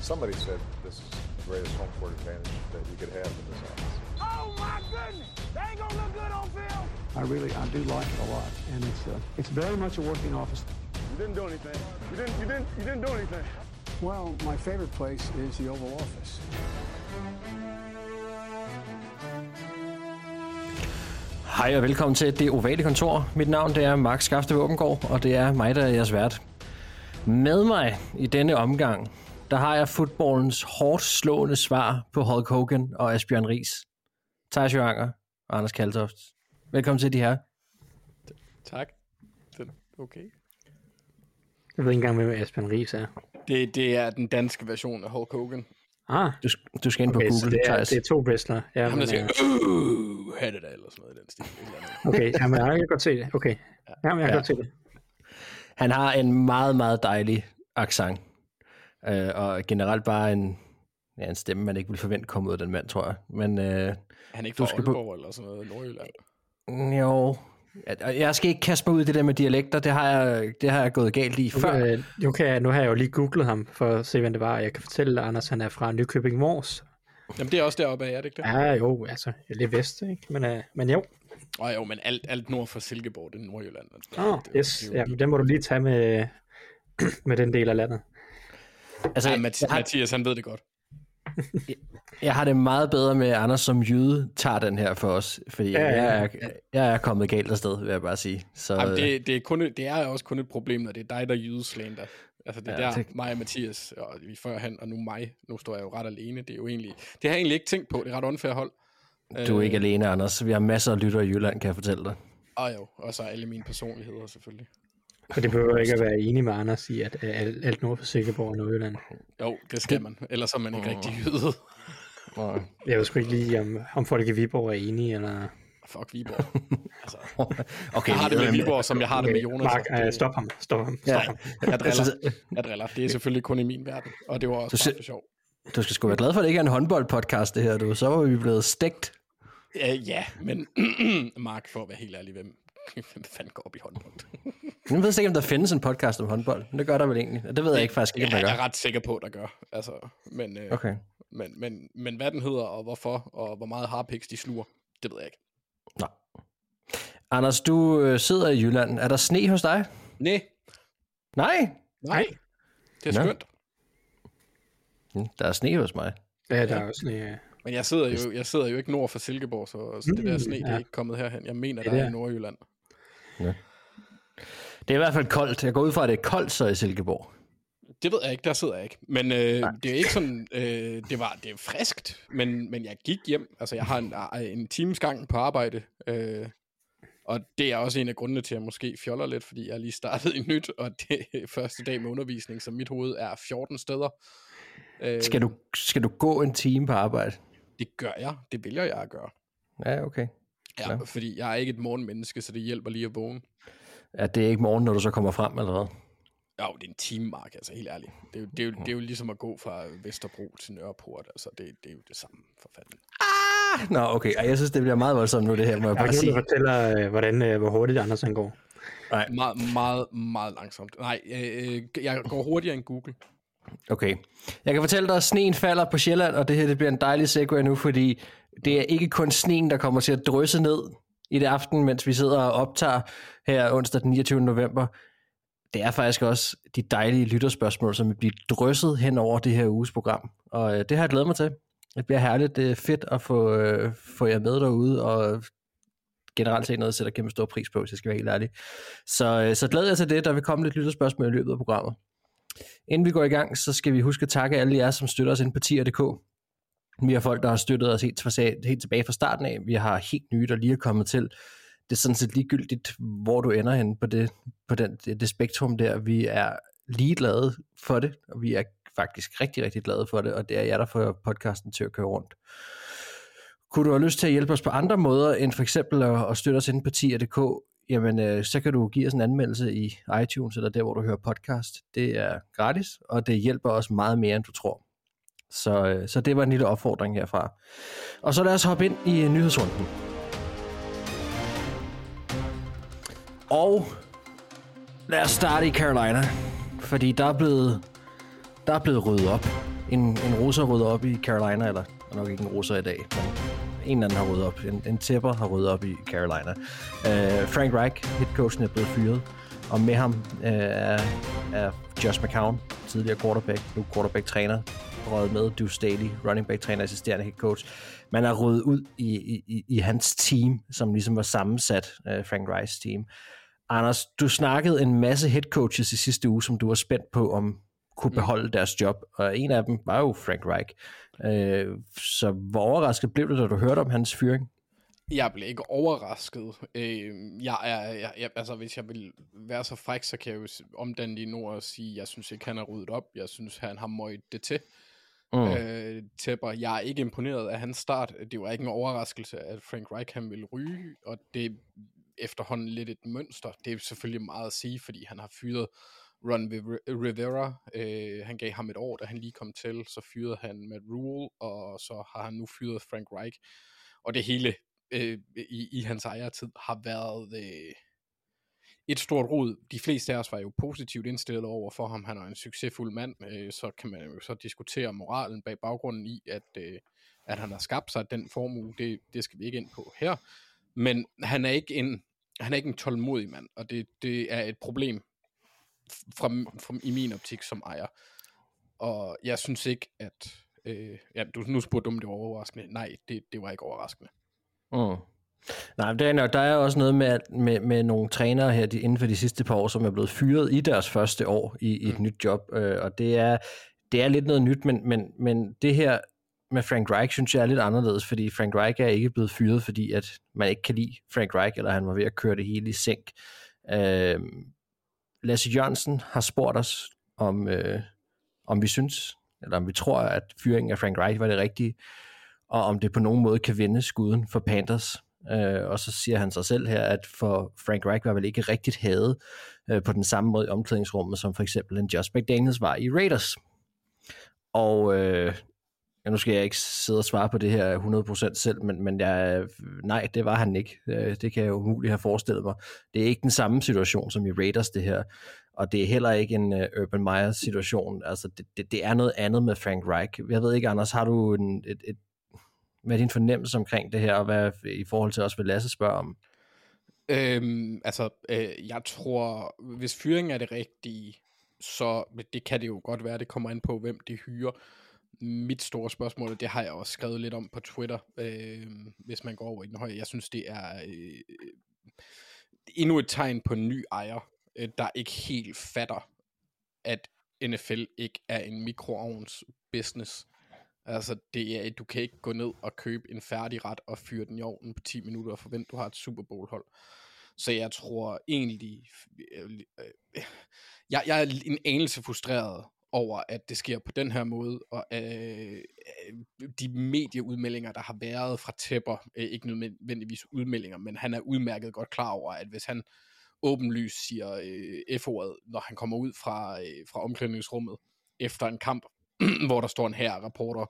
Somebody said this is the greatest home court advantage that you could have in this office. Oh my goodness! They ain't gonna look good on film. I really, I do like it a lot, and it's uh, it's very much a working office. You didn't do anything. You didn't. You didn't. You didn't do anything. Well, my favorite place is the Oval Office. Hej og velkommen til Det Ovale Kontor. Mit navn det er Max Skafte Våbengård, og det er mig, der er jeres vært. Med mig i denne omgang, der har jeg fodboldens hårdt slående svar på Hulk Hogan og Asbjørn Ries. Thijs Johanger og Anders Kaltoft. Velkommen til de her. Tak. Den, okay. Jeg ved ikke engang, hvem Asbjørn Ries er. Det, det er den danske version af Hulk Hogan. Ah, Du, du skal ind på okay, så Google, det er, Thijs. det er to wrestler. Ja, der men, siger, øh, uh, have det da, eller sådan noget i den stil. Okay, jamen, jeg kan godt se det. Okay, jamen, jeg kan Ja. godt se det. Han har en meget, meget dejlig accent. Øh, og generelt bare en, ja, en stemme, man ikke ville forvente komme ud af den mand, tror jeg. Men øh, Han er ikke Du fra skal på- Aalborg eller sådan noget i Nordjylland. jo, jeg, jeg skal ikke kaste mig ud i det der med dialekter. Det har jeg, det har jeg gået galt i Nu, før. øh, nu, kan jeg, nu har jeg jo lige googlet ham for at se, hvem det var. Jeg kan fortælle, at Anders han er fra Nykøbing Mors. Jamen, det er også deroppe af, er det ikke det? Ja, jo, altså, lidt vest, ikke? Men, øh, men jo. Og jo, men alt, alt nord for Silkeborg, det er Nordjylland. Åh, oh, det, yes. det er jo Ja, den må du lige tage med, med den del af landet. Altså, Ja, jeg, Mathi- har, Mathias, han ved det godt. jeg har det meget bedre med, at Anders som jyde tager den her for os. Fordi Ja, ja, ja, jeg, er, jeg er kommet galt afsted, vil jeg bare sige. Så, Jamen, det, det, er kun, et- det er også kun et problem, når det er dig, der jydeslander. Altså, det er Ja, der, det- mig og Mathias, og vi førhen, og nu mig. Nu står jeg jo ret alene. Det er jo egentlig... Det har jeg egentlig ikke tænkt på. Det er ret unfair hold. du er Øh, ikke alene, Anders. Vi har masser af lyttere i Jylland, kan jeg fortælle dig. Og jo, og så alle mine personligheder selvfølgelig. Og det behøver ikke at være enig med Anders i, at alt, alt nord for Silkeborg og Nordjylland. Jo, det skal man. Ellers er man ikke rigtig jyde. Jeg ved sgu ikke lige, om, om folk i Viborg er enige, eller... Fuck Viborg. Altså, Okay, jeg har det med Viborg, som jeg har det med Jonas. Mark, Det- øh, stop ham, stop ham, stop Ja. ham. Jeg driller. Altså, Jeg driller. Det er selvfølgelig kun i min verden. Og det var også bare for sjov. Du skal sgu være glad for, at det ikke er en håndboldpodcast, det her. Du. Så var vi blevet stegt. Ja, ja, men Mark, for at være helt ærlig, hvem, hvem fanden går op i håndbold? Jeg ved ikke, om der findes en podcast om håndbold. Men det gør der vel egentlig. Det ved jeg ikke faktisk ikke, om Ja, der jeg gør. er ret sikker på, der gør. Altså, men, øh, Okay. men, men, men hvad den hedder, og hvorfor, og hvor meget harpiks de sluger, det ved jeg ikke. Nå. Anders, du øh, sidder i Jylland. Er der sne hos dig? Nej, Nej. nej. Det er Nå. skønt. Mm, Der er sne hos mig. Ja, der er også sådan, ja. Men jeg sidder jo, jeg sidder jo ikke nord for Silkeborg, så, så det der sne, det er ikke kommet herhen. Jeg mener, Det der er der. i Nordjylland. Det er i hvert fald koldt. Jeg går ud fra, at det er koldt så i Silkeborg. Det ved jeg ikke, der sidder jeg ikke. Men øh, det er ikke sådan, øh, det var det er friskt, men, men jeg gik hjem. Altså, jeg har en, øh, en times gang på arbejde, øh, og det er også en af grundene til, at jeg måske fjoller lidt, fordi jeg lige startet i nyt, og det er første dag med undervisning, så mit hoved er 14 steder. Øh, Skal du, skal du gå en time på arbejde? Det gør jeg. Det vælger jeg at gøre. Ja, okay. Ja, Ja. fordi jeg er ikke et morgenmenneske, så det hjælper lige at vågne. Er det ikke morgen, når du så kommer frem, eller hvad? Jo, det er en time, Mark, altså helt ærligt. Det er, jo, det, er jo, det er jo ligesom at gå fra Vesterbro til Nørreport, altså det, det er jo det samme for fanden. Nå, okay. Ej, jeg synes, det bliver meget voldsomt nu, det her, må jeg er bare sige. der fortæller, øh, hvordan, øh, hvor hurtigt Anders han går. Meget, meget, meget langsomt. Nej, øh, jeg går hurtigere end Google. Okay. Jeg kan fortælle dig, at sneen falder på Sjælland, og det her det bliver en dejlig segue nu, fordi det er ikke kun sneen, der kommer til at drysse ned i det aften, mens vi sidder og optager her onsdag den 29. november. Det er faktisk også de dejlige lytterspørgsmål, som vil blive drysset hen over det her uges program. Og øh, det har jeg glædet mig til. Det bliver herligt. Det er fedt at få, øh, få jer med derude, og generelt set noget, jeg sætter kæmpe stor pris på, hvis jeg skal være helt ærlig. Så, øh, så glæder jeg til det. Der vil komme lidt lytterspørgsmål i løbet af programmet. Inden vi går i gang, så skal vi huske at takke alle jer, som støtter os ind på tier.dk. Vi har folk, der har støttet os helt, fra- helt tilbage fra starten af. Vi har helt nye, der lige er kommet til. Det er sådan set ligegyldigt, hvor du ender hen på det, på den, det, det spektrum der. Vi er ligeglade for det, og vi er faktisk rigtig, rigtig glade for det, og det er jer, der får podcasten til at køre rundt. Kunne du have lyst til at hjælpe os på andre måder, end for eksempel at, at støtte os inde på tier.dk, jamen øh, så kan du give os en anmeldelse i iTunes, eller der, hvor du hører podcast. Det er gratis, og det hjælper os meget mere, end du tror. Så, øh, så det var en lille opfordring herfra. Og så lad os hoppe ind i øh, nyhedsrunden. Og lad os starte i Carolina, fordi der er blevet, der er blevet ryddet op. en, en russer rydder op i Carolina, eller nok ikke en russer i dag, men en eller anden har ryddet op. En, en tæpper har ryddet op i Carolina. Uh, Frank Reich, headcoachen, er blevet fyret, og med ham uh, er, er Josh McCown, tidligere quarterback, nu quarterback-træner, røget med, Deuce Staley, running back-træner, assisterende head coach. Man er ryddet ud i, i, i hans team, som ligesom var sammensat, uh, Frank Reichs team. Anders, du snakkede en masse head coaches i sidste uge, som du var spændt på, om kunne beholde deres job, og en af dem var jo Frank Reich. Øh, så hvor overrasket blev du, da du hørte om hans fyring? Jeg blev ikke overrasket. Øh, jeg er, jeg, jeg, altså hvis jeg vil være så fræk, så kan jeg jo omdanne de ord og sige, jeg synes ikke, han har ryddet op. Jeg synes, han har møjt det til. Mm. Øh, tæpper. Jeg er ikke imponeret af hans start. Det var ikke en overraskelse, at Frank Reich han ville ryge, og det er efterhånden lidt et mønster. Det er selvfølgelig meget at sige, fordi han har fyret Ron Rivera. Øh, han gav ham et år, da han lige kom til. Så fyrede han Matt Rule, og så har han nu fyret Frank Reich. Og det hele øh, i, i hans ejertid har været øh, et stort rod. De fleste af os var jo positivt indstillet over for ham. Han er en succesfuld mand. Øh, så kan man jo så diskutere moralen bag baggrunden i, at, øh, at han har skabt sig den formue. Det, det skal vi ikke ind på her. Men han er ikke en, han er ikke en tålmodig mand, og det, det er et problem fra, fra, i min optik som ejer. Og jeg synes ikke, at... Øh, ja, du, nu spurgte du, om det var overraskende. Nej, det, det var ikke overraskende. Mm. Nej, det er, nok- der er også noget med, med, med nogle trænere her de, inden for de sidste par år, som er blevet fyret i deres første år i, i et nyt job, øh, og det er, det er lidt noget nyt, men, men, men det her med Frank Reich, synes jeg er lidt anderledes, fordi Frank Reich er ikke blevet fyret, fordi at man ikke kan lide Frank Reich, eller han var ved at køre det hele i sænk. Øh, Lasse Jørgensen har spurgt os, om, øh, om vi synes, eller om vi tror, at fyringen af Frank Reich var det rigtige, og om det på nogen måde kan vende skuden for Panthers. Øh, og så siger han sig selv her, at for Frank Reich var vel ikke rigtigt hadet øh, på den samme måde i omklædningsrummet, som for eksempel en Josh McDaniels var i Raiders. Og øh, ja, nu skal jeg ikke sidde og svare på det her 100% selv, men, men jeg, nej, det var han ikke. Øh, Det kan jeg jo umuligt have forestillet mig. Det er ikke den samme situation som i Raiders, det her. Og det er heller ikke en uh, Urban Meyer situation. Altså, det, det, det er noget andet med Frank Reich. Jeg ved ikke, Anders, har du en, et, et, hvad er din fornemmelse omkring det her, og hvad i forhold til også, hvad Lasse spørger om? Øhm, altså, øh, jeg tror, hvis fyringen er det rigtige, så det kan det jo godt være, det kommer an på, hvem de hyrer. Mit store spørgsmål, og det har jeg også skrevet lidt om på Twitter, øh, hvis man går over i den høje. Jeg synes, det er øh, endnu et tegn på en ny ejer, øh, der ikke helt fatter, at NFL ikke er en mikroovns business. Altså, det er, du kan ikke gå ned og købe en færdig ret og fyre den i ovnen på 10 minutter og forvente, du har et Super Bowl hold. Så jeg tror egentlig, øh, øh, øh, jeg, jeg er en anelse frustreret over, at det sker på den her måde, og øh, øh, de medieudmeldinger, der har været fra Tepper, øh, ikke nødvendigvis udmeldinger, men han er udmærket godt klar over, at hvis han åbenlyst siger øh, F-ordet, når han kommer ud fra, øh, fra omklædningsrummet efter en kamp, hvor der står en her rapporter,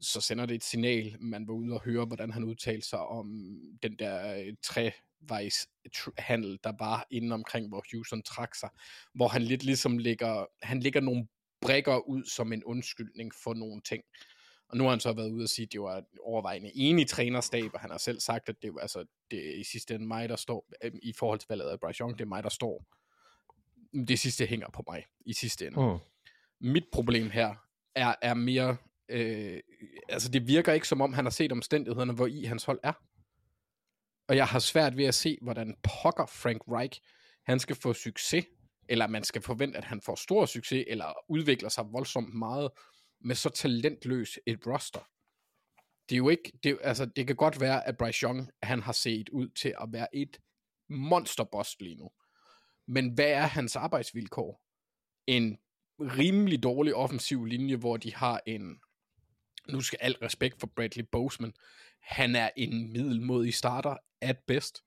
så sender det et signal, man var ude og høre, hvordan han udtalte sig om den der øh, trevejs tr- handel, der var inde omkring, hvor Houston trak sig, hvor han lidt ligesom lægger, han lægger nogle brækker ud som en undskyldning for nogle ting. Og nu har han så været ude og sige, at det var en overvejende enig trænerstab, og han har selv sagt, at det var altså det er i sidste ende mig, der står, øh, i forhold til valget af Bryce Young, det er mig, der står. Det sidste hænger på mig i sidste ende. Mm. Mit problem her er, er mere, øh, altså det virker ikke som om, han har set omstændighederne, hvor i hans hold er. Og jeg har svært ved at se, hvordan pokker Frank Reich, han skal få succes, eller man skal forvente, at han får stor succes, eller udvikler sig voldsomt meget, med så talentløs et roster. Det er jo ikke, det, altså det kan godt være, at Bryce Young, han har set ud til at være et monsterboss lige nu. Men hvad er hans arbejdsvilkår? En rimelig dårlig offensiv linje, hvor de har en, nu skal alt respekt for Bradley Boseman, han er en middelmodig starter at best,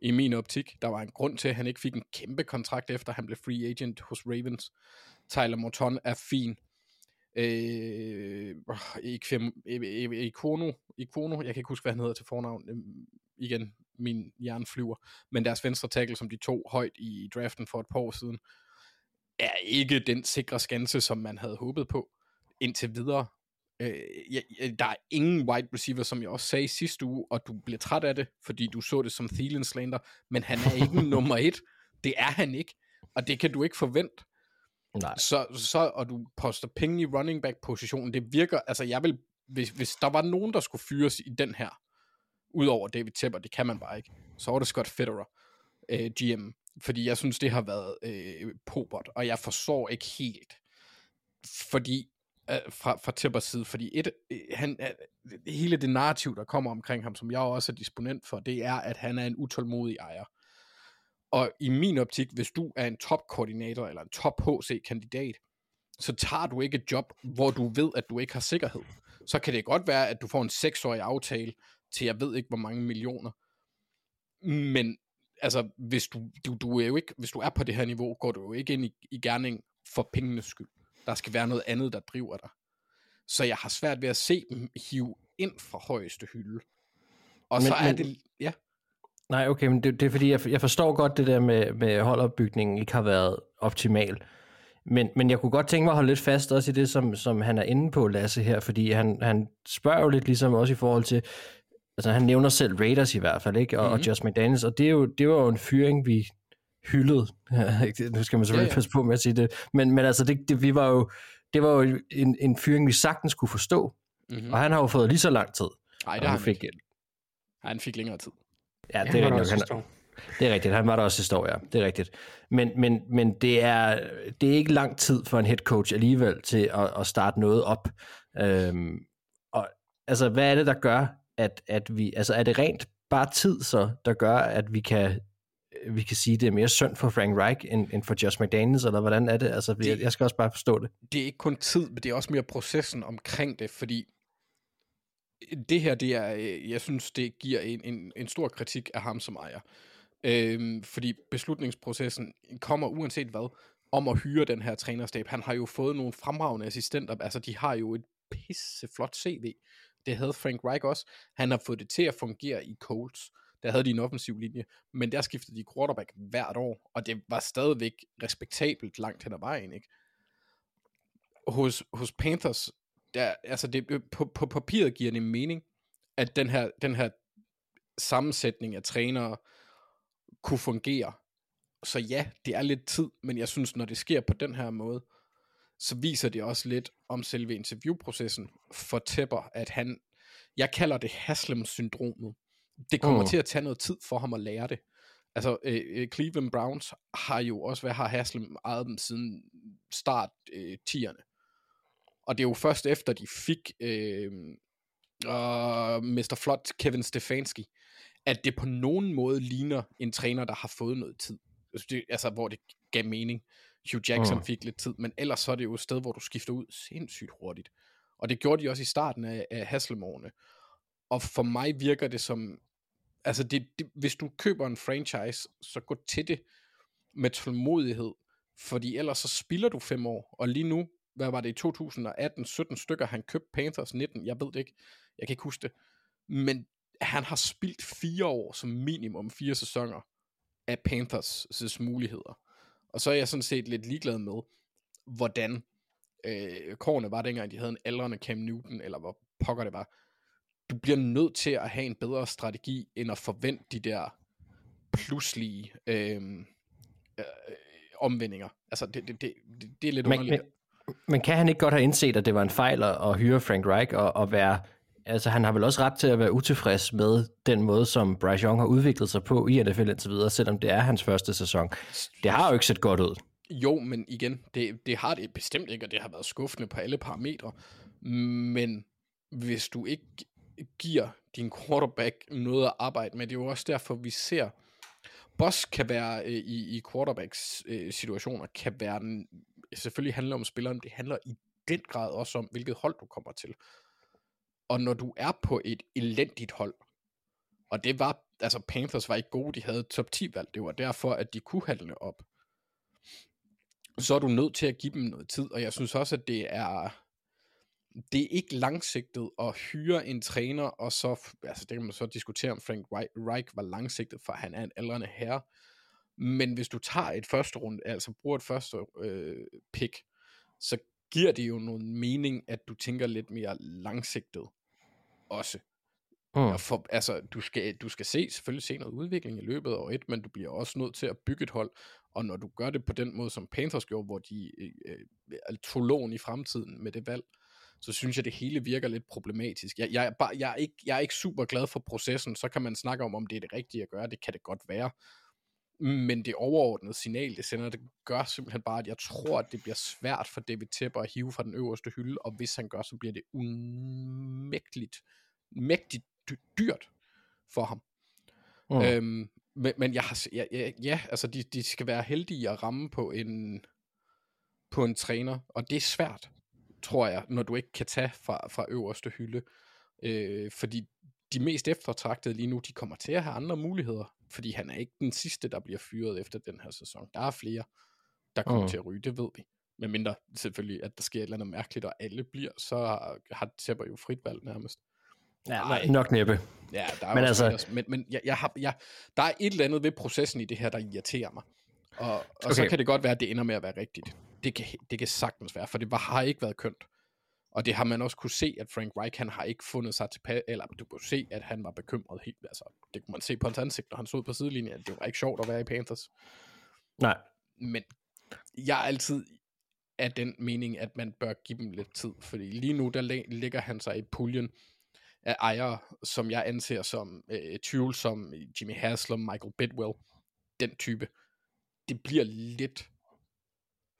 i min optik. Der var en grund til, at han ikke fik en kæmpe kontrakt, efter han blev free agent hos Ravens. Tyler Morton er fin. Øh, I- Ikono, Ikono, jeg kan ikke huske, hvad han hedder til fornavn. Øhm, igen, min hjerne flyver. Men deres venstre tackle, som de tog højt i draften for et par år siden, er ikke den sikre skanse, som man havde håbet på. indtil videre. Øh, jeg, jeg, der er ingen wide receiver, som jeg også sagde sidste uge, og du bliver træt af det, fordi du så det som Thielen slander, men han er ikke nummer et. Det er han ikke, og det kan du ikke forvente. Nej. Så, så, og du poster penge i running back positionen, det virker, altså jeg vil, hvis, hvis der var nogen, der skulle fyres i den her, udover David Tepper, det kan man bare ikke, så var det Scott Federer, øh, GM, fordi jeg synes, det har været øh, pobert, og jeg forstår ikke helt, fordi øh, fra, fra Tippers side, fordi et, øh, han, øh, hele det narrativ, der kommer omkring ham, som jeg også er disponent for, det er, at han er en utålmodig ejer. Og i min optik, hvis du er en topkoordinator eller en top HC-kandidat, så tager du ikke et job, hvor du ved, at du ikke har sikkerhed. Så kan det godt være, at du får en seksårig aftale til jeg ved ikke hvor mange millioner. Men altså, hvis du, du, du er jo ikke, hvis du er på det her niveau, går du jo ikke ind i, i gerning for pengenes skyld. Der skal være noget andet, der driver dig. Så jeg har svært ved at se dem hive ind fra højeste hylde. Og Men- så er men- det, ja, Nej, okay, men det, det er fordi, jeg, jeg forstår godt det der med, med holdopbygningen ikke har været optimal. Men, men jeg kunne godt tænke mig at holde lidt fast også i det, som, som han er inde på, Lasse, her, fordi han, han spørger jo lidt ligesom også i forhold til, altså han nævner selv Raiders i hvert fald, ikke? Og, mm-hmm. og Josh McDaniels, og det, er jo, det var jo en fyring, vi hyldede. nu skal man selvfølgelig Ja, ja, ja. ja. passe på med at sige det, men, men altså, det, det, vi var jo, det var jo en, en fyring, vi sagtens kunne forstå, mm-hmm. mm. og han har jo fået lige så lang tid. Nej, det har han fik, ikke. Han fik længere tid. Ja, Ja, det er han rigtigt. det er rigtigt, han var der også sidste år, ja. Det er rigtigt. Men, men, men det, er, det er ikke lang tid for en head coach alligevel til at, at starte noget op. Øhm, og altså, hvad er det, der gør, at, at vi... Altså, er det rent bare tid så, der gør, at vi kan vi kan sige, det er mere synd for Frank Reich end, end for Josh McDaniels, eller hvordan er det? Altså, jeg, jeg skal også bare forstå det. det er ikke kun tid, men det er også mere processen omkring det, fordi det her, det er, øh, jeg synes, det giver en, en, en stor kritik af ham som ejer. Øhm, fordi beslutningsprocessen kommer uanset hvad, om at hyre den her trænerstab. Han har jo fået nogle fremragende assistenter, altså de har jo et pisseflot CV. Det havde Frank Reich også. Han har fået det til at fungere i Colts. Der havde de en offensiv linje, men der skiftede de quarterback hvert år, og det var stadigvæk respektabelt langt hen ad vejen, ikke? hos, hos Panthers, der, altså det, på, på papiret giver det mening, at den her, den her sammensætning af trænere kunne fungere. Så ja, det er lidt tid, men jeg synes, når det sker på den her måde, så viser det også lidt om selve interviewprocessen for Tepper, at han, jeg kalder det Haslam-syndromet. Det kommer Mm. mm. til at tage noget tid for ham at lære det. Altså, øh, øh, Cleveland Browns har jo også, hvad har Haslam ejet dem siden start øh, 10'erne. Og det er jo først efter, de fik øh, øh, Mr. Flot Kevin Stefanski, at det på nogen måde ligner en træner, der har fået noget tid. Altså, det, altså hvor det gav mening. Hugh Jackson Mm. fik lidt tid, men ellers så er det jo et sted, hvor du skifter ud sindssygt hurtigt. Og det gjorde de også i starten af, af Haslemårene. Og for mig virker det som, altså det, det, hvis du køber en franchise, så gå til det med tålmodighed, fordi ellers så spilder du fem år, og lige nu, hvad var det i 2018, 17 stykker, han købte Panthers 19, jeg ved det ikke, jeg kan ikke huske det, men han har spildt fire år som minimum fire sæsoner af Panthers' muligheder. Og så er jeg sådan set lidt ligeglad med, hvordan øh, kårene var dengang, de havde en aldrende Cam Newton, eller hvor pokker det var. Du bliver nødt til at have en bedre strategi, end at forvente de der pludselige øh, øh, omvendinger. Altså, det, det, det, det, er lidt Men, underligt. men, men kan han ikke godt have indset, at det var en fejl at, at hyre Frank Reich og, og være... Altså, han har vel også ret til at være utilfreds med den måde, som Bryce Young har udviklet sig på i NFL indtil videre, selvom det er hans første sæson. Det har jo ikke set godt ud. Jo, men igen, det, det har det bestemt ikke, og det har været skuffende på alle parametre. Men hvis du ikke giver din quarterback noget at arbejde med, det er jo også derfor, vi ser, Boss kan være øh, i, i quarterbacks øh, situationer, kan være den, selvfølgelig handler om spilleren, det handler i den grad også om, hvilket hold du kommer til. Og når du er på et elendigt hold, og det var, altså Panthers var ikke gode, de havde top 10 valg, det var derfor, at de kunne handle op så er du nødt til at give dem noget tid, og jeg synes også, at det er det er ikke langsigtet at hyre en træner, og så, altså det kan man så diskutere, om Frank Reich var langsigtet, for han er en aldrende herre, men hvis du tager et første runde, altså bruger et første øh, pick, så giver det jo noget mening, at du tænker lidt mere langsigtet også. Mm. Og for, altså, du skal, du skal se, selvfølgelig se noget udvikling i løbet af et, men du bliver også nødt til at bygge et hold, og når du gør det på den måde, som Panthers gjorde, hvor de øh, øh, tog lån i fremtiden med det valg, så synes jeg, det hele virker lidt problematisk. Jeg, jeg, er bare, jeg, er ikke, jeg er ikke super glad for processen, så kan man snakke om, om det er det rigtige at gøre, det kan det godt være. Men det overordnede signal, det sender, det gør simpelthen bare, at jeg tror, at det bliver svært for David Tepper at hive fra den øverste hylde, og hvis han gør, så bliver det unmægteligt, mægtigt dy- dyrt for ham. Mm. Øhm, men, men jeg har, ja, ja, ja, altså de, de skal være heldige at ramme på en, på en træner, og det er svært, tror jeg, når du ikke kan tage fra, fra øverste hylde. Øh, fordi de mest eftertragtede lige nu, de kommer til at have andre muligheder, fordi han er ikke den sidste, der bliver fyret efter den her sæson. Der er flere, der kommer Mm. til at ryge, det ved vi. Men mindre selvfølgelig, at der sker et eller andet mærkeligt, og alle bliver, så har, har Tepper jo frit valg nærmest. Ja, Nej. nok næppe. Ja, der er Men altså- altså, men, men jeg, jeg har, jeg, der er et eller andet ved processen i det her, der irriterer mig. Og, og okay. så kan det godt være, at det ender med at være rigtigt. Det kan, det kan sagtens være, for det var, har ikke været kønt. Og det har man også kunne se, at Frank Reich, han har ikke fundet sig tilpas, eller du kunne se, at han var bekymret helt, altså, det kunne man se på hans ansigt, når han stod på sidelinjen, det var ikke sjovt at være i Panthers. Nej. Men jeg er altid af den mening, at man bør give dem lidt tid, fordi lige nu, der ligger han sig i puljen af ejere, som jeg anser som øh, tvivlsom, Jimmy Haslam, Michael Bidwell, den type. Det bliver lidt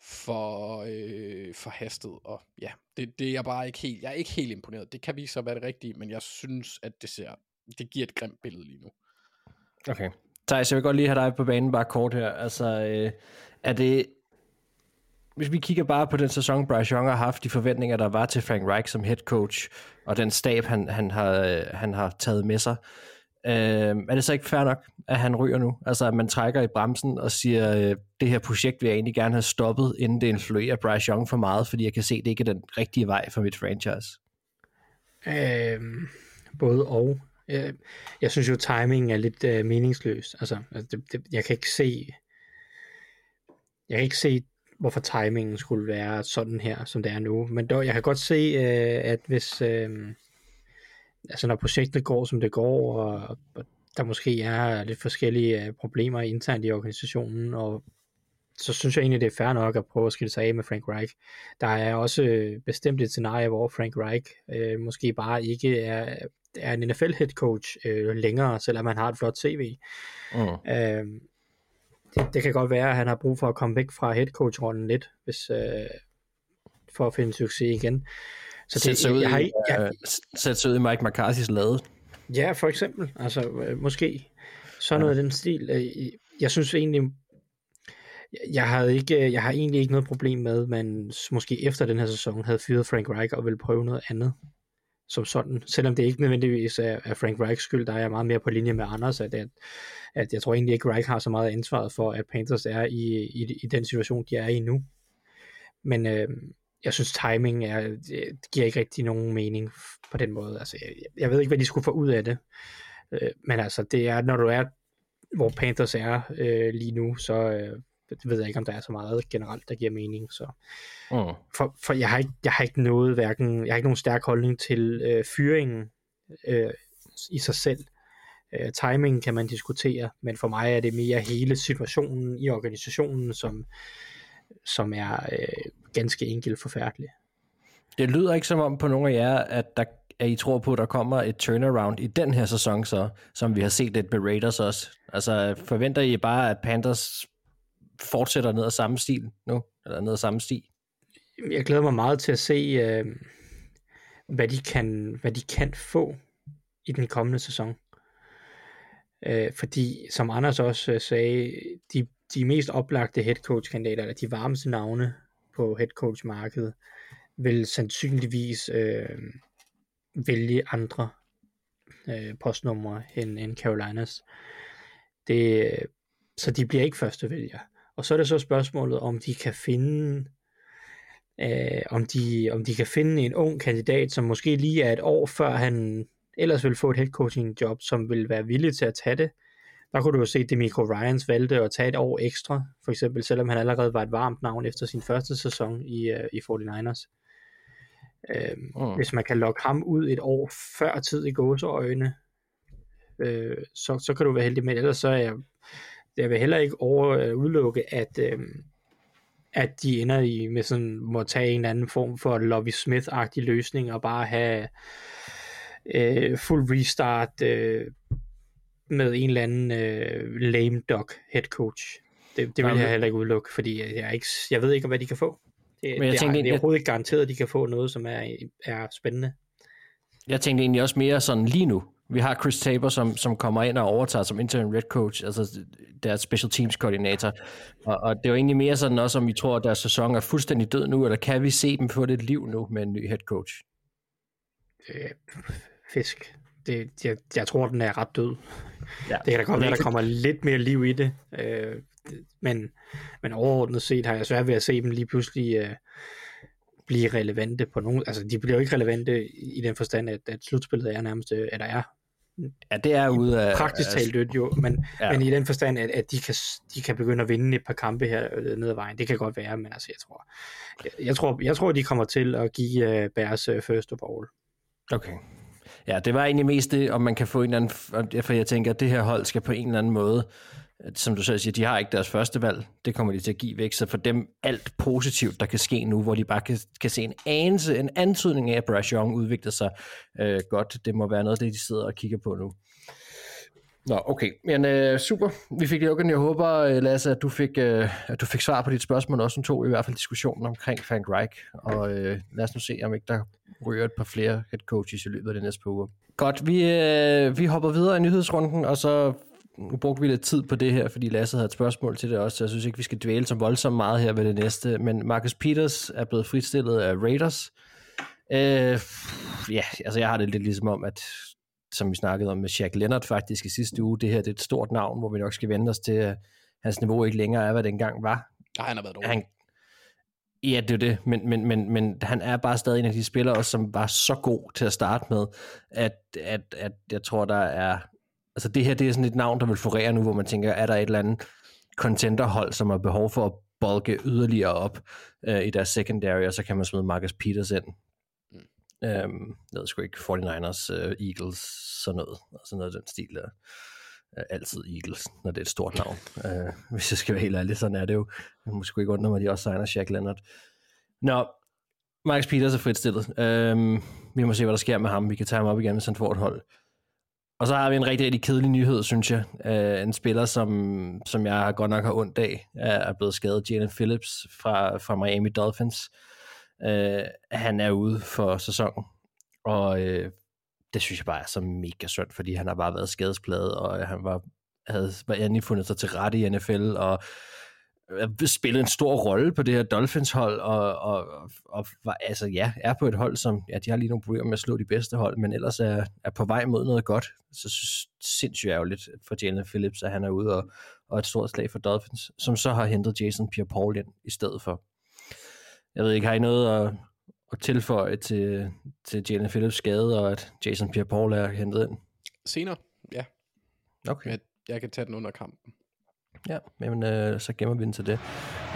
for øh, forhastet, og ja, det, det er jeg bare ikke helt, jeg er ikke helt imponeret. Det kan vise sig at være det rigtige, men jeg synes, at det ser, det giver et grimt billede lige nu. Okay. Thijs, jeg vil godt lige have dig på banen bare kort her. Altså, øh, er det... Hvis vi kigger bare på den sæson, Bryce Young har haft, de forventninger, der var til Frank Reich som head coach, og den stab, han, han, har, øh, han har taget med sig, øh, øh, er det så ikke fair nok, at han ryger nu? Altså, at man trækker i bremsen og siger, øh, det her projekt vil jeg egentlig gerne have stoppet, inden det influerer Bryce Young for meget, fordi jeg kan se, at det ikke er den rigtige vej for mit franchise. Øh, både og. Jeg, jeg synes jo, timingen er lidt øh, meningsløs. Altså, altså det, det, jeg kan ikke se... Jeg kan ikke se, hvorfor timingen skulle være sådan her, som det er nu. Men dog, jeg kan godt se, øh, at hvis... Øh, altså, når projektet går, som det går, og, og der måske er lidt forskellige øh, problemer internt i organisationen, og så synes jeg egentlig, det er fair nok at prøve at skille sig af med Frank Reich. Der er også øh, bestemt et scenarie, hvor Frank Reich øh, måske bare ikke er, er en NFL head coach øh, længere, selvom han har et flot CV. Mm. Øh, det, det kan godt være, at han har brug for at komme væk fra head coach rollen lidt, hvis, øh, for at finde succes igen. Så Sæt det, sig ud, jeg har, i, jeg, øh, sig ud i Mike McCarthy's lade. Ja, for eksempel. Altså, øh, måske. Sådan noget af den stil. Øh, Jeg synes egentlig, jeg havde ikke, jeg har egentlig ikke noget problem med, at man måske efter den her sæson havde fyret Frank Reich og ville prøve noget andet som sådan. Selvom det ikke nødvendigvis er, er Frank Reichs skyld, der er jeg meget mere på linje med Anders, at, at, at jeg tror egentlig ikke, Reich har så meget ansvaret for, at Panthers er i, i, i den situation, de er i nu. Men øh, jeg synes, timing er, det, giver ikke rigtig nogen mening på den måde. Altså, jeg, jeg ved ikke, hvad de skulle få ud af det. Øh, men altså, det er, når du er, hvor Panthers er øh, lige nu, så øh, ved jeg ikke, om der er så meget generelt, der giver mening. Så. Mm. For, for jeg, har ikke, jeg har ikke noget, hverken, jeg har ikke nogen stærk holdning til øh, fyringen øh, i sig selv. Øh, timing kan man diskutere, men for mig er det mere hele situationen i organisationen, som, som er øh, ganske enkelt forfærdelig. Det lyder ikke som om på nogen af jer, at, der, at I tror på, at der kommer et turnaround i den her sæson, så, som vi har set lidt med Raiders også. Altså forventer I bare, at Panthers fortsætter ned ad samme stil nu? Eller ned ad samme sti? Jeg glæder mig meget til at se, øh, hvad, de kan, hvad de kan få i den kommende sæson. Øh, fordi, som Anders også øh, sagde, de, de mest oplagte headcoach-kandidater, eller de varmeste navne på headcoach-markedet, vil sandsynligvis øh, vælge andre øh, postnumre end, end Carolinas. Det, så de bliver ikke første vælger. Og så er det så spørgsmålet, om de kan finde øh, om, de, om de kan finde en ung kandidat, som måske lige er et år før han ellers vil få et head coaching job, som vil være villig til at tage det, der kunne du jo se, at Demico Ryans valgte at tage et år ekstra, for eksempel, selvom han allerede var et varmt navn efter sin første sæson i, uh, i 49ers. Øhm, Mm. Hvis man kan lokke ham ud et år før tid i gåseøjne, øh, så, så kan du være heldig med. Ellers så er jeg, jeg vil heller ikke over øh, udelukke, at, øh, at de ender i med sådan, må tage en anden form for Lovie Smith-agtig løsning og bare have øh, fuld restart øh, med en eller anden øh, lame duck head coach. Det, det vil jeg heller ikke udelukke, fordi jeg, er ikke, jeg ved ikke, hvad de kan få. Det, Men jeg det, tænkte er, det er overhovedet ikke garanteret, at de kan få noget, som er, er spændende. Jeg tænkte egentlig også mere sådan lige nu. Vi har Chris Tabor, som, som kommer ind og overtager som interim red coach, altså deres special teams koordinator. Og, og det var egentlig mere sådan også, om vi tror, at deres sæson er fuldstændig død nu, eller kan vi se dem få et liv nu med en ny head coach? øh, fisk. Det, jeg, jeg tror, den er ret død. Ja. Det kan da godt være, der kommer lidt mere liv i det. Øh, men, men overordnet set har jeg svært ved at se dem lige pludselig øh, blive relevante på nogen. Altså, de bliver jo ikke relevante i den forstand, at, at slutspillet er nærmest, øh, eller er Ja, det er ude af... praktisk talt dødt jo, men, Ja. ja. men i den forstand, at, at de, kan, de kan begynde at vinde et par kampe her øh, ned ad vejen. Det kan godt være, men altså, jeg tror, jeg, jeg tror, jeg tror de kommer til at give uh, Bears uh, first of all. Okay. Ja, det var egentlig mest det, om man kan få en eller anden... For jeg tænker, at det her hold skal på en eller anden måde, som du selv siger, de har ikke deres første valg. Det kommer de til at give væk. Så for dem alt positivt, der kan ske nu, hvor de bare kan, kan se en anelse, en antydning af, at Bryce Young udvikler sig øh, godt. Det må være noget af det, de sidder og kigger på nu. Nå, okay. Men øh, super. Vi fik det okay. Jeg håber, øh, Lasse, at du, fik, øh, at du fik svar på dit spørgsmål, også som tog i hvert fald diskussionen omkring Frank Reich. Og øh, lad os nu se, om ikke der ryger et par flere head coaches i løbet af de næste par uger. Godt, vi, øh, vi hopper videre i nyhedsrunden, og så nu brugte vi lidt tid på det her, fordi Lasse havde et spørgsmål til det også, så jeg synes ikke, vi skal dvæle så voldsomt meget her ved det næste. Men Marcus Peters er blevet fritstillet af Raiders. Øh, ja, altså jeg har det lidt ligesom om, at som vi snakkede om med Shaq Leonard faktisk i sidste uge, det her det er et stort navn, hvor vi nok skal vende os til, at hans niveau ikke længere er, hvad det engang var. Nej, han har været dårlig. Han, ja, det er det, men, men, men, men han er bare stadig en af de spillere, også, som var så god til at starte med, at, at, at jeg tror, der er... Altså det her, det er sådan et navn, der vil florere nu, hvor man tænker, er der et eller andet contenderhold, som har behov for at bolke yderligere op øh, i deres secondary, og så kan man smide Marcus Peters ind. Øhm, jeg ved sgu ikke, 49ers, uh, Eagles, sådan noget, sådan noget af den stil der. Uh, altid Eagles, når det er et stort navn. Uh, hvis jeg skal være helt ærlig, sådan er det jo. Jeg må sgu ikke undre mig, at de også signer Shaq Leonard. Nå, Max Peters er fritstillet. Um, øhm, vi må se, hvad der sker med ham. Vi kan tage ham op igen, hvis han får et hold. Og så har vi en rigtig, rigtig kedelig nyhed, synes jeg. Uh, en spiller, som, som jeg godt nok har ondt af, er blevet skadet. Jalen Phillips fra, fra Miami Dolphins øh, han er ude for sæsonen. Og øh, det synes jeg bare er så mega synd, fordi han har bare været skadespladet, og øh, han var, havde var endelig fundet sig til rette i NFL, og øh, spillet en stor rolle på det her Dolphins-hold, og, og, og var, altså ja, er på et hold, som, ja, de har lige nogle problemer med at slå de bedste hold, men ellers er, er på vej mod noget godt. Så synes, sindssygt ærgerligt for Jalen Phillips, at han er ude og, og et stort slag for Dolphins, som så har hentet Jason Pierre-Paul ind i stedet for. Jeg ved ikke, har I noget at, at tilføje til, til Jalen Phillips skade, og at Jason Pierre-Paul er hentet ind? Senere, ja. Okay. Jeg, jeg kan tage den under kampen. Ja, men øh, så gemmer vi den til det.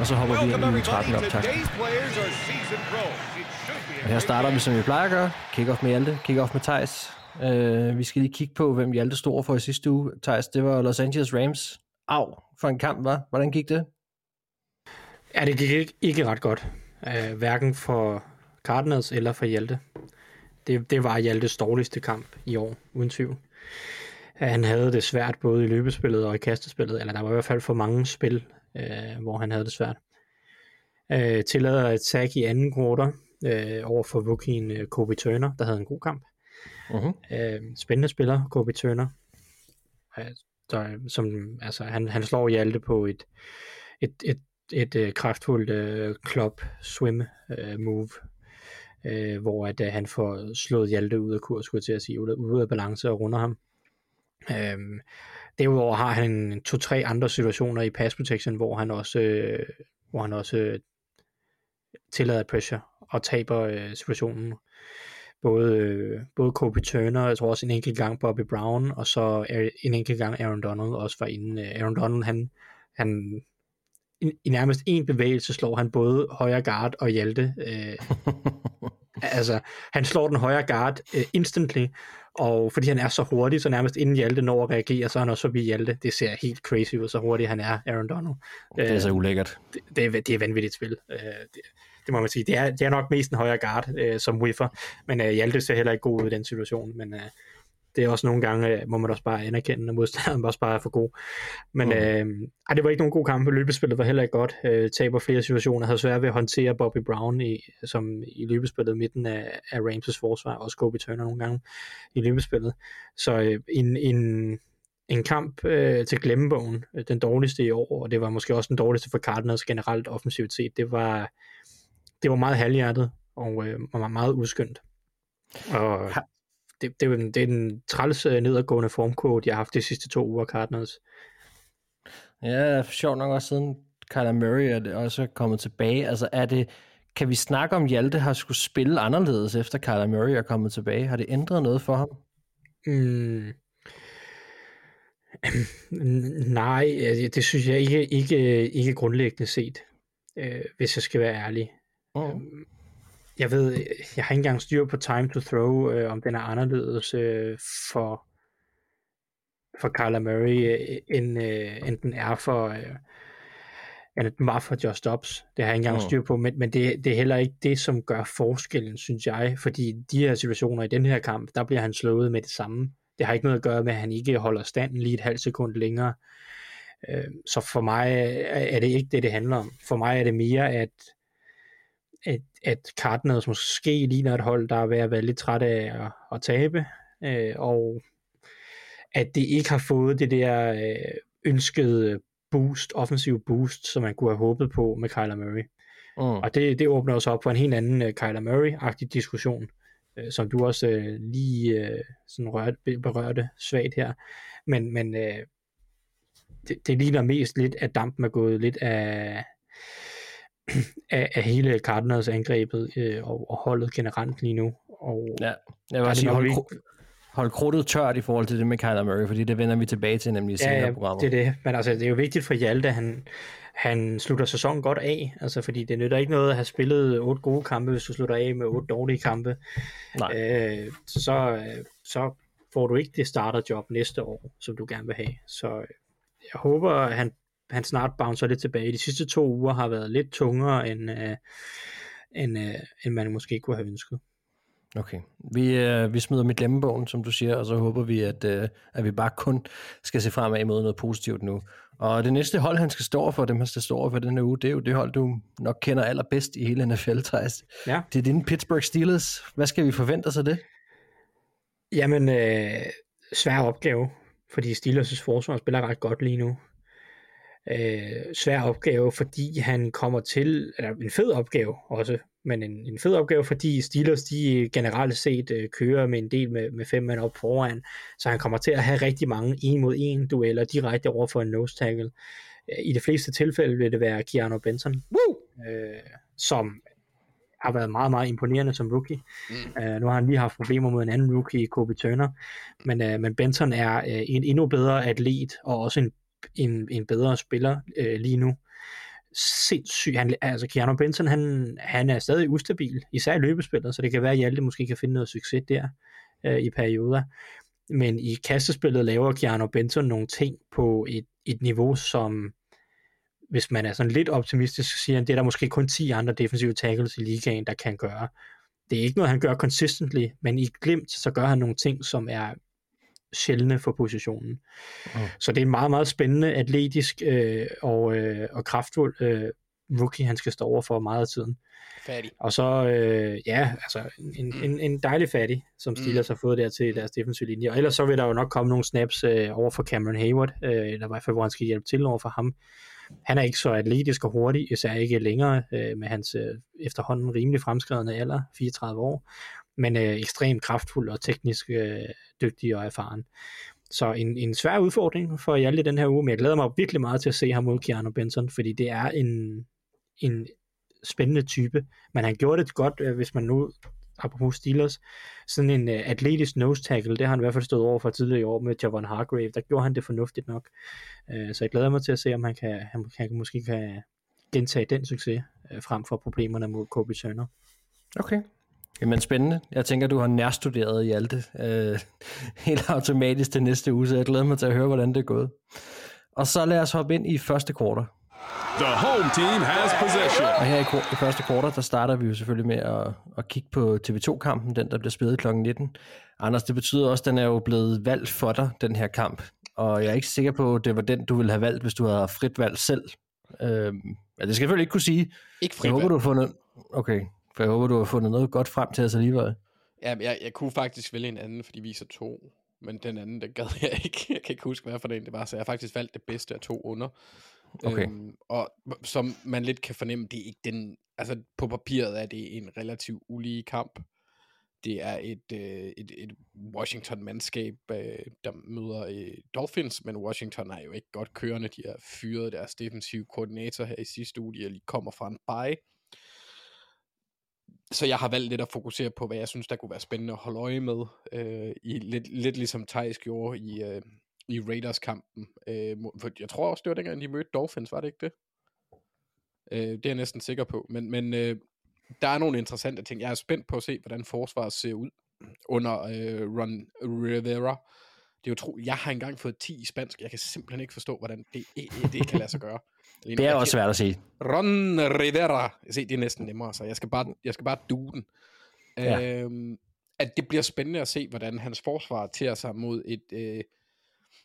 Og så hopper vi ind i uge 13 optag. Og her starter vi, som vi plejer at gøre. Kick-off med Hjalte, kick-off med Thijs. Øh, vi skal lige kigge på, hvem Hjalte stod for i sidste uge. Thijs, det var Los Angeles Rams. Au, for en kamp, var. Hvordan gik det? Ja, det gik ikke, ikke ret godt. Uh, hverken for Cardinals eller for Hjalte. Det, det var Hjaltes dårligste kamp i år, uden tvivl. Han havde det svært både i løbespillet og i kastespillet, eller der var i hvert fald for mange spil, uh, hvor han havde det svært. Uh, tillader et sack i anden quarter uh, over for rookien uh, Kobe Turner, der havde en god kamp. Uh-huh. Uh, spændende spiller, Kobe Turner. Uh, der, som, altså, han, han slår Hjalte på et, et, et et øh, kraftfuldt øh, club swim øh, move, øh, hvor at, øh, han får slået Hjalte ud af kurs, skulle jeg til at sige, ud af, af balance og runder ham. Øhm, derudover har han to-tre andre situationer i pass protection, hvor han også, øh, hvor han også øh, tillader pressure og taber øh, situationen. både, øh, både Kobe Turner, jeg tror også en enkelt gang Bobby Brown, og så en enkelt gang Aaron Donald også var inde. Øh, Aaron Donald, han, han i, i nærmest en bevægelse slår han både højre guard og Hjalte. Øh, altså, han slår den højre guard øh, instantly, og fordi han er så hurtig, så nærmest inden Hjalte når at reagere, så er han også forbi Hjalte. Det ser helt crazy ud, så hurtigt han er, Aaron Donald. Det er så ulækkert. Det, det, er, det er vanvittigt spil. Øh, det, det må man sige. Det er, det er nok mest en højre guard, øh, som whiffer, men øh, Hjalte ser heller ikke god ud i den situation, men øh, det er også nogle gange, øh, må man også bare anerkende, at modstanderen også bare er for god. Men mm. øh, ej, det var ikke nogen god kamp. Løbespillet var heller ikke godt. Øh, taber flere situationer. Havde svært ved at håndtere Bobby Brown i, som i løbespillet midten af, af Ramses forsvar. Også Kobe Turner nogle gange i løbespillet. Så øh, en, en, en kamp øh, til glemmebogen. Øh, den dårligste i år, og det var måske også den dårligste for Cardinals generelt offensivt set. Det var, det var meget halvhjertet og øh, meget, meget udskyndt. Og det, det, det er den træls øh, nedadgående formkode, de har haft de sidste to uger, Cardinals. Ja, sjovt nok også siden Kyler Murray er det også kommet tilbage. Altså er det, kan vi snakke om, Hjalte har skulle spille anderledes efter Kyler Murray er kommet tilbage? Har det ændret noget for ham? Mm. Nej, det synes jeg ikke, ikke, ikke grundlæggende set, øh, hvis jeg skal være ærlig. Mm jeg ved, jeg har ikke engang styr på time to throw, øh, om den er anderledes øh, for, for Kyler Murray, øh, end, øh, end den er for, øh, end den var for Josh Dobbs. Det har jeg ikke engang styr på, men, men det, det er heller ikke det, som gør forskellen, synes jeg, fordi de her situationer i den her kamp, der bliver han slået med det samme. Det har ikke noget at gøre med, at han ikke holder standen lige et halvt sekund længere. Øh, så for mig er det ikke det, det handler om. For mig er det mere, at at, at Cardinals måske ligner et hold, der er ved at være lidt træt af at, at tabe, øh, og at det ikke har fået det der øh, ønskede boost, offensiv boost, som man kunne have håbet på med Kyler Murray. Mm. Og det, det åbner også op for en helt anden uh, Kyler Murray-agtig diskussion, uh, som du også uh, lige uh, sådan rørte, berørte svagt her. Men, men uh, det, det ligner mest lidt, at dampen er gået lidt af, af, af hele Cardinals angrebet øh, og, og holdet generelt lige nu. Og ja, jeg vil sige, hold, hold krudtet tørt i forhold til det med Kyler Murray, fordi det vender vi tilbage til nemlig i senere ja, programmer. det er det. Men altså, det er jo vigtigt for Hjalte, han, han slutter sæsonen godt af, altså fordi det nytter ikke noget at have spillet otte gode kampe, hvis du slutter af med otte dårlige kampe. Nej. Øh, så, så får du ikke det starterjob næste år, som du gerne vil have. Så jeg håber, at han han snart bouncer lidt tilbage. De sidste to uger har været lidt tungere, end, øh, end, øh, end man måske kunne have ønsket. Okay. Vi, øh, vi smider mit glemmebogen, som du siger, og så håber vi, at, øh, at vi bare kun skal se fremad imod noget positivt nu. Og det næste hold, han skal stå for, dem han skal stå for den her uge, det er jo det hold, du nok kender allerbedst i hele NFL, Thijs. Ja. Det er din Pittsburgh Steelers. Hvad skal vi forvente os af det? Jamen, øh, svær opgave, fordi Steelers' forsvar spiller ret godt lige nu øh, svær opgave, fordi han kommer til, eller en fed opgave også, men en, en fed opgave, fordi Steelers de generelt set øh, kører med en del med, med fem mand op foran, så han kommer til at have rigtig mange en mod en dueller direkte over for en nose tackle. Øh, I de fleste tilfælde vil det være Keanu Benson, Woo! Øh, som har været meget, meget imponerende som rookie. Mm. Uh, nu har han lige haft problemer med en anden rookie, Kobe Turner, men, uh, men Benson er uh, en endnu bedre atlet, og også en en, en bedre spiller øh, lige nu. Sindssygt. Han, altså Keanu Benson, han, han er stadig ustabil, især i løbespillet, så det kan være, at Hjalte måske kan finde noget succes der øh, i perioder. Men i kastespillet laver Keanu Benson nogle ting på et, et niveau, som hvis man er sådan lidt optimistisk, så siger han, det er der måske kun 10 andre defensive tackles i ligaen, der kan gøre. Det er ikke noget, han gør consistently, men i glimt, så gør han nogle ting, som er sjældne for positionen. Mm. Så det er en meget, meget spændende, atletisk øh, og, øh, og kraftfuld øh, rookie, han skal stå over for meget af tiden. Fattig. Og så, øh, ja, altså en, mm. en, en dejlig fattig, som Steelers mm. har fået der til deres defensive linje. Og ellers så vil der jo nok komme nogle snaps øh, over for Cameron Hayward, øh, eller i hvert fald, hvor han skal hjælpe til over for ham. Han er ikke så atletisk og hurtig, især ikke længere øh, med hans øh, efterhånden rimelig fremskredende alder, 34 år men øh, ekstremt kraftfuld og teknisk øh, dygtig og erfaren. Så en, en svær udfordring for Hjalte den her uge, men jeg glæder mig virkelig meget til at se ham mod Keanu Benson, fordi det er en, en spændende type, men han gjorde det godt, øh, hvis man nu apropos Steelers, sådan en øh, atletisk nose tackle, det har han i hvert fald stået over for tidligere i år med Javon Hargrave, der gjorde han det fornuftigt nok. Øh, så jeg glæder mig til at se, om han kan, han, han måske kan gentage den succes, øh, frem for problemerne mod Kobe Turner. Okay. Jamen spændende. Jeg tænker, du har nærstuderet i alt det øh, helt automatisk til næste uge, så jeg glæder mig til at høre, hvordan det er gået. Og så lad os hoppe ind i første kvartal. The home team has possession. Og her i, i første kvartal, der starter vi jo selvfølgelig med at, at kigge på TV2-kampen, den der bliver spillet kl. 19. Anders, det betyder også, at den er jo blevet valgt for dig, den her kamp. Og jeg er ikke sikker på, at det var den, du ville have valgt, hvis du havde frit valg selv. Øhm, ja, det skal jeg selvfølgelig ikke kunne sige. Ikke frit Jeg håber, du har fundet... Okay, for jeg håber, du har fundet noget godt frem til os alligevel. Ja, jeg, jeg kunne faktisk vælge en anden, fordi vi viser to. Men den anden, den gad jeg ikke. Jeg kan ikke huske, hvad for en det var, så jeg har faktisk valgt det bedste af to under. Okay. Øhm, og som man lidt kan fornemme, det er ikke den... Altså, på papiret er det en relativt ulige kamp. Det er et, øh, et, et Washington-mandskab, øh, der møder øh, Dolphins, men Washington er jo ikke godt kørende. De har fyret deres defensive koordinator her i sidste uge. De lige kommer fra en bye. Så jeg har valgt lidt at fokusere på, hvad jeg synes, der kunne være spændende at holde øje med. Øh, i lidt, lidt ligesom Thijs gjorde i, øh, i Raiders-kampen. Øh, for jeg tror også, det var dengang, de mødte Dolphins, var det ikke det? Øh, det er jeg næsten sikker på. Men, men øh, der er nogle interessante ting. Jeg er spændt på at se, hvordan forsvaret ser ud under øh, Ron Rivera. Det er jo tro, jeg har engang fået 10 i spansk. Jeg kan simpelthen ikke forstå, hvordan det, det, det kan lade sig gøre. Det er også svært at sige. Ron Rivera. Se, det er næsten nemmere, så jeg skal bare, jeg skal bare due den. Ja. Øhm, at det bliver spændende at se, hvordan hans forsvar tager sig mod et øh,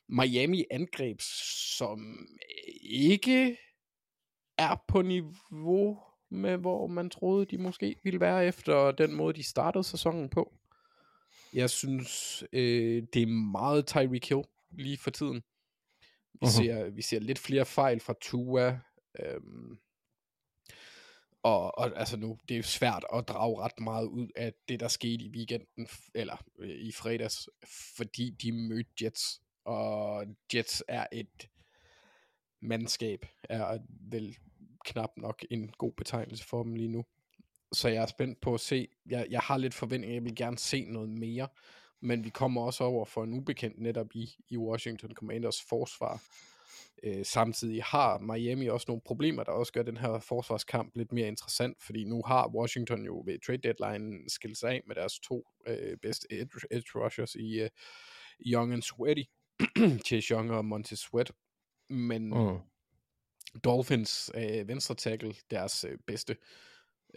Miami-angreb, som ikke er på niveau med, hvor man troede, de måske ville være efter den måde, de startede sæsonen på. Jeg synes, øh, det er meget Tyreek Hill lige for tiden. Vi, Mhm. ser, vi ser lidt flere fejl fra Tua. Øhm, og, og altså nu, det er svært at drage ret meget ud af det, der skete i weekenden, eller øh, i fredags, fordi de mødte Jets. Og Jets er et mandskab, er vel knap nok en god betegnelse for dem lige nu. Så jeg er spændt på at se, jeg, jeg har lidt forventning, jeg vil gerne se noget mere, men vi kommer også over for en ubekendt netop i, i Washington Commanders forsvar. Øh, samtidig har Miami også nogle problemer, der også gør den her forsvarskamp lidt mere interessant, fordi nu har Washington jo ved trade deadline skilt sig af med deres to øh, bedste edge, edge rushers i øh, Young and Sweaty, Chase Young og Montez Sweat, men Mm. Dolphins øh, venstre tackle, deres øh, bedste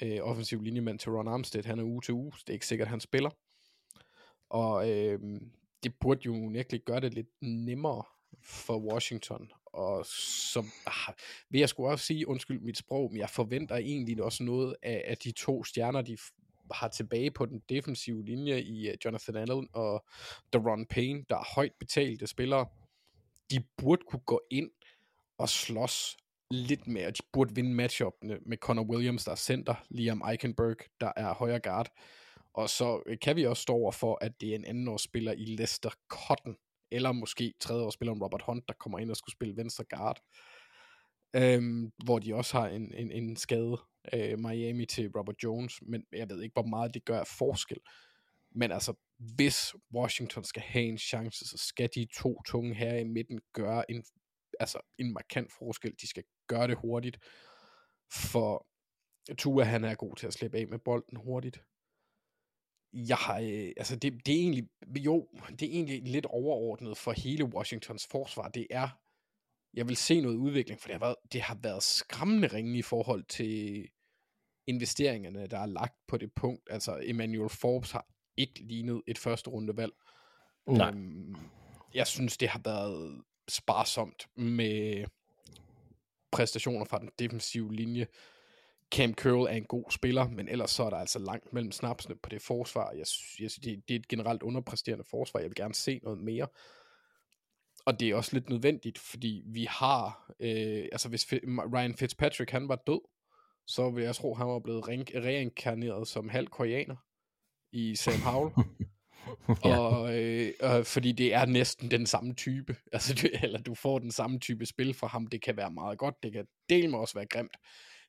øh, offensiv linjemand til Ron Armstead, han er uge til uge, så det er ikke sikkert, at han spiller. Og øh, det burde jo virkelig gøre det lidt nemmere for Washington. Og så ah, vil jeg skulle også sige, undskyld mit sprog, men jeg forventer egentlig også noget af, af de to stjerner, de har tilbage på den defensive linje i øh, Jonathan Allen og Deron Payne, der er højt betalte spillere. De burde kunne gå ind og slås lidt mere. De burde vinde matchupene med Connor Williams, der er center, Liam Eichenberg, der er højre guard. Og så øh, kan vi også stå over for, at det er en andenårsspiller i Lester Cotton, eller måske tredjeårsspilleren Robert Hunt, der kommer ind og skulle spille venstre guard. Øhm, hvor de også har en, en, en skade, øh, Miami til Robert Jones, men jeg ved ikke, hvor meget det gør af forskel. Men altså, hvis Washington skal have en chance, så skal de to tunge her i midten gøre en, altså en markant forskel. De skal gøre det hurtigt, for Tua han er god til at slippe af med bolden hurtigt. Jeg har, øh, altså det, det er egentlig, jo, det er egentlig lidt overordnet for hele Washingtons forsvar. Det er, jeg vil se noget udvikling, for det har været, det har været skræmmende ringe i forhold til investeringerne, der er lagt på det punkt. Altså Emmanuel Forbes har ikke lignet et første rundevalg. Nej. Øhm, jeg synes, det har været sparsomt med præstationer fra den defensive linje. Cam Curl er en god spiller, men ellers så er der altså langt mellem snapsene på det forsvar. Jeg, jeg synes, det, det er et generelt underpræsterende forsvar. Jeg vil gerne se noget mere. Og det er også lidt nødvendigt, fordi vi har, øh, altså hvis Ryan Fitzpatrick han var død, så vil jeg tro, han var blevet re- reinkarneret som halv koreaner i Sam Howell. Ja. Og, øh, og, fordi det er næsten den samme type. Altså, du, eller du får den samme type spil fra ham. Det kan være meget godt. Det kan del med også være grimt.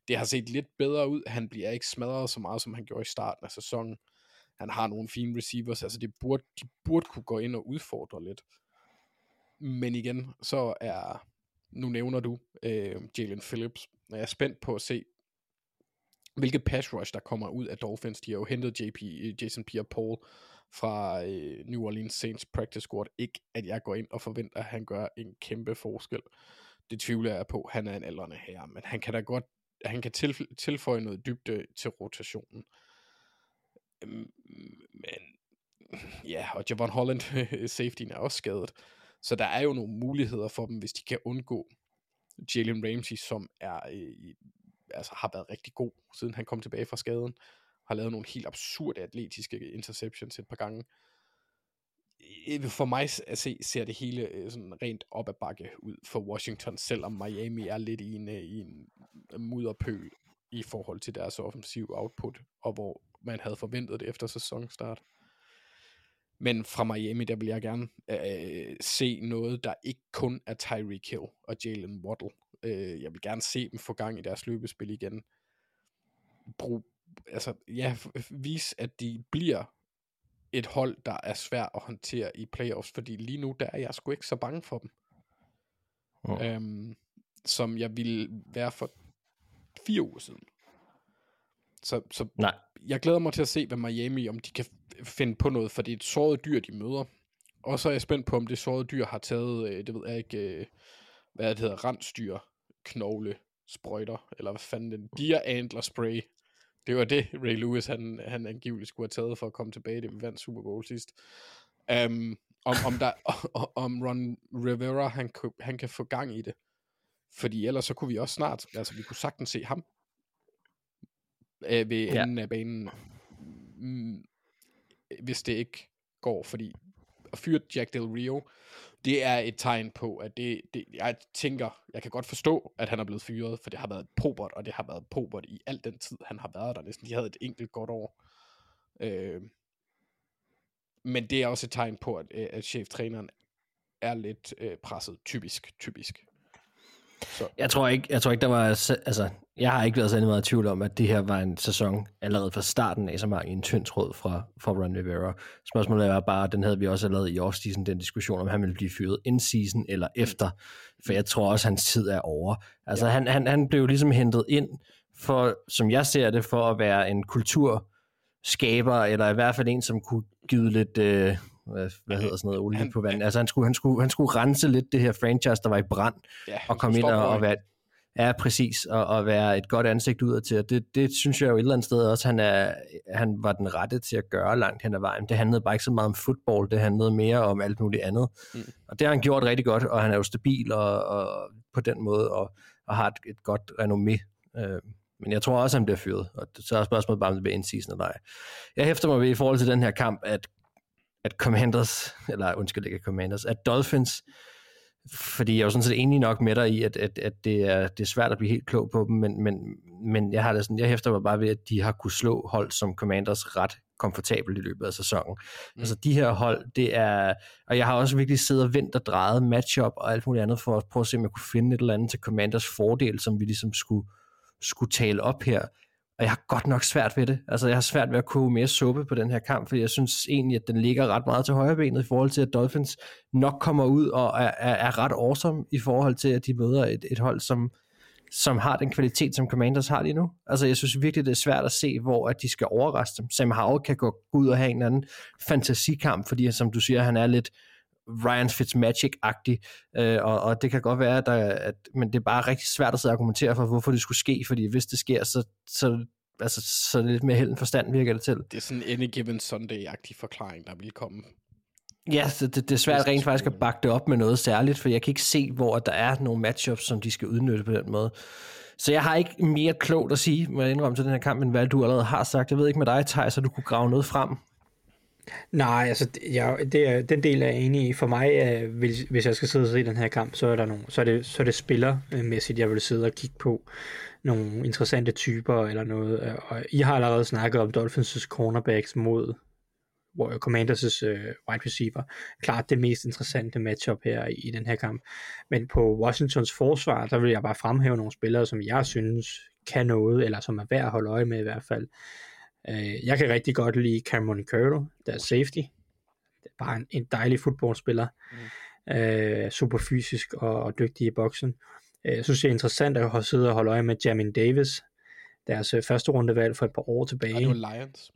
Det har set lidt bedre ud. Han bliver ikke smadret så meget, som han gjorde i starten af sæsonen. Han har nogle fine receivers, altså det burde, de burde kunne gå ind og udfordre lidt. Men igen, så er, nu nævner du øh, Jalen Phillips, jeg er spændt på at se, hvilket pass rush, der kommer ud af Dolphins. De har jo hentet JP, øh, Jason Pierre-Paul fra øh, New Orleans Saints practice squad. Ikke at jeg går ind og forventer, at han gør en kæmpe forskel. Det tvivler jeg på. Han er en aldrende herre, men han kan da godt han kan tilf- tilføje noget dybde til rotationen. Øhm, Men ja, og Javon Holland, safetyen er også skadet. Så der er jo nogle muligheder for dem, hvis de kan undgå Jalen Ramsey, som er, øh, altså har været rigtig god, siden han kom tilbage fra skaden. Har lavet nogle helt absurde atletiske interceptions et par gange. For mig at se, ser det hele øh, sådan rent op ad bakke ud for Washington, selvom Miami er lidt i en, øh, i en mudderpøl i forhold til deres offensiv output, og hvor man havde forventet det efter sæsonstart. Men fra Miami, der vil jeg gerne øh, se noget, der ikke kun er Tyreek Hill og Jalen Waddle. Øh, jeg vil gerne se dem få gang i deres løbespil igen. Brug, altså, ja, vis, at de bliver et hold, der er svært at håndtere i playoffs, fordi lige nu, der er jeg sgu ikke så bange for dem. Mm. Øhm, som jeg ville være for fire uger siden. Så, så Nej. jeg glæder mig til at se, hvad Miami, om de kan finde på noget, for det er et såret dyr, de møder. Og så er jeg spændt på, om det sårede dyr har taget, øh, det ved jeg ikke, øh, hvad det hedder, rensdyr, knogle, sprøjter, eller hvad fanden den, deer antler spray. Det var det, Ray Lewis, han, han angiveligt skulle have taget for at komme tilbage, det vi vandt Super Bowl sidst. Um, om, om, der, om Ron Rivera, han, han kan få gang i det. Fordi ellers så kunne vi også snart, altså vi kunne sagtens se ham øh, ved Ja. enden af banen, mm, hvis det ikke går, fordi at fyre Jack Del Rio, det er et tegn på, at det, det, jeg tænker, jeg kan godt forstå, at han er blevet fyret, for det har været pobert, og det har været pobert i al den tid, han har været der næsten. De havde et enkelt godt år. Øh, men det er også et tegn på, at, øh, at cheftræneren er lidt øh, presset, typisk, typisk. Jeg tror ikke, jeg tror ikke der var, altså, jeg har ikke været særlig meget i tvivl om, at det her var en sæson allerede fra starten af, som var i en tynd tråd fra, fra Ron Rivera. Spørgsmålet er bare, den havde vi også lavet i offseason, den diskussion om han ville blive fyret in season eller efter, for jeg tror også, hans tid er over. Altså, ja. han, han, han blev ligesom hentet ind for, som jeg ser det, for at være en kulturskaber, eller i hvert fald en, som kunne give lidt, øh, hvad, hvad hedder sådan noget, olie Han- på vandet. Altså, han skulle, han, skulle, han skulle rense lidt det her franchise, der var i brand, Ja, og komme ind og, og være Ja, præcis, og, og være et godt ansigt udad til, og det, det synes jeg jo et eller andet sted også, han, er, han var den rette til at gøre langt hen ad vejen. Det handlede bare ikke så meget om fodbold, det handlede mere om alt muligt andet. Mm. Og det har han gjort rigtig godt, og han er jo stabil og, og på den måde, og, og har et, et godt renommé. Øh, men jeg at, Commanders, eller undskyld ikke Commanders, at Dolphins, fordi jeg er jo sådan set enig nok med dig i, at, at, at det, er, det er svært at blive helt klog på dem, men, men, men jeg har det sådan, jeg hæfter mig bare ved, at de har kunne slå hold som Commanders ret komfortabelt i løbet af sæsonen. Mm. Altså de her hold, det er, og jeg har også virkelig siddet og vendt og drejet matchup og alt muligt andet for at prøve at se, om jeg kunne finde et eller andet til Commanders fordel, som vi ligesom skulle, skulle tale op her. Og jeg har godt nok svært ved det. Altså jeg har svært ved at koge mere suppe på den her kamp, for jeg synes egentlig, at den ligger ret meget til højre benet i forhold til, at Dolphins nok kommer ud og er, er, er ret awesome i forhold til, at de møder et, et hold, som, som har den kvalitet, som Commanders har lige nu. Altså jeg synes virkelig, det er svært at se, hvor at de skal overraske dem. Sam Howell kan gå ud og have en anden fantasikamp, fordi som du siger, han er lidt Ryan Fitzmagic-agtig, øh, og, og det kan godt være, at, der, at men det er bare rigtig svært at sidde og argumentere for, hvorfor det skulle ske, fordi hvis det sker, så, så, altså, så er det lidt mere held end forstand, virker det til. Det er sådan en any given Sunday-agtig forklaring, der vil komme. Ja, så det, det er svært rent faktisk at bakke det op med noget særligt, for jeg kan ikke se, hvor der er nogle matchups, som de skal udnytte på den måde. Så jeg har ikke mere klogt at sige, må jeg indrømme til den her kamp, end hvad du allerede har sagt. Jeg ved ikke med dig, Thaj, så du kunne grave noget frem. Nej, altså jeg, det er, den del er jeg enig i. For mig, øh, hvis, hvis jeg skal sidde og se den her kamp, så er, der nogle, så er det, så er det spillermæssigt, jeg vil sidde og kigge på nogle interessante typer eller noget. Og I har allerede snakket om Dolphins' cornerbacks mod hvor Commanders' øh, wide receiver. Klart det mest interessante matchup her i, i den her kamp. Men på Washingtons forsvar, der vil jeg bare fremhæve nogle spillere, som jeg synes kan noget, eller som er værd at holde øje med i hvert fald. Øh, jeg kan rigtig godt lide Cameron Curl, der er safety. Det er bare en, en dejlig fodboldspiller. Mm. Øh, super fysisk og, og dygtig i boksen. Øh, jeg synes, det er interessant at have siddet og holde øje med Jamin Davis, deres øh, første rundevalg for et par år tilbage. Nej, det var Lions.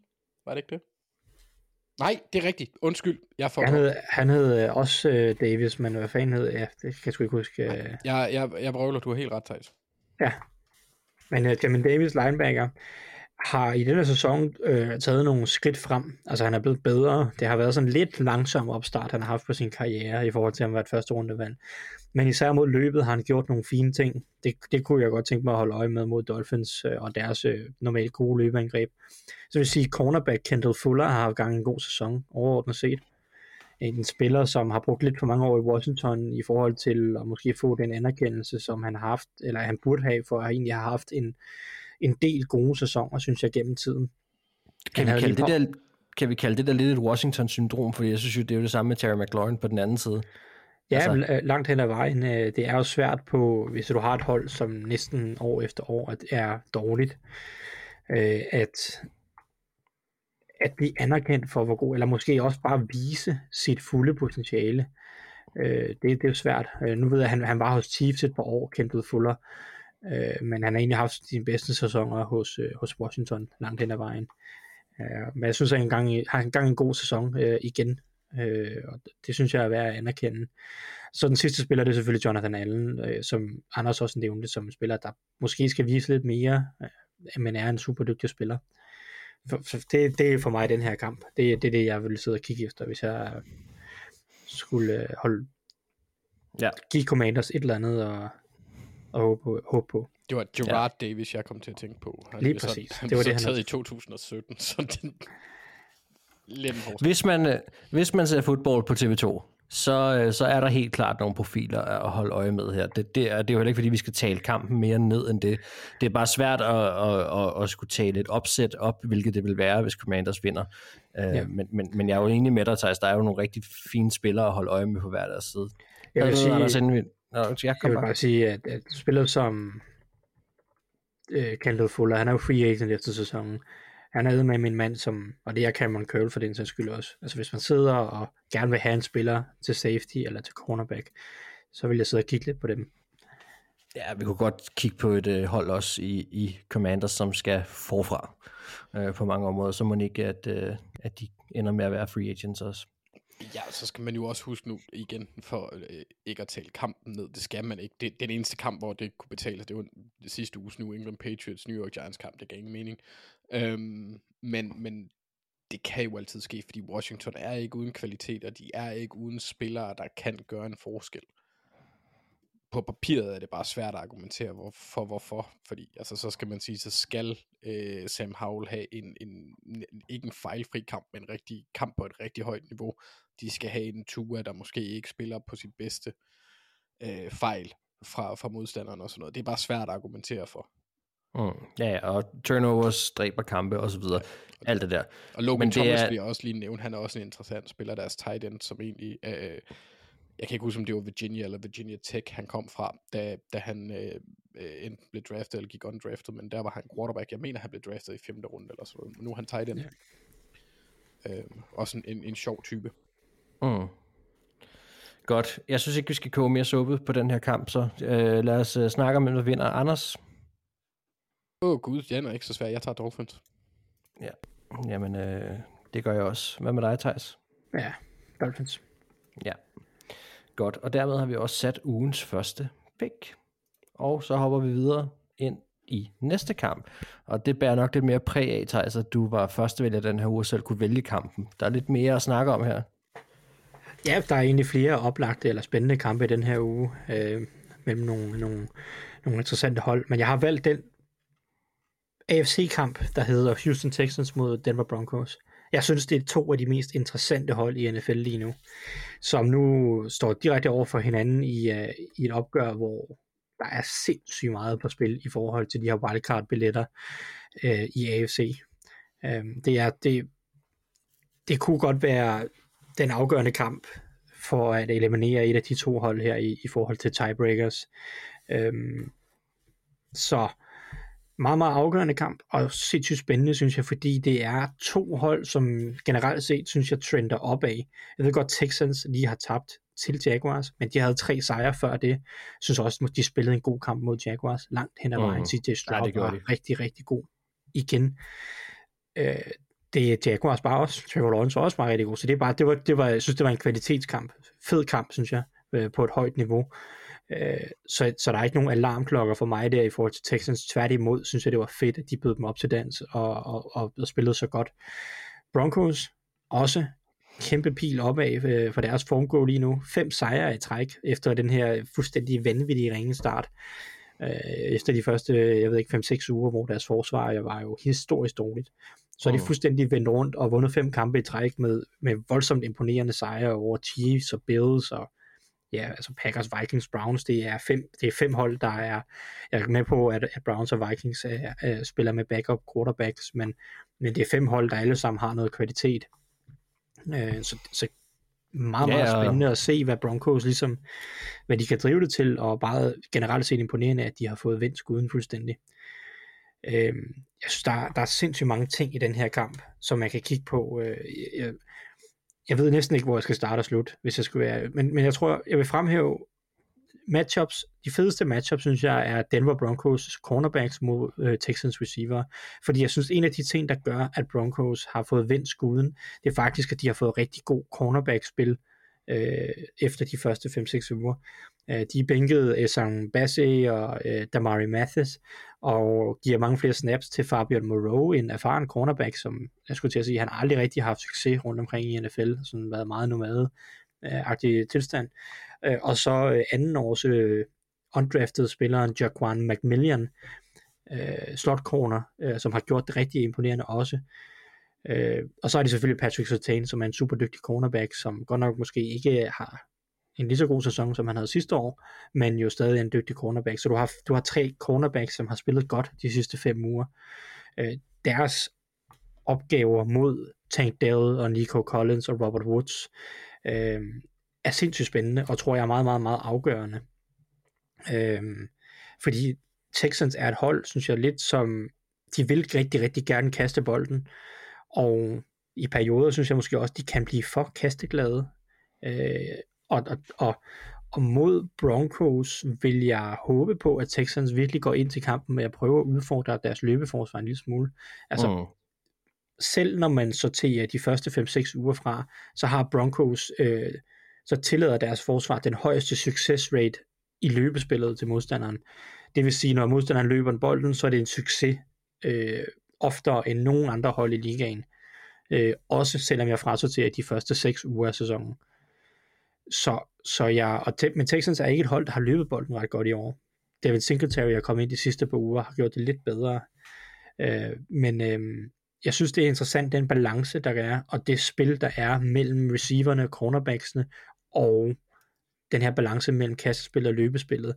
Var det ikke det? Nej, det er rigtigt. Undskyld, jeg får... Han hed, han hed øh, også øh, Davis, men hvad fanden hed, ja, det kan jeg sgu ikke huske. Øh. Jeg, jeg, jeg brøvler, du har helt ret, Thijs. Ja, men øh, Jamin Davis, linebacker, har i denne sæson øh, taget nogle skridt frem. Altså han er blevet bedre. Det har været sådan lidt langsom opstart, han har haft på sin karriere i forhold til at han var et første rundevalg. Men især mod løbet har han gjort nogle fine ting. Det, det kunne jeg godt tænke mig at holde øje med mod Dolphins øh, og deres øh, normalt gode løbeangreb. Så vil sige, cornerback Kendall Fuller har haft gang en god sæson overordnet set. En spiller, som har brugt lidt for mange år i Washington i forhold til at måske få den anerkendelse, som han har haft, eller han burde have, for at egentlig har haft en, en del gode sæsoner, synes jeg, gennem tiden. Kan vi, kalde det der, kan vi kalde det der lidt et Washington-syndrom? Fordi jeg synes jo, det er jo det samme med Terry McLaurin på den anden side. Ja, Altså- altså, langt hen ad vejen. øh, Det er jo svært på, hvis du har et hold, som næsten år efter år at- er dårligt, øh, at, at blive anerkendt for, hvor god, eller måske også bare vise sit fulde potentiale. Øh, Det, det er jo svært. Øh, Nu ved jeg, at han, han var hos Chiefs et par år, Kendall Fuller, øh, men han har egentlig haft sine bedste sæsoner hos, øh, hos Washington langt hen ad vejen. Øh, Men jeg synes, at han engang, har engang en god sæson øh, igen, øh, og det, synes jeg er værd at anerkende. Så den sidste spiller, det er selvfølgelig Jonathan Allen, øh, som Anders også nævnte, som en spiller, der måske skal vise lidt mere, øh, men er en super dygtig spiller. For, for det, det er for mig den her kamp. Det, det er det, jeg vil sidde og kigge efter, hvis jeg skulle øh, holde, Ja. give Commanders et eller andet og, og håbe, på, håbe på. Det var Gerard ja. Davis, jeg kom til at tænke på. Han Lige blev så- præcis. Han Det var det, han taget i 2017, så den... Hvis man, øh, hvis man ser fodbold på TV2, så, øh, så er der helt klart nogle profiler at holde øje med her. Det, det, er, det er jo heller ikke, fordi vi skal tale kampen mere ned end det. Det er bare svært at, at, at, at skulle tale et opsæt op, hvilket det vil være, hvis Commanders vinder. Ja. Ja. Men, men, men jeg er jo enig med dig, Thijs. Der er jo nogle rigtig fine spillere at holde øje med på hver deres side. Jeg vil sige- Anders, inden vi... Nå, jeg Jeg vil bare. bare sige, at, at spillet som øh, Kendall Fuller, han er jo free agent efter sæsonen. Han er med min mand, som, og det er Cameron Curl for den sags skyld også. Altså hvis man sidder og gerne vil have en spiller til safety eller til cornerback, så vil jeg sidde og kigge lidt på dem. Ja, vi kunne godt kigge på et øh, hold også i, i Commanders, som skal forfra øh, på mange områder. Så må ikke, at, øh, at de ender med at være free agents også. Ja, så skal man jo også huske nu igen, for øh, ikke at tale kampen ned, det skal man ikke. Det, den eneste kamp, hvor det kunne betale. Det var det sidste uges New England Patriots, New York Giants kamp, det gav ingen mening. Øhm, men, men det kan jo altid ske, fordi Washington er ikke uden kvalitet, og de er ikke uden spillere, der kan gøre en forskel. På papiret er det bare svært at argumentere hvor, for hvorfor, fordi altså, så skal man sige, så skal øh, Sam Howell have en, en, en, ikke en fejlfri kamp, men en rigtig kamp på et rigtig højt niveau. De skal have en Tua, der måske ikke spiller på sit bedste øh, fejl fra, fra modstanderen og sådan noget. Det er bare svært at argumentere for. Mm. Ja, ja, og turnovers, dræber kampe og så videre. Alt det der. Og Logan Men det Thomas er- er... vil jeg også lige nævne, han er også en interessant spiller, deres tight end, som egentlig, øh, jeg kan ikke huske, om det var Virginia eller Virginia Tech, han kom fra, da, da han øh, øh, enten blev draftet eller gik undrafted, men der var han quarterback. Jeg mener, han blev draftet i femte runde eller sådan noget. Nu er han tight end. Ja. Øh, også en, en, en sjov type. Mm. Godt. Jeg synes ikke, vi skal koge mere suppe på den her kamp, så øh, lad os øh, snakke om, hvem der vinder. Anders? Åh oh, gud, den er ikke så svær. Jeg tager Dolphins. Jamen, øh, det gør jeg også. Hvad med dig, Thijs? Ja, Dolphins. Ja. Godt. Og dermed har vi også sat ugens første pick. Og så hopper vi videre ind i næste kamp. Og det bærer nok lidt mere præg af, Thijs, at du var førstevælger den her uge og selv kunne vælge kampen. Der er lidt mere at snakke om her. Ja, der er egentlig flere oplagte eller spændende kampe i den her uge, øh, mellem nogle, nogle, nogle interessante hold. Men jeg har valgt den AFC-kamp, der hedder Houston Texans mod Denver Broncos. Jeg synes, det er to af de mest interessante hold i NFL lige nu, som nu står direkte over for hinanden i, uh, i et opgør, hvor der er sindssygt meget på spil i forhold til de her wildcard-billetter uh, i AFC. Um, øhm, det, er, det, det kunne godt være den afgørende kamp for at eliminere et af de to hold her i, i forhold til tiebreakers. Øhm, så meget, meget afgørende kamp, og sindssygt spændende, synes jeg, fordi det er to hold, som generelt set, synes jeg, trender opad. Jeg ved godt, Texans lige har tabt til Jaguars, men de havde tre sejre før det. Jeg synes også, at de spillede en god kamp mod Jaguars, langt hen ad vejen. Mm. CJ Stroud var de. rigtig, rigtig god igen. Øh, det er Jaguars bare også. Trevor Lawrence var også bare rigtig god. Så det er bare, det var, det var, jeg synes, det var en kvalitetskamp. Fed kamp, synes jeg, øh, på et højt niveau. Øh, så, så der er ikke nogen alarmklokker for mig der i forhold til Texans. Tværtimod synes jeg, det var fedt, at de bød dem op til dans og, og, og, og spillede så godt. Broncos også kæmpe pil opad øh, for deres formgå lige nu. Fem sejre i træk efter den her fuldstændig vanvittige ringe start. Øh, efter de første, jeg ved ikke, 5-6 uger, hvor deres forsvar var jo historisk dårligt. Så er de Mm. fuldstændig vendt rundt og vundet fem kampe i træk med, med voldsomt imponerende sejre over Chiefs og Bills og ja, altså Packers, Vikings, Browns, det er fem, det er fem hold, der er, jeg er med på, at, at Browns og Vikings er, er, spiller med backup quarterbacks, men, men det er fem hold, der alle sammen har noget kvalitet. Øh, så, så meget, meget og- spændende at se, hvad Broncos ligesom, hvad de kan drive det til, og bare generelt set imponerende, at de har fået vendt skuden fuldstændig. Øh, jeg synes, der, der er sindssygt mange ting i den her kamp, som man kan kigge på. Øh, jeg, jeg ved næsten ikke, hvor jeg skal starte og slutte, hvis jeg skulle være, men, men jeg tror, jeg vil fremhæve matchups, de fedeste matchups, synes jeg, er Denver Broncos cornerbacks mod øh, Texans receiver. Fordi jeg synes, en af de ting, der gør, at Broncos har fået vendt skuden, det er faktisk, at de har fået rigtig god cornerback-spil øh, efter de første 5-6 uger. Øh, de bænkede Esang øh, Bassey og øh, Damari Mathis, og giver mange flere snaps til Fabian Moreau, en erfaren cornerback, som jeg skulle til at sige, han aldrig rigtig har haft succes rundt omkring i NFL, sådan været meget nomade agtig tilstand. Øh, og så øh, anden års øh, undrafted spilleren Jaquan McMillian, øh, slot corner, øh, som har gjort det rigtig imponerende også. Øh, og så er det selvfølgelig Patrick Sertain, som er en super dygtig cornerback, som godt nok måske ikke har en lige så god sæson, som han havde sidste år, men jo stadig en dygtig cornerback. Så du har, du har tre cornerbacks, som har spillet godt de sidste fem uger. Øh, deres opgaver mod Tank Dell og Nico Collins og Robert Woods øh, er sindssygt spændende, og tror jeg er meget, meget, meget afgørende. Øh, fordi Texans er et hold, synes jeg, lidt som, de vil rigtig, rigtig gerne kaste bolden, og i perioder synes jeg måske også, de kan blive for kasteglade. Øh, og, og, og, og mod Broncos vil jeg håbe på, at Texans virkelig går ind til kampen med at prøve at udfordre deres løbeforsvar en lille smule. Altså, Mm. selv når man sorterer de første 5-6 uger fra, så har Broncos, øh, så tillader deres forsvar den højeste success rate i løbespillet til modstanderen. Det vil sige, når modstanderen løber en bolden, så er det en succes øh, oftere end nogen andre hold i ligaen. Øh, også selvom jeg frasorterer de første 6 uger af sæsonen. Så, så jeg, og te, men Texans er ikke et hold, der har løbet bolden ret godt i år. David Singletary er kommet ind de sidste par uger, har gjort det lidt bedre. Øh, men øh, jeg synes, det er interessant, den balance, der er, og det spil, der er mellem receiverne cornerbacksene, og den her balance mellem kastespillet og løbespillet.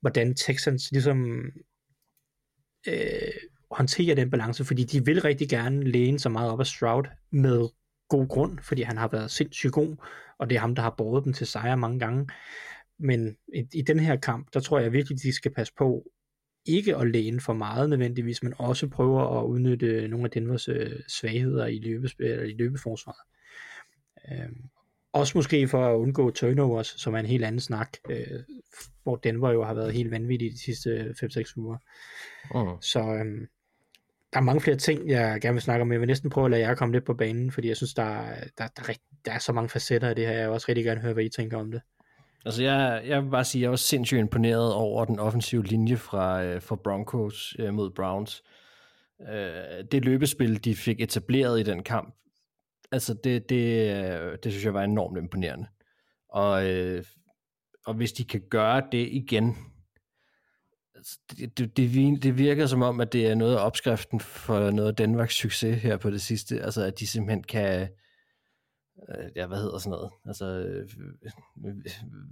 Hvordan Texans ligesom øh, håndterer den balance, fordi de vil rigtig gerne læne så meget op af Stroud med god grund, fordi han har været sindssygt god, og det er ham, der har båret dem til sejre mange gange. Men i, i den her kamp, der tror jeg virkelig, de skal passe på ikke at læne for meget nødvendigvis, men også prøve at udnytte nogle af Denvers øh, svagheder i, løbespil, eller i løbeforsvaret. Øh, også måske for at undgå turnovers, som er en helt anden snak, øh, hvor Denver jo har været helt vanvittig de sidste 5-6 uger. Mm. Så øhm, der er mange flere ting, jeg gerne vil snakke om. Jeg vil næsten prøve at lade jer komme lidt på banen, fordi jeg synes, der, der, der, er der er så mange facetter i det her. Jeg vil også rigtig gerne høre, hvad I tænker om det. Altså, jeg, jeg vil bare sige, at jeg var sindssygt imponeret over den offensive linje fra, øh, fra Broncos øh, mod Browns. Øh, det løbespil, de fik etableret i den kamp, altså det, det, øh, det synes jeg var enormt imponerende. Og, øh, og hvis de kan gøre det igen, Altså, det, det, det, det virker som om, at det er noget af opskriften for noget af Danmarks succes her på det sidste. Altså, at de simpelthen kan, øh, ja, hvad hedder sådan noget, altså øh,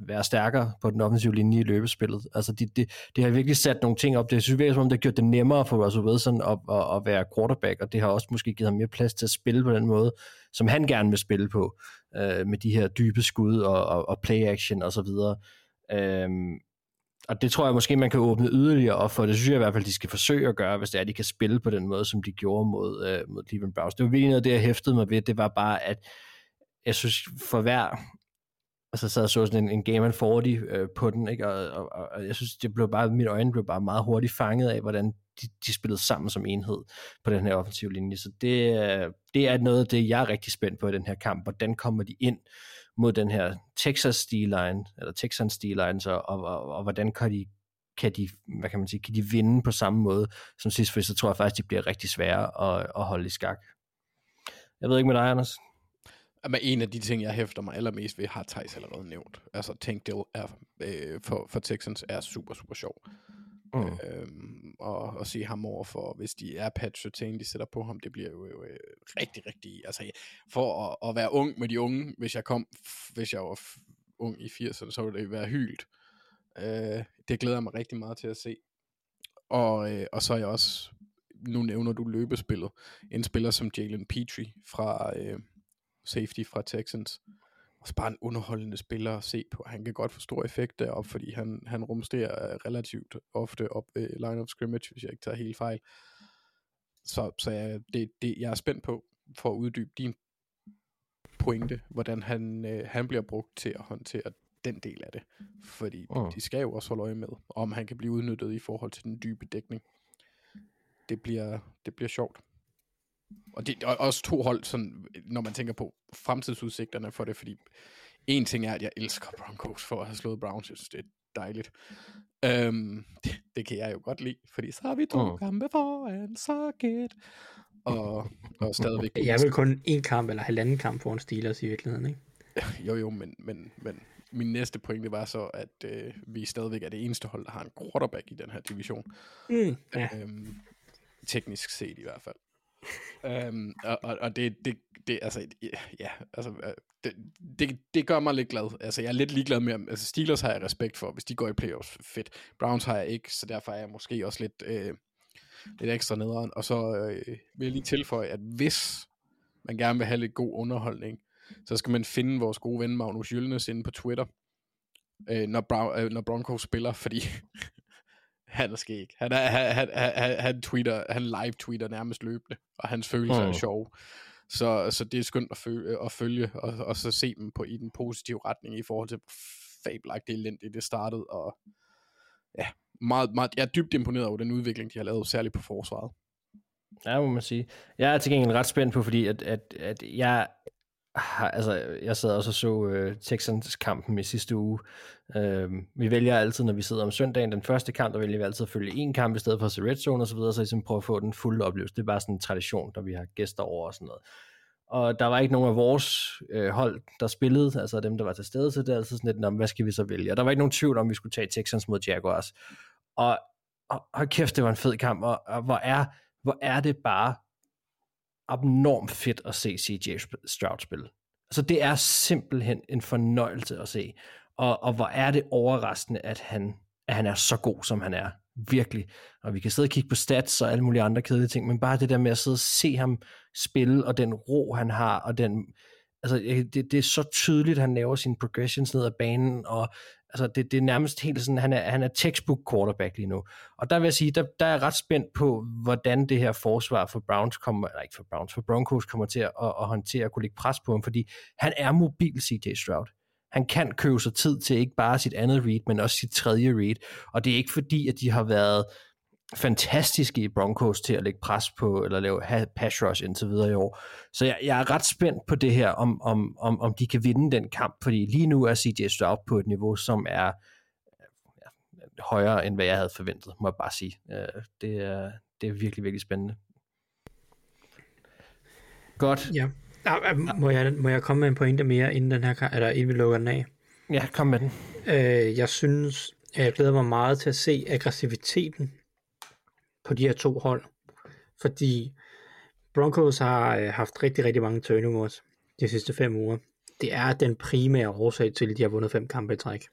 være stærkere på den offensive linje i løbespillet. Altså, det de, de har virkelig sat nogle ting op. Det synes jeg, som om det har gjort det nemmere for Russell Wilson at, at, at være quarterback, og det har også måske givet ham mere plads til at spille på den måde, som han gerne vil spille på, øh, med de her dybe skud og, og, og play action og så videre. Øhm, og det tror jeg måske, man kan åbne yderligere op for. Det synes jeg i hvert fald, de skal forsøge at gøre, hvis det er, at de kan spille på den måde, som de gjorde mod, øh, mod Cleveland Browns. Det var virkelig noget af det, jeg hæftede mig ved. Det var bare, at jeg synes, for hver Altså, så sad jeg så sådan en, en Game 40 øh, på den, ikke? Og, og, og, og, jeg synes, det blev bare, mit øjne blev bare meget hurtigt fanget af, hvordan de, de spillede sammen som enhed på den her offensive linje. Så det, øh, det er noget af det, jeg er rigtig spændt på i den her kamp. Hvordan kommer de ind mod den her Texas D-line, eller Texans D-line, så, og, og, og, hvordan kan de, kan de, hvad kan man sige, kan de vinde på samme måde som sidst, for så tror jeg faktisk, de bliver rigtig svære at, at holde i skak. Jeg ved ikke med dig, Anders. Men en af de ting, jeg hæfter mig allermest ved, har Thijs allerede nævnt. Altså, Tank det er, øh, for, for Texans er super, super sjov. Mm. Øhm, og, og se ham over for, hvis de er patch de sætter på ham, det bliver jo, jo øh, rigtig, rigtig, altså for at, at, være ung med de unge, hvis jeg kom, hvis jeg var ung i 80'erne, så ville det være hyldt. Øh, det glæder jeg mig rigtig meget til at se. Og, øh, og så er jeg også, nu nævner du løbespillet, en spiller som Jalen Petrie fra, øh, safety fra Texans. Også bare en underholdende spiller at se på. Han kan godt få stor effekt deroppe, fordi han, han rumsterer relativt ofte op ved line of scrimmage, hvis jeg ikke tager helt fejl. Så, så jeg, det, det, jeg er spændt på, for at uddybe din pointe, hvordan han, øh, han bliver brugt til at håndtere den del af det. Fordi oh. de skal jo også holde øje med, om han kan blive udnyttet i forhold til den dybe dækning. Det bliver, det bliver sjovt. Og det er også to hold, sådan, når man tænker på fremtidsudsigterne for det, fordi en ting er, at jeg elsker Broncos for at have slået Browns. Jeg synes, det er dejligt. Um, det, det kan jeg jo godt lide, fordi så har vi to mm. kampe foran, så get. Og, og stadigvæk... Jeg er vel kun en kamp eller halvanden kamp foran Steelers i virkeligheden, ikke? Jo, jo, men, men, men min næste pointe var så, at øh, vi stadigvæk er det eneste hold, der har en quarterback i den her division. Mm, ja. øhm, teknisk set i hvert fald øhm, og, og, og det, det, det, altså, ja, altså, øh, det, det, det gør mig lidt glad. Altså, jeg er lidt ligeglad med, altså Steelers har jeg respekt for, hvis de går i playoffs, fedt. Browns har jeg ikke, så derfor er jeg måske også lidt, øh, lidt ekstra nederen. Og så øh, vil jeg lige tilføje, at hvis man gerne vil have lidt god underholdning, så skal man finde vores gode ven Magnus Jyllnes, inde på Twitter, øh, når, Brown, øh, når Broncos spiller, fordi han er skæg. Han, er, han, han, han, han, tweeter, han live-tweeter nærmest løbende, og hans følelser mm. er sjove. Så, så det er skønt at følge, at følge og, og så se dem på i den positive retning i forhold til fabelagtigt elendigt det startede, og ja, meget, meget, jeg er dybt imponeret over den udvikling, de har lavet, særligt på forsvaret. Ja, må man sige. Jeg er til gengæld ret spændt på, fordi at, at, at jeg har, altså, jeg sad også og så øh, Texans-kampen i sidste uge. Øh, vi vælger altid, når vi sidder om søndagen, den første kamp, der vælger vi altid at følge en kamp i stedet for at se Red Zone og så videre, så ligesom prøve at få den fulde oplevelse. Det er bare sådan en tradition, når vi har gæster over og sådan noget. Og der var ikke nogen af vores øh, hold, der spillede, altså dem, der var til stede, så det er altid sådan lidt, hvad skal vi så vælge? Og der var ikke nogen tvivl om, vi skulle tage Texans mod Jaguars. Og, og hold kæft, det var en fed kamp, og, og hvor, er, hvor er det bare abnormt fedt at se CJ Stroud spille. Altså det er simpelthen en fornøjelse at se. Og, og hvor er det overraskende, at han, at han er så god, som han er. Virkelig. Og vi kan sidde og kigge på stats og alle mulige andre kedelige ting, men bare det der med at sidde og se ham spille, og den ro, han har, og den... Altså, det, det er så tydeligt, at han laver sine progressions ned ad banen, og altså det, det er nærmest helt sådan, han er, han er textbook quarterback lige nu. Og der vil jeg sige, der, der er jeg ret spændt på, hvordan det her forsvar for Browns kommer, eller ikke for Browns, for Broncos kommer til at, at, at håndtere at kunne lægge pres på ham, fordi han er mobil, CJ Stroud. Han kan købe sig tid til ikke bare sit andet read, men også sit tredje read. Og det er ikke fordi, at de har været fantastiske i Broncos til at lægge pres på, eller lave pass rush indtil videre i år. Så jeg, jeg er ret spændt på det her, om, om, om, om de kan vinde den kamp, fordi lige nu er CJ Stroud på et niveau, som er ja, højere, end hvad jeg havde forventet, må jeg bare sige. Øh, det er, det er virkelig, virkelig spændende. Godt. Ja. Må jeg, må jeg komme med en pointe mere, inden, den her, eller inden vi lukker den af? Ja, kom med den. Øh, jeg synes, jeg glæder mig meget til at se aggressiviteten på de her to hold. Fordi Broncos har øh, haft rigtig, rigtig mange turnovers de sidste fem uger. Det er den primære årsag til, at de har vundet fem kampe i træk.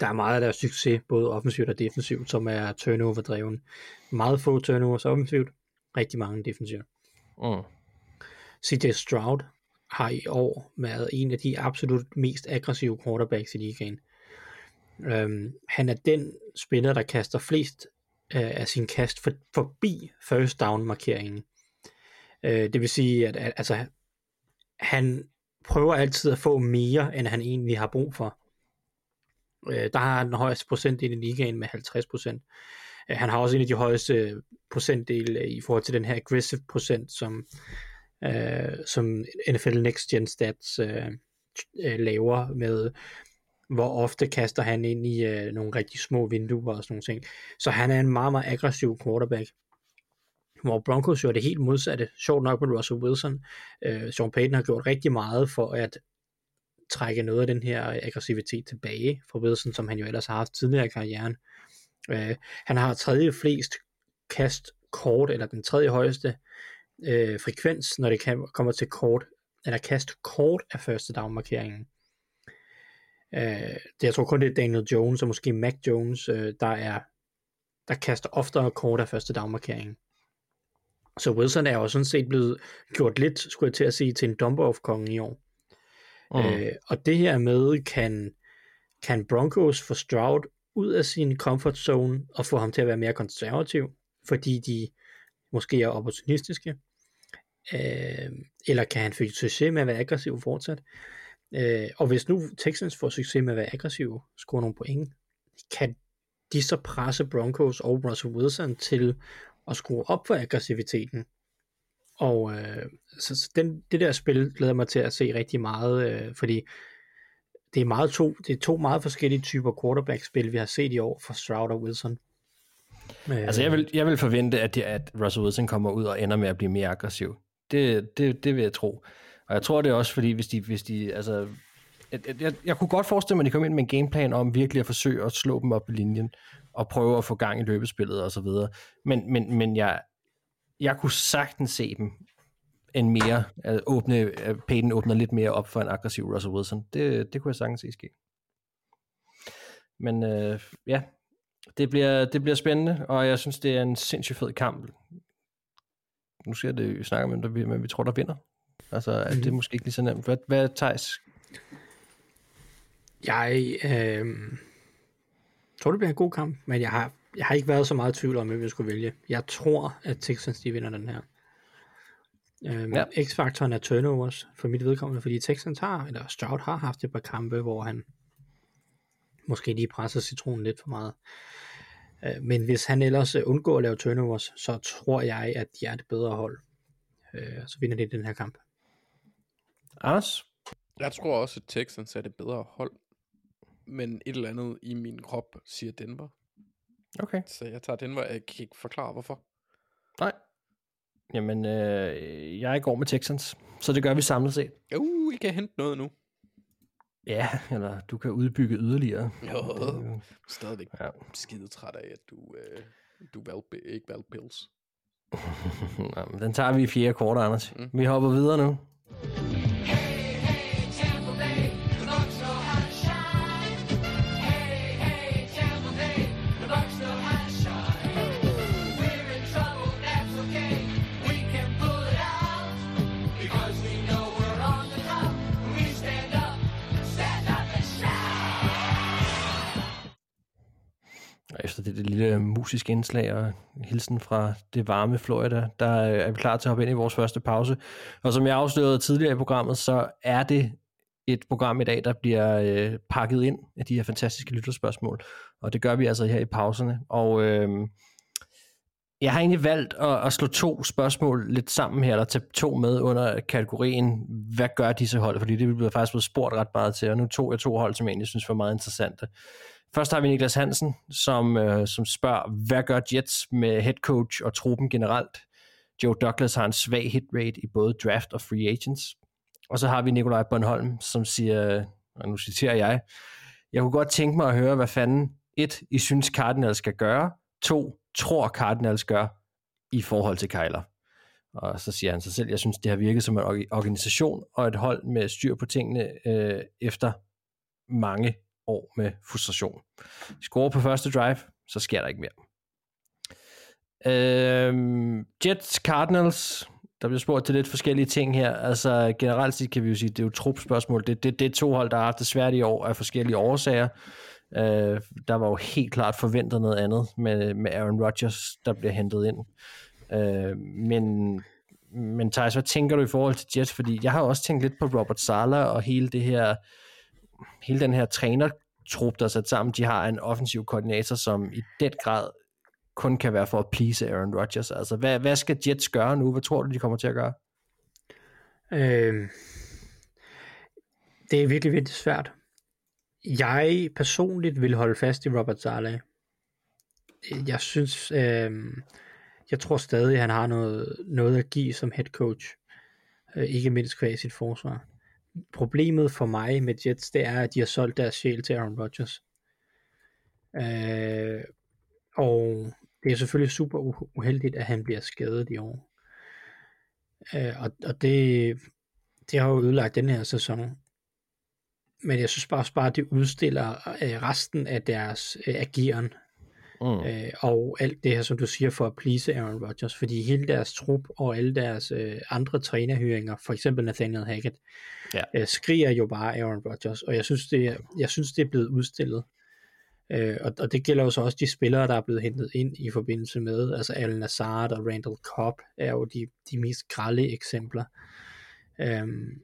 Der er meget af deres succes, både offensivt og defensivt, som er turnover-dreven. Meget få turnovers offensivt, rigtig mange defensivt. Mm. CJ Stroud har i år været en af de absolut mest aggressive quarterbacks i ligaen. Øhm, han er den spiller, der kaster flest øh, af sin kast for, forbi first down markeringen. Øh, det vil sige, at, at altså, han prøver altid at få mere, end han egentlig har brug for. Øh, der har han den højeste procentdel i ligaen med 50 procent. Øh, han har også en af de højeste procentdele i forhold til den her aggressive procent, som, øh, som NFL Next Gen Stats øh, øh, laver med, hvor ofte kaster han ind i øh, nogle rigtig små vinduer og sådan nogle ting. Så han er en meget, meget aggressiv quarterback. Hvor Broncos jo er det helt modsatte. Sjovt nok med Russell Wilson. Øh, Sean Payton har gjort rigtig meget for at trække noget af den her aggressivitet tilbage fra Wilson, som han jo ellers har haft tidligere i karrieren. Øh, han har tredje flest kast kort, eller den tredje højeste øh, frekvens, når det kan, kommer til kort, eller kast kort af første down markeringen. Øh, det, jeg tror kun det er Daniel Jones og måske Mac Jones, øh, der er der kaster oftere kort af første down markeringen. Så Wilson er jo sådan set blevet gjort lidt, skulle jeg til at sige, til en dump off konge i år. Mm. Øh, og det her med, kan, kan Broncos få Stroud ud af sin comfort zone og få ham til at være mere konservativ, fordi de måske er opportunistiske, øh, eller kan han få succes med at være aggressiv fortsat. Øh, og hvis nu Texans får succes med at være aggressive, score nogle point, kan de så presse Broncos og Russell Wilson til at skrue op for aggressiviteten. Og øh, så, så den, det der spil glæder mig til at se rigtig meget, øh, fordi det er, meget to, det er to meget forskellige typer quarterback-spil, vi har set i år for Stroud og Wilson. Øh. Altså jeg vil, jeg vil forvente, at, det, at Russell Wilson kommer ud og ender med at blive mere aggressiv. Det, det, det vil jeg tro. Og jeg tror det er også, fordi hvis de, hvis de altså, jeg, jeg, jeg kunne godt forestille mig, at de kom ind med en gameplan om virkelig at forsøge at slå dem op i linjen, og prøve at få gang i løbespillet og så videre. Men, men, men jeg, jeg kunne sagtens se dem en mere, at åbne, at Peyton åbner lidt mere op for en aggressiv Russell Wilson. Det, det kunne jeg sagtens se ske. Men øh, ja, det bliver, det bliver spændende, og jeg synes, det er en sindssygt fed kamp. Nu ser det vi snakker om, men vi tror, der vinder. Altså, mm-hmm. det er måske ikke lige så nemt. Hvad, hvad Thijs? Jeg øh, tror, det bliver en god kamp, men jeg har, jeg har ikke været så meget i tvivl om, hvem jeg skulle vælge. Jeg tror, at Texans de vinder den her. Øhm, ja. X-faktoren er turnovers for mit vedkommende, fordi Texans har, eller Stroud har haft et par kampe, hvor han måske lige presser citronen lidt for meget. Øh, men hvis han ellers øh, undgår at lave turnovers, så tror jeg, at de er det bedre hold. Øh, så vinder de den her kamp. Anders? Jeg tror også, at Texans er det bedre hold. Men et eller andet i min krop siger Denver. Okay. Så jeg tager Denver. Jeg kan ikke forklare, hvorfor. Nej. Jamen, øh, jeg går med Texans. Så det gør vi samlet set. Uh, I kan hente noget nu. Ja, eller du kan udbygge yderligere. Jo, det, jo... stadigvæk ja. skide træt af, at du, øh, du valg, ikke valgte Bills. Nå, men den tager vi i fjerde kort, Anders. Mm. Vi hopper videre nu. Hey. Efter det, det lille musiske indslag og hilsen fra det varme Florida, der øh, er vi klar til at hoppe ind i vores første pause. Og som jeg afslørede tidligere i programmet, så er det et program i dag, der bliver øh, pakket ind af de her fantastiske lytterspørgsmål. Og det gør vi altså her i pauserne. Og øh, jeg har egentlig valgt at, at slå to spørgsmål lidt sammen her, eller tage to med under kategorien, hvad gør disse hold? Fordi det bliver faktisk blevet spurgt ret meget til, og nu tog jeg to hold, som jeg egentlig synes var meget interessante. Først har vi Niklas Hansen, som, øh, som spørger, hvad gør Jets med head coach og truppen generelt? Joe Douglas har en svag hit rate i både draft og free agents. Og så har vi Nikolaj Bornholm, som siger, og nu citerer jeg, jeg kunne godt tænke mig at høre, hvad fanden et, I synes Cardinals skal gøre, to, tror Cardinals gør i forhold til Kyler. Og så siger han sig selv, jeg synes, det har virket som en organisation og et hold med styr på tingene øh, efter mange år med frustration. De scorer på første drive, så sker der ikke mere. Øhm, Jets, Cardinals, der bliver spurgt til lidt forskellige ting her. Altså generelt set kan vi jo sige, det er jo trupspørgsmål. Det, det, det er to hold, der har haft det svært i år af forskellige årsager. Øh, der var jo helt klart forventet noget andet med, med Aaron Rodgers, der bliver hentet ind. Øh, men, men Thijs, hvad tænker du i forhold til Jets? Fordi jeg har også tænkt lidt på Robert Sala og hele det her, hele den her trænertrup, der er sat sammen. De har en offensiv koordinator, som i den grad kun kan være for at please Aaron Rodgers. Altså, hvad, hvad skal Jets gøre nu? Hvad tror du, de kommer til at gøre? Øh, det er virkelig, virkelig svært. Jeg personligt vil holde fast i Robert Saleh. Jeg synes, øh, jeg tror stadig, han har noget, noget at give som head coach. Øh, ikke mindst kvæg sit forsvar. Problemet for mig med Jets, det er, at de har solgt deres sjæl til Aaron Rodgers. Øh, og det er selvfølgelig super uheldigt, at han bliver skadet i år. Øh, og, og det, det har jo ødelagt den her sæson. Men jeg synes bare, bare det udstiller øh, resten af deres øh, ageren. Mm. Øh, og alt det her, som du siger, for at please Aaron Rodgers. Fordi hele deres trup og alle deres øh, andre trænerhyringer, for eksempel Nathaniel Hackett, ja. øh, skriger jo bare Aaron Rodgers. Og jeg synes, det, jeg synes, det er blevet udstillet. Øh, og, og det gælder jo så også de spillere, der er blevet hentet ind i forbindelse med, altså Al Nazard og Randall Cobb er jo de, de mest grælde eksempler. Øhm,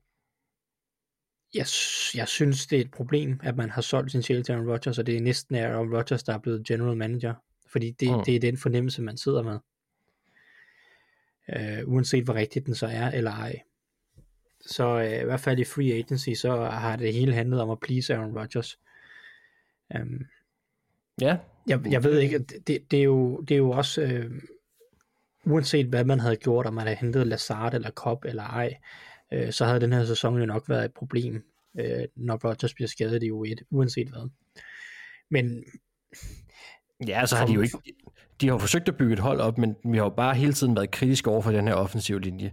jeg, jeg synes, det er et problem, at man har solgt sin sjæl til Aaron Rodgers, og det er næsten Aaron Rodgers, der er blevet general manager. Fordi det, mm. det er den fornemmelse, man sidder med. Øh, uanset hvor rigtigt den så er, eller ej. Så øh, i hvert fald i free agency, så har det hele handlet om at please Aaron Rodgers. Um, ja. Jeg, jeg ved ikke, det, det, er, jo, det er jo også, øh, uanset hvad man havde gjort, om man havde hentet Lazard eller Cobb eller ej, øh, så havde den her sæson jo nok været et problem, øh, når Rodgers bliver skadet i U1, uanset hvad. Men... Ja, så har de jo ikke... De har forsøgt at bygge et hold op, men vi har jo bare hele tiden været kritiske over for den her offensive linje.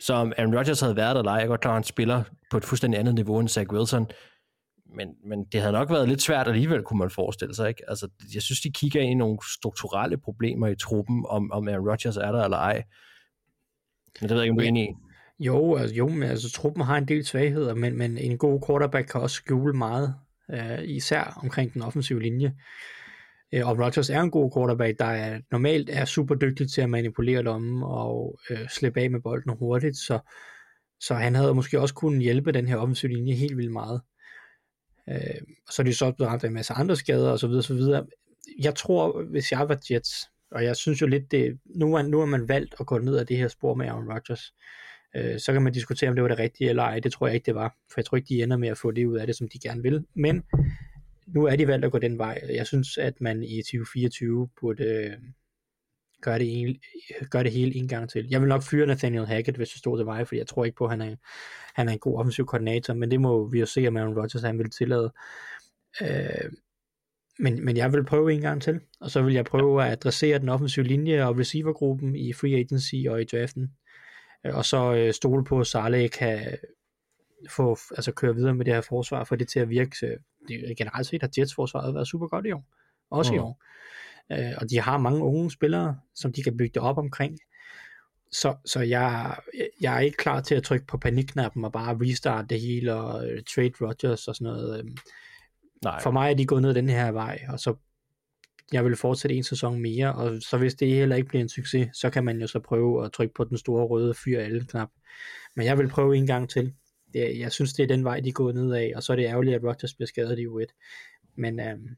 Så om Aaron Rodgers havde været der eller jeg godt klar, at han spiller på et fuldstændig andet niveau end Zach Wilson, men, men det havde nok været lidt svært alligevel, kunne man forestille sig. Ikke? Altså, jeg synes, de kigger ind i nogle strukturelle problemer i truppen, om, om Aaron Rodgers er der eller ej. Men det ved jeg ikke, om du er enig i. Jo, altså, jo, men altså, truppen har en del svagheder, men, men en god quarterback kan også skjule meget, øh, især omkring den offensive linje. Øh, og Rodgers er en god quarterback, der er, normalt er super dygtig til at manipulere lommen og øh, slippe af med bolden hurtigt, så, så han havde måske også kunnet hjælpe den her offensive linje helt vildt meget. Øh, så er de så blevet ramt af en masse andre skader osv. videre. Jeg tror, hvis jeg var Jets, og jeg synes jo lidt, det, nu, er, nu er man valgt at gå ned ad det her spor med Aaron Rodgers, øh, Øh, så kan man diskutere, om det var det rigtige eller ej. Det tror jeg ikke, det var, for jeg tror ikke, de ender med at få det ud af det, som de gerne vil. Men nu er de valgt at gå den vej. Jeg synes, at man i 2024 burde øh, gøre det, en, gøre det hele en gang til. Jeg vil nok fyre Nathaniel Hackett, hvis det stod til vej, for jeg tror ikke på, at han er, han er en god offensiv koordinator, men det må vi jo se, om Aaron Rodgers han vil tillade. Øh, men, men jeg vil prøve en gang til, og så vil jeg prøve at adressere den offensive linje og receivergruppen i free agency og i draften, øh, og så øh, stole på, at Saleh kan få, altså køre videre med det her forsvar, for det til at virke. Det, generelt set har Jets forsvaret været super godt i år, også mm. i år. Øh, og de har mange unge spillere, som de kan bygge det op omkring. Så, så jeg, jeg er ikke klar til at trykke på panikknappen og bare restart det hele og uh, trade Rodgers og sådan noget. Øhm. Nej. For mig er de gået ned den her vej, og så jeg vil fortsætte en sæson mere, og så hvis det heller ikke bliver en succes, så kan man jo så prøve at trykke på den store røde fyr alle knap. Men jeg vil prøve en gang til. Det, jeg synes, det er den vej, de er gået ned af, og så er det ærgerligt, at Rodgers bliver skadet i U1. Men øhm,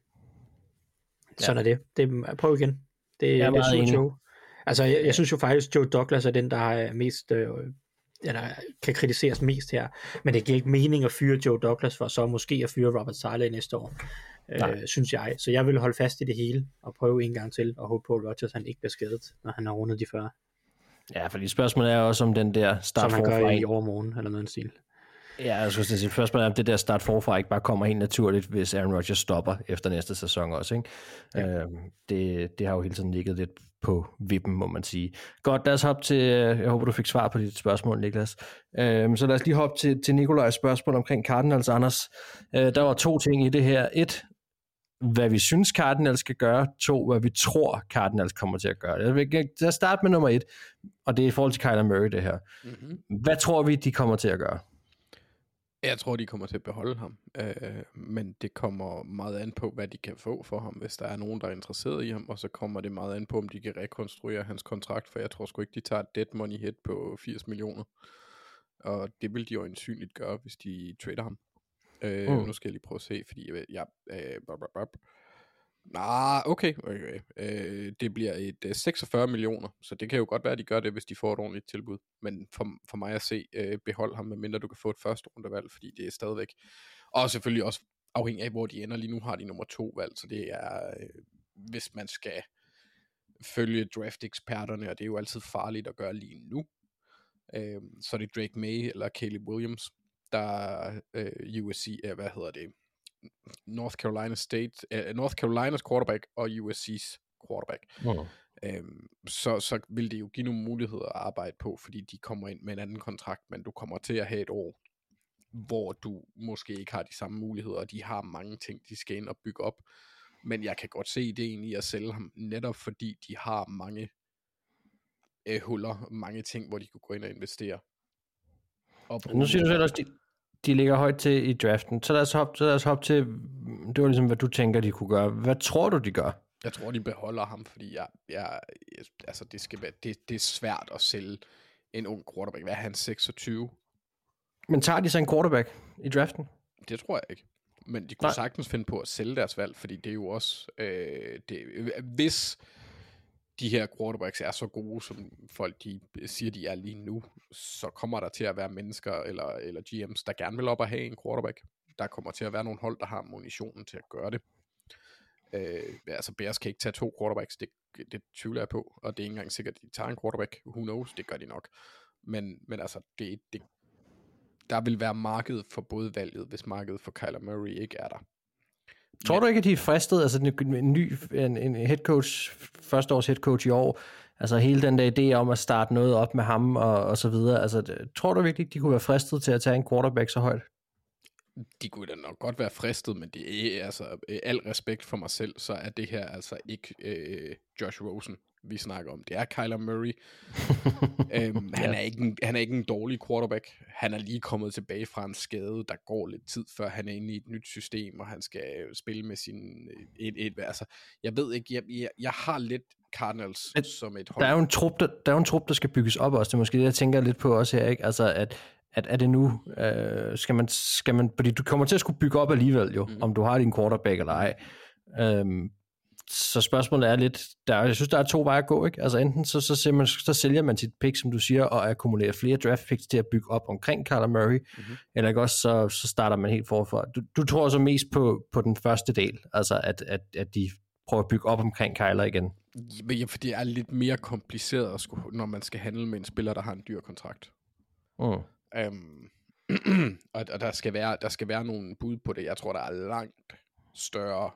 sådan er det. det. Prøv igen. Det, jeg er det er. Altså, jeg, jeg synes jo faktisk, Joe Douglas er den, der har mest, øh, eller kan kritiseres mest her. Men det giver ikke mening at fyre Joe Douglas for så måske at fyre Robert Saleh næste år. Øh, synes jeg. Så jeg vil holde fast i det hele og prøve en gang til og håbe på, at Rodgers han ikke bliver skadet, når han har rundet de 40. Ja, fordi spørgsmålet er også om den der start Som han gør i overmorgen, eller noget stil. Ja, jeg skulle sige, spørgsmålet er, om det der start forfra ikke bare kommer helt naturligt, hvis Aaron Rodgers stopper efter næste sæson også. Ikke? Ja. Øhm, det, det har jo hele tiden ligget lidt på vippen, må man sige. Godt, lad os hoppe til, øh, jeg håber, du fik svar på dit spørgsmål, Niklas. Øhm, så lad os lige hoppe til, til Nikolajs spørgsmål omkring Cardinals, Anders. Øh, der var to ting i det her. Et, hvad vi synes Cardinals skal gøre. To, hvad vi tror Cardinals kommer til at gøre. Jeg vil lad os starte med nummer et, og det er i forhold til Kyler Murray det her. Mm-hmm. Hvad tror vi, de kommer til at gøre? Jeg tror, de kommer til at beholde ham, øh, men det kommer meget an på, hvad de kan få for ham, hvis der er nogen, der er interesseret i ham, og så kommer det meget an på, om de kan rekonstruere hans kontrakt, for jeg tror sgu ikke, de tager et dead money hit på 80 millioner. Og det vil de jo ansynligt gøre, hvis de trader ham. Øh, Mm. Nu skal jeg lige prøve at se, fordi jeg, jeg øh, bop, bop, bop. Nej, okay. okay. Øh, det bliver et øh, 46 millioner, så det kan jo godt være, at de gør det, hvis de får et ordentligt tilbud. Men for, for mig at se, øh, behold ham, medmindre du kan få et første rundevalg, fordi det er stadigvæk... Og selvfølgelig også afhængig af, hvor de ender. Lige nu har de nummer to valg, så det er, øh, hvis man skal følge draft-eksperterne, og det er jo altid farligt at gøre lige nu, øh, så er det Drake May eller Caleb Williams, der øh, USC, er, hvad hedder det, North Carolina State, øh, North Carolinas quarterback og USC's quarterback. Mm. Øhm, så, så vil det jo give nogle muligheder at arbejde på, fordi de kommer ind med en anden kontrakt, men du kommer til at have et år, hvor du måske ikke har de samme muligheder, og de har mange ting, de skal ind og bygge op. Men jeg kan godt se ideen i at sælge ham, netop fordi de har mange øh, huller, mange ting, hvor de kunne gå ind og investere. Og Nu siger du selv også, de, de ligger højt til i draften. Så lad os hoppe, så lad os hoppe til, det var ligesom, hvad du tænker, de kunne gøre. Hvad tror du, de gør? Jeg tror, de beholder ham, fordi jeg, jeg, jeg, altså det, skal være, det, det er svært at sælge en ung quarterback. Hvad er han, 26? Men tager de så en quarterback i draften? Det tror jeg ikke. Men de kunne Nej. Nej. sagtens finde på at sælge deres valg, fordi det er jo også... Øh, det, hvis de her quarterbacks er så gode, som folk de siger, de er lige nu, så kommer der til at være mennesker eller, eller GM's, der gerne vil op og have en quarterback. Der kommer til at være nogle hold, der har munitionen til at gøre det. Øh, altså Bears kan ikke tage to quarterbacks, det, det tvivler jeg på, og det er ikke engang sikkert, at de tager en quarterback. Who knows, det gør de nok. Men, men altså, det, det, der vil være marked for både valget, hvis markedet for Kyler Murray ikke er der. Tror du ikke, at de er fristet, altså en, en ny en, en head coach, første års head coach i år, altså hele den der idé om at starte noget op med ham og, og så videre, altså tror du virkelig de kunne være fristet til at tage en quarterback så højt? De kunne da nok godt være fristet, men det er altså, øh, al respekt for mig selv, så er det her altså ikke øh, Josh Rosen, vi snakker om. Det er Kyler Murray. øhm, han, er ikke en, han er ikke en dårlig quarterback. Han er lige kommet tilbage fra en skade, der går lidt tid, før han er inde i et nyt system, og han skal øh, spille med sin... øh, Et, et, altså, jeg ved ikke, jeg, jeg, jeg har lidt Cardinals Et- som et hold. Der er jo en trup, der, der, er jo en trup, der skal bygges op også. Det er måske det, jeg tænker lidt på også her, ikke? Altså, at, at er det nu, øh, skal, man, skal man, fordi du kommer til at skulle bygge op alligevel jo, mm. om du har din quarterback eller ej. Øhm, så spørgsmålet er lidt, der, er- jeg synes, der er to veje at gå, ikke? Altså enten så, så, ser man, så sælger man sit pick, som du siger, og akkumulerer flere draft picks til at bygge op omkring Kyler Murray, mm-hmm. eller ikke også, så, så starter man helt forfra. Du, du tror så mest på, på den første del, altså at, at, at de prøver at bygge op omkring Kyler igen. Men ja, for det er lidt mere kompliceret, at skulle, når man skal handle med en spiller, der har en dyr kontrakt. Mm. Øhm, og, og der, skal være, der skal være nogle bud på det. Jeg tror, der er langt større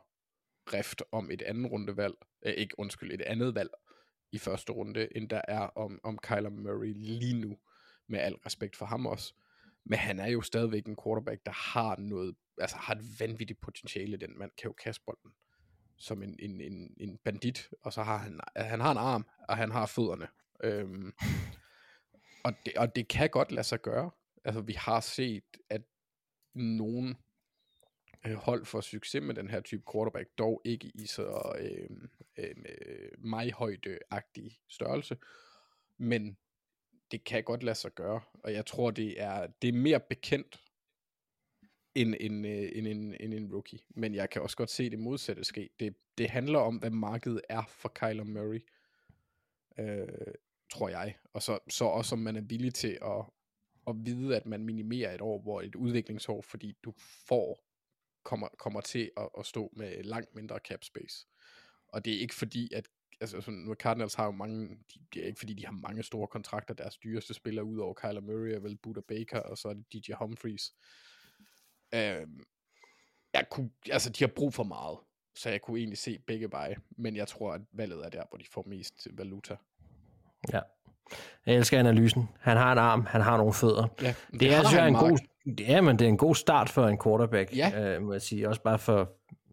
rift om et andet rundevalg, øh, ikke undskyld, et andet valg i første runde, end der er om, om Kyler Murray lige nu, med al respekt for ham også. Men han er jo stadigvæk en quarterback, der har noget, altså har et vanvittigt potentiale. Den mand kan jo kaste bolden som en, en, en, en bandit, og så har han, han har en arm, og han har fødderne. Øhm, og, det, og det kan godt lade sig gøre. Altså, vi har set, at nogen øh, hold for succes med den her type quarterback, dog ikke i så øh, øh, øh, mig-højde-agtig størrelse, men det kan godt lade sig gøre, og jeg tror, det er, det er mere bekendt end, end, øh, end, end, end en rookie. Men jeg kan også godt se det modsatte ske. Det, det handler om, hvad markedet er for Kyler Murray, øh, tror jeg. Og så, så også, om man er villig til at, at vide, at man minimerer et år, hvor et udviklingsår, fordi du får, kommer, kommer til at, at stå med langt mindre cap space. Og det er ikke fordi, at altså sådan, nu Cardinals har jo mange, de, det er ikke fordi, de har mange store kontrakter, deres dyreste spillere ud over Kyler Murray er vel Buda Baker, og så er det DJ Humphries. Øhm, jeg kunne, altså de har brug for meget, så jeg kunne egentlig se begge veje, men jeg tror, at valget er der, hvor de får mest valuta. Ja. Jeg elsker analysen. Han har en arm, han har nogle fødder. Ja, Det, det er, synes jeg, han, en Mark. god, ja, men det er en god start for en quarterback, Ja. øh, må jeg sige. Også bare for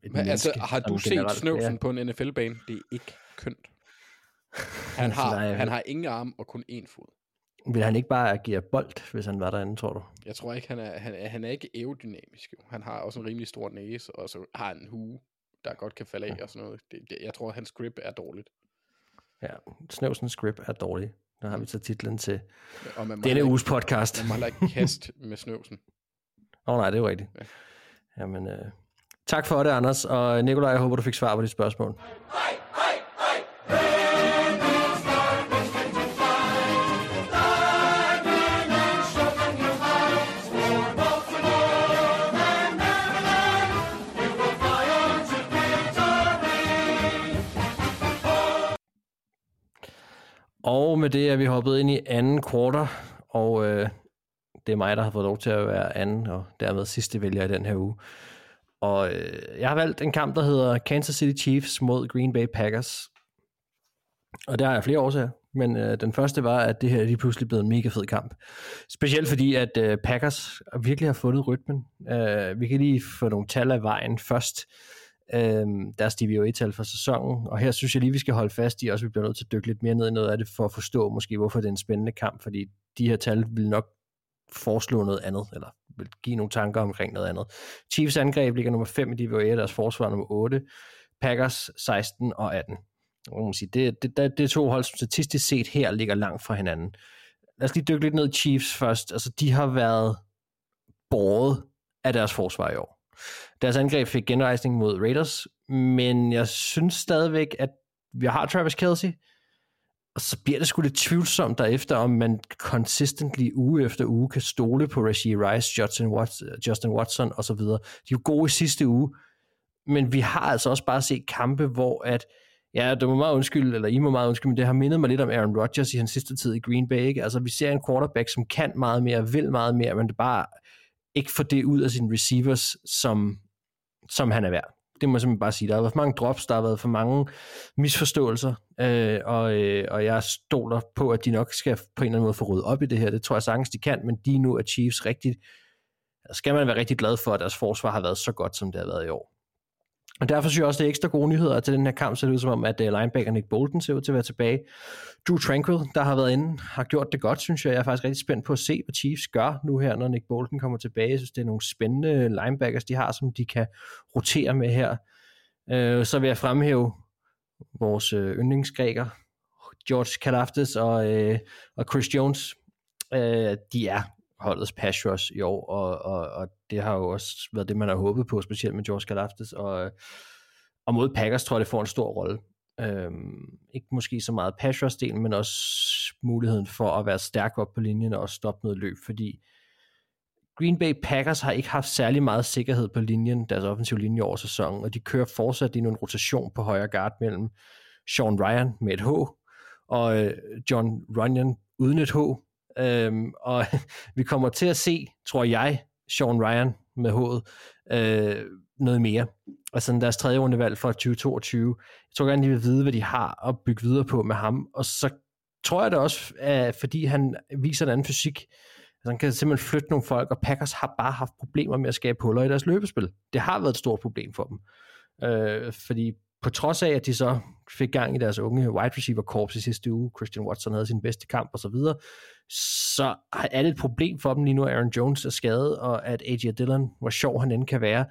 et Men, altså, menneske, har du set. Snøvsen på en NFL-bane? Det er ikke kønt. Han har, Nej, jeg han har ingen arm og kun én fod. Vil han ikke bare agere bold, hvis han var derinde, tror du? Jeg tror ikke, han er, han, er- han er ikke aerodynamisk. Jo. Han har også en rimelig stor næse, og så har han en hue, der godt kan falde af og sådan noget. Det, det, jeg tror, hans grip er dårligt. Ja, Snøvsens grip er dårlig. Der har vi så titlen til Og man denne uges podcast. man må ikke kaste med snøvsen. Åh oh, nej, det er jo rigtigt. Ja. Jamen, øh, tak for det, Anders. Og Nikolaj, jeg håber, du fik svar på dit spørgsmål. Og med det er vi hoppet ind i anden quarter, og øh, det er mig, der har fået lov til at være anden, og dermed sidste vælger i den her uge. Og øh, jeg har valgt en kamp, der hedder Kansas City Chiefs mod Green Bay Packers. Og der er flere årsager, men øh, den første var, at det her er lige pludselig blevet en mega fed kamp. Specielt fordi, at øh, Packers virkelig har fundet rytmen. Øh, vi kan lige få nogle tal af vejen først. Øh, deres DVOA-tal for sæsonen, og her synes jeg lige, vi skal holde fast i, også vi bliver nødt til at dykke lidt mere ned i noget af det, for at forstå måske, hvorfor det er en spændende kamp, fordi de her tal vil nok foreslå noget andet, eller vil give nogle tanker omkring noget andet. Chiefs angreb ligger nummer 5 i DVOA, deres forsvar nummer 8, Packers 16 og 18. Man må sige, det, det, det, det er to hold, som statistisk set her ligger langt fra hinanden. Lad os lige dykke lidt ned i Chiefs først. Altså, de har været båret af deres forsvar i år. Deres angreb fik genrejsning mod Raiders, men jeg synes stadigvæk, at vi har Travis Kelsey, og så bliver det sgu lidt tvivlsomt derefter, om man consistently uge efter uge kan stole på Rashid Rice, Justin, Watson, Justin Watson osv. De er jo gode i sidste uge, men vi har altså også bare set kampe, hvor at, ja, det må meget undskylde, eller I må meget undskylde, men det har mindet mig lidt om Aaron Rodgers i hans sidste tid i Green Bay. Ikke? Altså, vi ser en quarterback, som kan meget mere, vil meget mere, men det bare ikke få det ud af sine receivers, som, som han er værd. Det må jeg simpelthen bare sige. Der har været for mange drops, der har været for mange misforståelser, øh, og, øh, og jeg stoler på, at de nok skal på en eller anden måde få ryddet op i det her. Det tror jeg sagtens, de kan, men de nu er Chiefs rigtigt, altså der skal man være rigtig glad for, at deres forsvar har været så godt, som det har været i år. Og derfor synes jeg også, det er ekstra gode nyheder til den her kamp, ser det ud som om, at øh, linebacker Nick Bolton ser ud til at være tilbage. Drew Tranquil, der har været inde, har gjort det godt, synes jeg. Jeg er faktisk rigtig spændt på at se, hvad Chiefs gør nu her, når Nick Bolton kommer tilbage. Jeg synes, det er nogle spændende linebackers, de har, som de kan rotere med her. Uh, så vil jeg fremhæve vores øh, yndlingsgræker, George Kalafdis og, uh, og Chris Jones. Uh, de er holdets pass rush i år, og, og, og det har jo også været det, man har håbet på, specielt med George Kalafdis, og, øh, og mod Packers tror jeg, det får en stor rolle. Øhm, ikke måske så meget pass rush delen, men også muligheden for at være stærk op på linjen og stoppe noget løb, fordi Green Bay Packers har ikke haft særlig meget sikkerhed på linjen, deres offensive linje over sæsonen, og de kører fortsat i en rotation på højre guard mellem Sean Ryan med et H, og øh, John Runyon uden et H, Øhm, og vi kommer til at se, tror jeg, Sean Ryan med hovedet øh, noget mere. Altså deres tredje rundevalg for 2022. Jeg tror gerne, de vil vide, hvad de har at bygge videre på med ham. Og så tror jeg det også, at fordi han viser en anden fysik, altså han kan simpelthen flytte nogle folk, og Packers har bare haft problemer med at skabe huller i deres løbespil. Det har været et stort problem for dem. Øh, fordi på trods af, at de så fik gang i deres unge wide receiver korps i sidste uge, Christian Watson havde sin bedste kamp osv., så, så er det et problem for dem lige nu, at Aaron Jones er skadet, og at A.J. Dillon, hvor sjov han end kan være,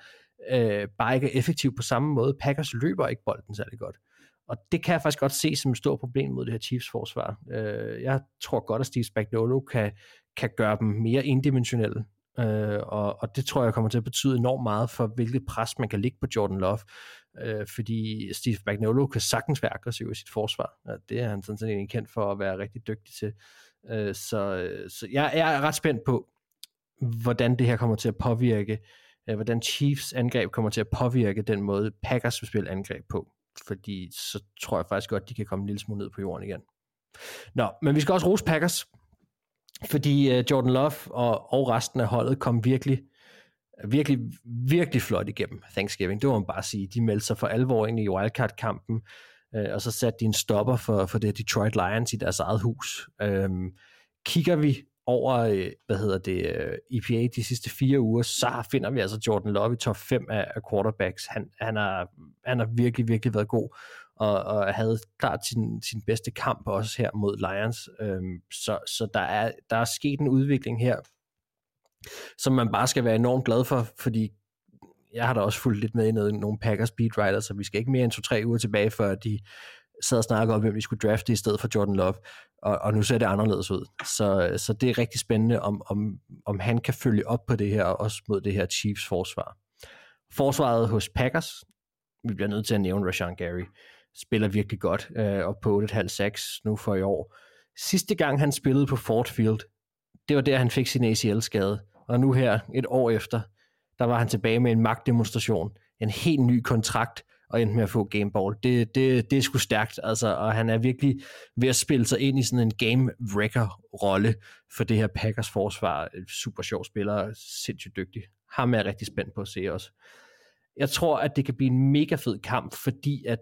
øh, bare ikke er effektiv på samme måde. Packers løber ikke bolden særlig godt. Og det kan jeg faktisk godt se som et stort problem mod det her Chiefs forsvar. Øh, jeg tror godt, at Steve Spagnuolo kan, kan gøre dem mere indimensionelle, øh, og, og det tror jeg kommer til at betyde enormt meget for, hvilket pres man kan ligge på Jordan Love, øh, fordi Steve Magnolo kan sagtens være aggressiv i sit forsvar. Det er han sådan set egentlig kendt for at være rigtig dygtig til. Øh, så øh, så jeg, jeg er ret spændt på, hvordan det her kommer til at påvirke, øh, hvordan Chiefs angreb kommer til at påvirke den måde, Packers vil spille angreb på. Fordi så tror jeg faktisk godt, de kan komme en lille smule ned på jorden igen. Nå, men vi skal også rose Packers, fordi øh, Jordan Love og, og resten af holdet kom virkelig, virkelig, virkelig flot igennem Thanksgiving. Det må man bare sige. De meldte sig for alvor ind i wildcard-kampen, øh, og så satte de en stopper for, for det Detroit Lions i deres eget hus. Øh, kigger vi over, øh, hvad hedder det, øh, EPA de sidste fire uger, så finder vi altså Jordan Love i top 5 af, af quarterbacks. Han, han, har, han har virkelig, virkelig været god. og, og havde klart sin, sin bedste kamp også her mod Lions. Øhm, så så der, er, der er sket en udvikling her, som man bare skal være enormt glad for, fordi jeg har da også fulgt lidt med i noget, nogle Packers beatwriters, så vi skal ikke mere end to-tre uger tilbage, før de sad og snakkede om, hvem vi skulle drafte i stedet for Jordan Love, og, og nu ser det anderledes ud. Så, så det er rigtig spændende, om, om, om han kan følge op på det her, også mod det her Chiefs forsvar. Forsvaret hos Packers, vi bliver nødt til at nævne Rashan Gary, spiller virkelig godt, øh, og på 8,5-6 nu for i år. Sidste gang han spillede på Ford Field, det var der, han fik sin ACL-skade, og nu her, et år efter, der var han tilbage med en magtdemonstration, en helt ny kontrakt, og endte med at få gameball. Det, det, det er sgu stærkt, altså, og han er virkelig ved at spille sig ind i sådan en game wrecker rolle for det her Packers forsvar. Super sjov spiller, sindssygt dygtig. Ham er jeg rigtig spændt på at se også. Jeg tror, at det kan blive en mega fed kamp, fordi at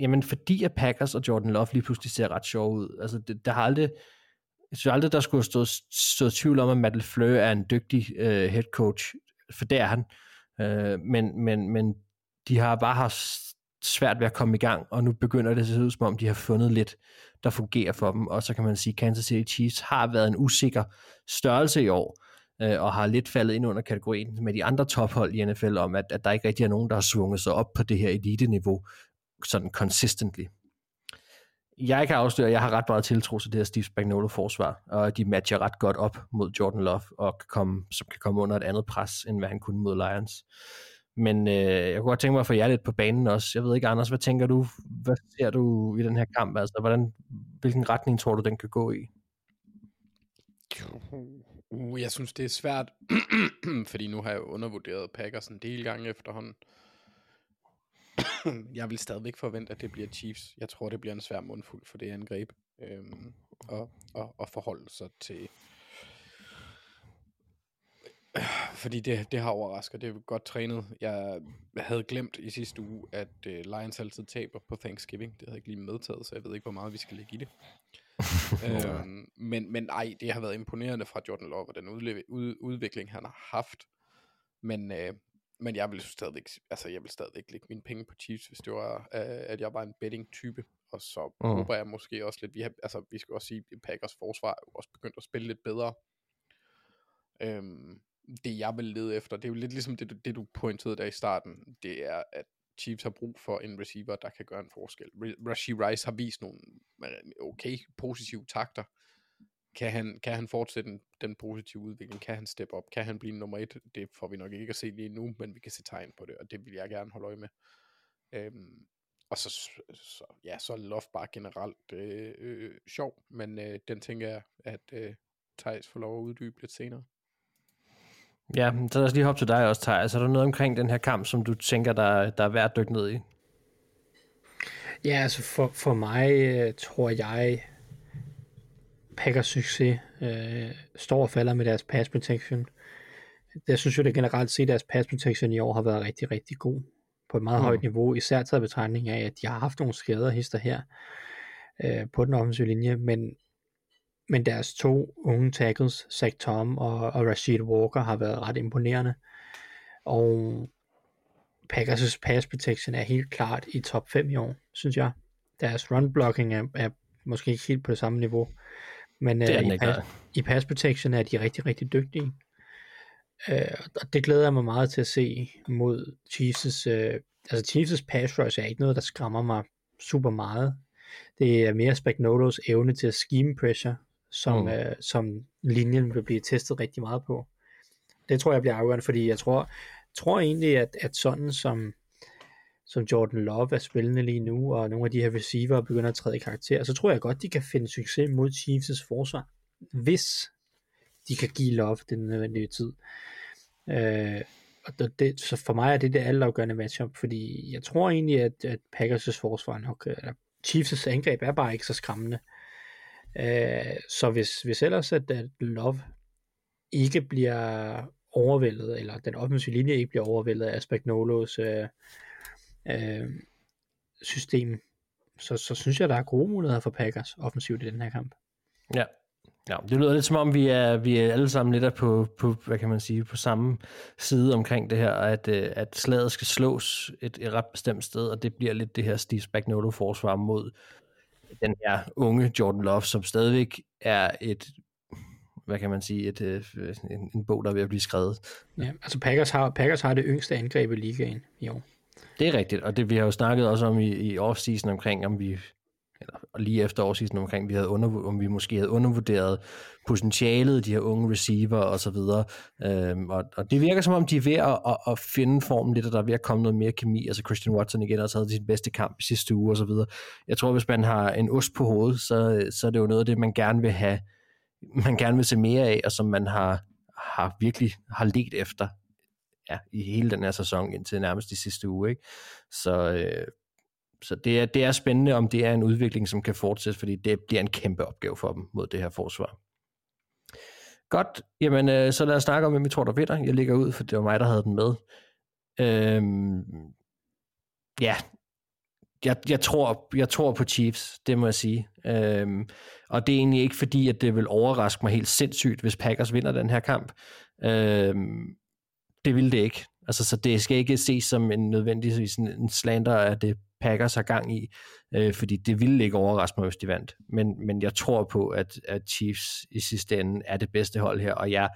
jamen fordi at Packers og Jordan Love lige pludselig ser ret sjov ud. Altså, det, der har aldrig, jeg synes aldrig, der skulle stå, stå tvivl om, at Matt LeFleur er en dygtig øh, head coach, for det er han. Øh, men, men, men de har bare haft svært ved at komme i gang, og nu begynder det at se ud som om, de har fundet lidt, der fungerer for dem, og så kan man sige, at Kansas City Chiefs har været en usikker størrelse i år, øh, og har lidt faldet ind under kategorien med de andre tophold i NFL om, at, at der ikke rigtig er nogen, der har svunget sig op på det her elite-niveau, sådan consistently. Jeg kan afsløre, at jeg har ret meget tiltro til det her Steve Spagnuolo-forsvar, og de matcher ret godt op mod Jordan Love, og kan komme, som kan komme under et andet pres, end hvad han kunne mod Lions. Men øh, jeg kunne godt tænke mig at få jer lidt på banen også. Jeg ved ikke, Anders, hvad tænker du? Hvad ser du i den her kamp? Altså, hvordan, hvilken retning tror du, den kan gå i? Uh, jeg synes, det er svært, fordi nu har jeg undervurderet Packers en del gange efterhånden. jeg vil stadigvæk forvente, at det bliver Chiefs. Jeg tror, det bliver en svær mundfuld for det angreb. Øhm, og, og, og forholde sig til, fordi det, det har overrasket. Det er godt trænet. Jeg havde glemt i sidste uge, at uh, Lions altid taber på Thanksgiving. Det havde jeg ikke lige medtaget, så jeg ved ikke, hvor meget vi skal lægge i det. øhm, men, men ej, det har været imponerende fra Jordan Love, og den udle- ud, udvikling, han har haft. Men, øh, men jeg vil stadigvæk, altså jeg vil stadigvæk lægge mine penge på Chiefs, hvis det var, øh, at jeg var en betting-type. Og så mm. håber jeg måske også lidt, vi, har, altså, vi skal også sige, at Packers forsvar er også begyndt at spille lidt bedre. Øhm, det jeg vil lede efter, det er jo lidt ligesom det, det du pointerede der i starten, det er, at Chiefs har brug for en receiver, der kan gøre en forskel. Rashi Rice har vist nogle okay positive takter. Kan han, kan han fortsætte den positive udvikling? Kan han steppe op? Kan han blive nummer et? Det får vi nok ikke at se lige nu, men vi kan se tegn på det, og det vil jeg gerne holde øje med. Øhm, og så, så, ja, så er Love bare generelt øh, øh, sjov, men øh, den tænker jeg, at øh, Thijs får lov at uddybe lidt senere. Ja, så lad os lige hoppe til dig også, Thijs. Er der noget omkring den her kamp, som du tænker, der, der er værd at dykke ned i? Ja, altså for, for mig øh, tror jeg, Packers succes øh, står og falder med deres pass protection. Jeg synes jo, det generelt set, at deres pass protection i år har været rigtig, rigtig god på et meget mm. højt niveau, især taget betragtning af, at de har haft nogle skader hister her øh, på den offensive linje, men men deres to unge tackles, Zach Tom og, og Rashid Walker, har været ret imponerende. Og Packers' pass protection er helt klart i top 5 i år, synes jeg. Deres run blocking er, er måske ikke helt på det samme niveau, men uh, i, pass, i pass protection er de rigtig, rigtig dygtige. Uh, og det glæder jeg mig meget til at se mod Chiefs' uh, altså Chiefs' pass rush er ikke noget, der skræmmer mig super meget. Det er mere Spagnolos evne til at scheme pressure, som, mm. øh, som linjen vil blive testet rigtig meget på. Det tror jeg bliver afgørende, fordi jeg tror, tror egentlig, at, at sådan som, som Jordan Love er spillende lige nu, og nogle af de her receiver begynder at træde i karakter, så tror jeg godt, de kan finde succes mod Chiefs' forsvar, hvis de kan give Love den nødvendige tid. Øh, og det, så for mig er det det altafgørende matchup, fordi jeg tror egentlig, at, at Packers' forsvar nok, eller Chiefs' angreb er bare ikke så skræmmende. Øh, så hvis, hvis ellers at, at Love ikke bliver overvældet, eller den offensive linje ikke bliver overvældet af Spagnolos øh, øh, system, så, så synes jeg, der er gode muligheder for Packers offensivt i den her kamp. Ja, Ja, det lyder lidt som om, vi er, vi er alle sammen lidt på, på, hvad kan man sige, på samme side omkring det her, at, øh, at slaget skal slås et, et ret bestemt sted, og det bliver lidt det her Steve Spagnuolo-forsvar mod den her unge Jordan Love, som stadigvæk er et, hvad kan man sige, et, øh, en, en bog, der er ved at blive skrevet. Ja, altså Packers har, Packers har det yngste angreb i ligaen i år. Det er rigtigt, og det vi har jo snakket også om i, i off-season omkring, om vi eller lige efter off-season omkring, vi havde under, om vi måske havde undervurderet potentialet, de her unge receiver og så videre. Øhm, og, og, det virker som om, de er ved at, at, at finde formen lidt, og der er ved at komme noget mere kemi. Altså Christian Watson igen også havde sin bedste kamp i sidste uge og så videre. Jeg tror, hvis man har en ost på hovedet, så, så er det jo noget af det, man gerne vil have, man gerne vil se mere af, og som man har, har virkelig har let efter ja, i hele den her sæson indtil nærmest de sidste uge. Ikke? Så, øh, så det er, det er spændende, om det er en udvikling, som kan fortsætte, fordi det bliver en kæmpe opgave for dem mod det her forsvar. Godt, jamen øh, så lad os snakke om, hvem vi tror, der vinder. Jeg ligger ud, for det var mig, der havde den med. Øhm, ja, jeg, jeg, tror, jeg tror på Chiefs, det må jeg sige. Øhm, og det er egentlig ikke fordi, at det vil overraske mig helt sindssygt, hvis Packers vinder den her kamp. Øhm, det vil det ikke. Altså, så det skal ikke ses som en nødvendigvis en, en slander af det Packers har gang i, øh, fordi det ville ikke overraske mig, hvis de vandt. Men, men jeg tror på, at, at Chiefs i sidste ende er det bedste hold her, og jeg,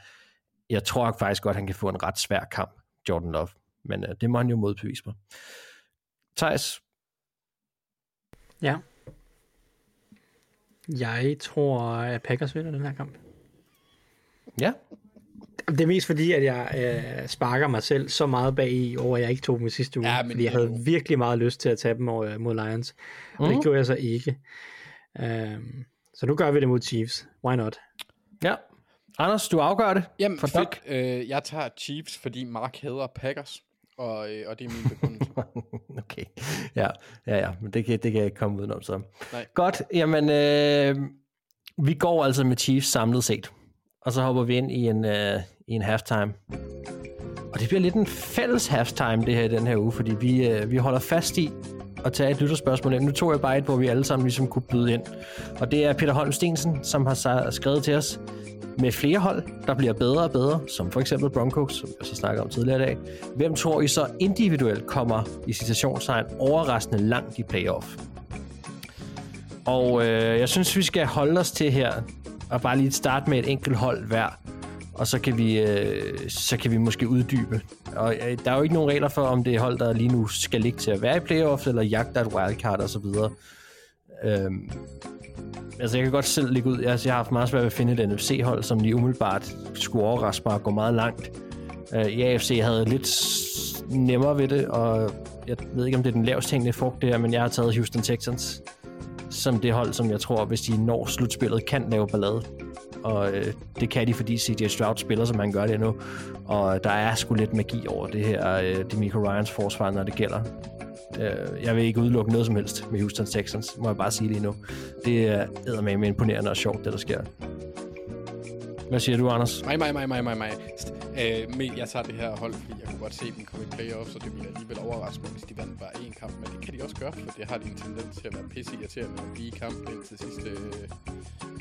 jeg tror faktisk godt, at han kan få en ret svær kamp, Jordan Love. Men øh, det må han jo modbevise mig. Thijs? Ja. Jeg tror, at Packers vinder den her kamp. Ja, Det er mest fordi, at jeg øh, sparker mig selv så meget bag i over, at jeg ikke tog dem i sidste uge. Ja, men fordi jeg havde virkelig meget lyst til at tage dem over, mod Lions. Og Mhm. det gjorde jeg så ikke. Um, så nu gør vi det mod Chiefs. Why not? ja. Anders, du afgør det. Jamen, For fedt. Øh, jeg tager Chiefs, fordi Mark hader Packers. Og, øh, og det er min begrundelse. okay. Ja, ja, ja. Men det kan, det kan jeg ikke komme udenom så. Nej. Godt. Jamen, øh, vi går altså med Chiefs samlet set. Og så hopper vi ind i en, øh, i en halftime. Og det bliver lidt en fælles halftime, det her i den her uge, fordi vi, øh, vi holder fast i at tage et lytterspørgsmål ind. Nu tog jeg bare et, hvor vi alle sammen ligesom kunne byde ind. Og det er Peter Holm Stensen, som har skrevet til os, med flere hold, der bliver bedre og bedre, som for eksempel Broncos, som jeg så snakkede om tidligere i dag. Hvem tror I så individuelt kommer i citationstegn overraskende langt i playoff? Og øh, jeg synes, vi skal holde os til her, og bare lige starte med et enkelt hold hver, og så kan vi, øh, så kan vi måske uddybe. Og øh, der er jo ikke nogen regler for, om det er hold, der lige nu skal ligge til at være i playoff, eller jagter et wildcard og så videre. Øhm, altså jeg kan godt selv ligge ud. Altså, jeg har haft meget svært ved at finde et NFC-hold, som lige umiddelbart skulle overraske mig og gå meget langt. Øh, I AFC havde jeg lidt nemmere ved det, og jeg ved ikke, om det er den lavest hængende frugt det her, men jeg har taget Houston Texans som det hold, som jeg tror, hvis de når slutspillet, kan lave ballade. Og øh, det kan de, fordi CJ Stroud spiller, som han gør det nu. Og øh, der er sgu lidt magi over det her, øh, Demico Ryans forsvar, når det gælder. Øh, jeg vil ikke udelukke noget som helst med Houston Texans, må jeg bare sige lige nu. Det er med imponerende og sjovt, det der sker. Hvad siger du, Anders? Nej, nej, nej, nej, nej, nej. Øh, men jeg tager det her hold, fordi jeg kunne godt se dem komme i playoffs, og det ville alligevel overraske mig, hvis de vandt bare én kamp. Men det kan de også gøre, for det har de en tendens til at være pisse irriterende at blive i kampen indtil sidste,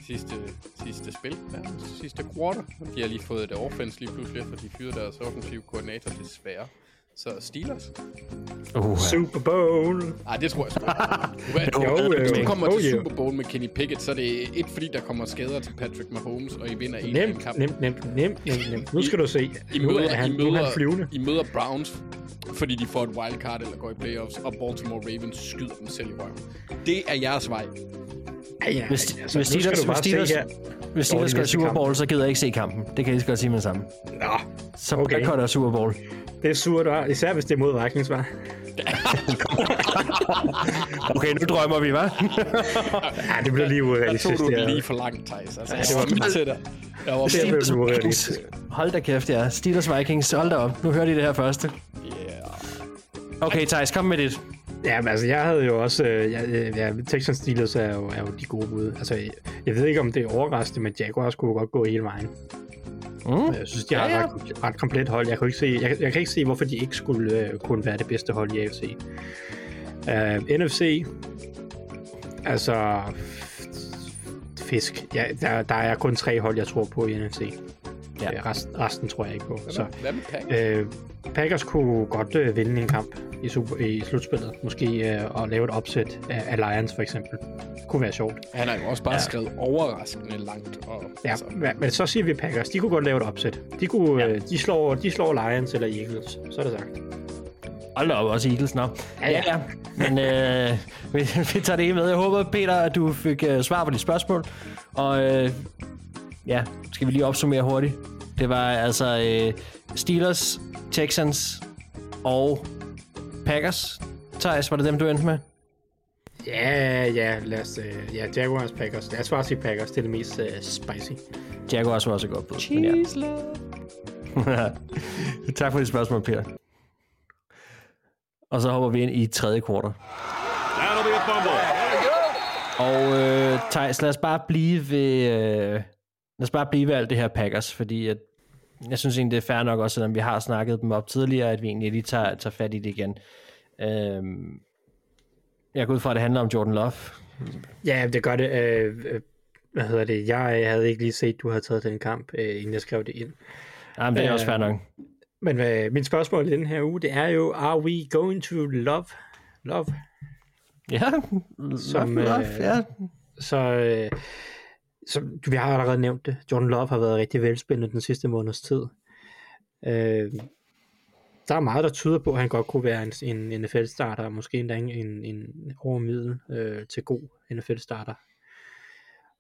sidste, sidste spil, nærmest sidste quarter. De har lige fået det offense lige pludselig, for de fyrede deres offensive koordinator desværre. Så Steelers? Uh, Super Bowl. Nej, det tror jeg sgu ikke. Jo, jo, Hvis du kommer Oh, til. Super Bowl med Kenny Pickett, så er det et, fordi der kommer skader til Patrick Mahomes, og I vinder en Nemt, kamp. nemt, nemt, nemt, nemt, nemt. Nu skal du se. I nu møder, er han, I, nu er møder, han flyvende. I møder Browns, fordi de får et wildcard eller går i playoffs, og Baltimore Ravens skyder dem selv i røven. Det er jeres vej. Ja, ja, Hvis, altså, hvis Steelers, hvis Steelers, hvis Steelers i Super. Bowl, så gider jeg ikke se kampen. Det kan jeg lige så godt sige med det samme. Nå, Så Okay. okay. er Super Bowl. Det er surt, hva'? især hvis det er mod var. Okay, nu drømmer vi, hva'? Ja, det bliver lige Der urealistisk. tog du det lige for langt, Thijs. Altså, Ja, jeg det var- var med til dig. Jeg var Det bliver Steelers urealistisk. Hold da kæft, ja. Steelers Vikings, hold da op. Nu hører de det her første. Yeah. Okay, Thijs, kom med dit. Ja, men altså, jeg havde jo også... Øh, ja, øh, ja, Texans Steelers er jo, er jo de gode bud. Altså, jeg, jeg ved ikke, om det er overraskende, men Jaguars skulle godt gå hele vejen. Mm. Jeg synes, de har Ja, ja. Ret, ret komplet hold. Jeg kan, ikke se, jeg, jeg kan ikke se, hvorfor de ikke skulle øh, kunne være det bedste hold i AFC. Uh, NFC, altså fisk. Ja, der, der er kun tre hold, jeg tror på i NFC. Ja. Ja. Resten, resten tror jeg ikke på. Så, Hvad med Packers? øh, Packers kunne godt øh, vinde en kamp i, super, i slutspillet. Måske øh, og lave et opsæt af, Lions for eksempel. Det kunne være sjovt. Han har jo også bare ja. skrevet overraskende langt. Og, Ja, altså, men, så siger vi Packers. De kunne godt lave et opsæt. De, kunne, ja. øh, de, slår, de slår Lions eller Eagles. Så er det sagt. Hold da op, også Eagles, nå. Ja, ja. ja. Men øh, vi, vi tager det med. Jeg håber, Peter, at du fik øh, svar på de spørgsmål. Og øh, ja, skal vi lige opsummere hurtigt. Det var altså øh, Steelers, Texans og Packers. Thijs, var det dem, du endte med? Ja, ja, lad os, øh, ja, Jaguars Packers. Lad os bare sige Packers. Det er det mest øh, spicy. Jaguars var også godt bud. men Ja. tak for de spørgsmål, Peter. Og så hopper vi ind i tredje kvartal. That'll be a fumble. Og øh, Thijs, lad os bare blive ved, øh, lad os bare blive ved alt det her Packers, fordi at, jeg synes egentlig, det er fair nok også, selvom vi har snakket dem op tidligere, at vi egentlig lige tager, tager fat i det igen. Øhm, jeg går ud fra, at det handler om Jordan Love. Ja, det gør det. Øh, øh, hvad hedder det? Jeg havde ikke lige set, at du havde taget den kamp, øh, inden jeg skrev det ind. Jamen, det er også fair nok. Men øh, mit spørgsmål i den her uge, det er jo, are we going to love? Love? Ja, Som, love, love, øh, ja. Så, øh, så vi har allerede nævnt det. Jordan Love har været rigtig velspændende den sidste måneds tid. Øh, der er meget, der tyder på, at han godt kunne være en, en NFL-starter, måske endda en, en, en overmiddel øh, til god NFL-starter.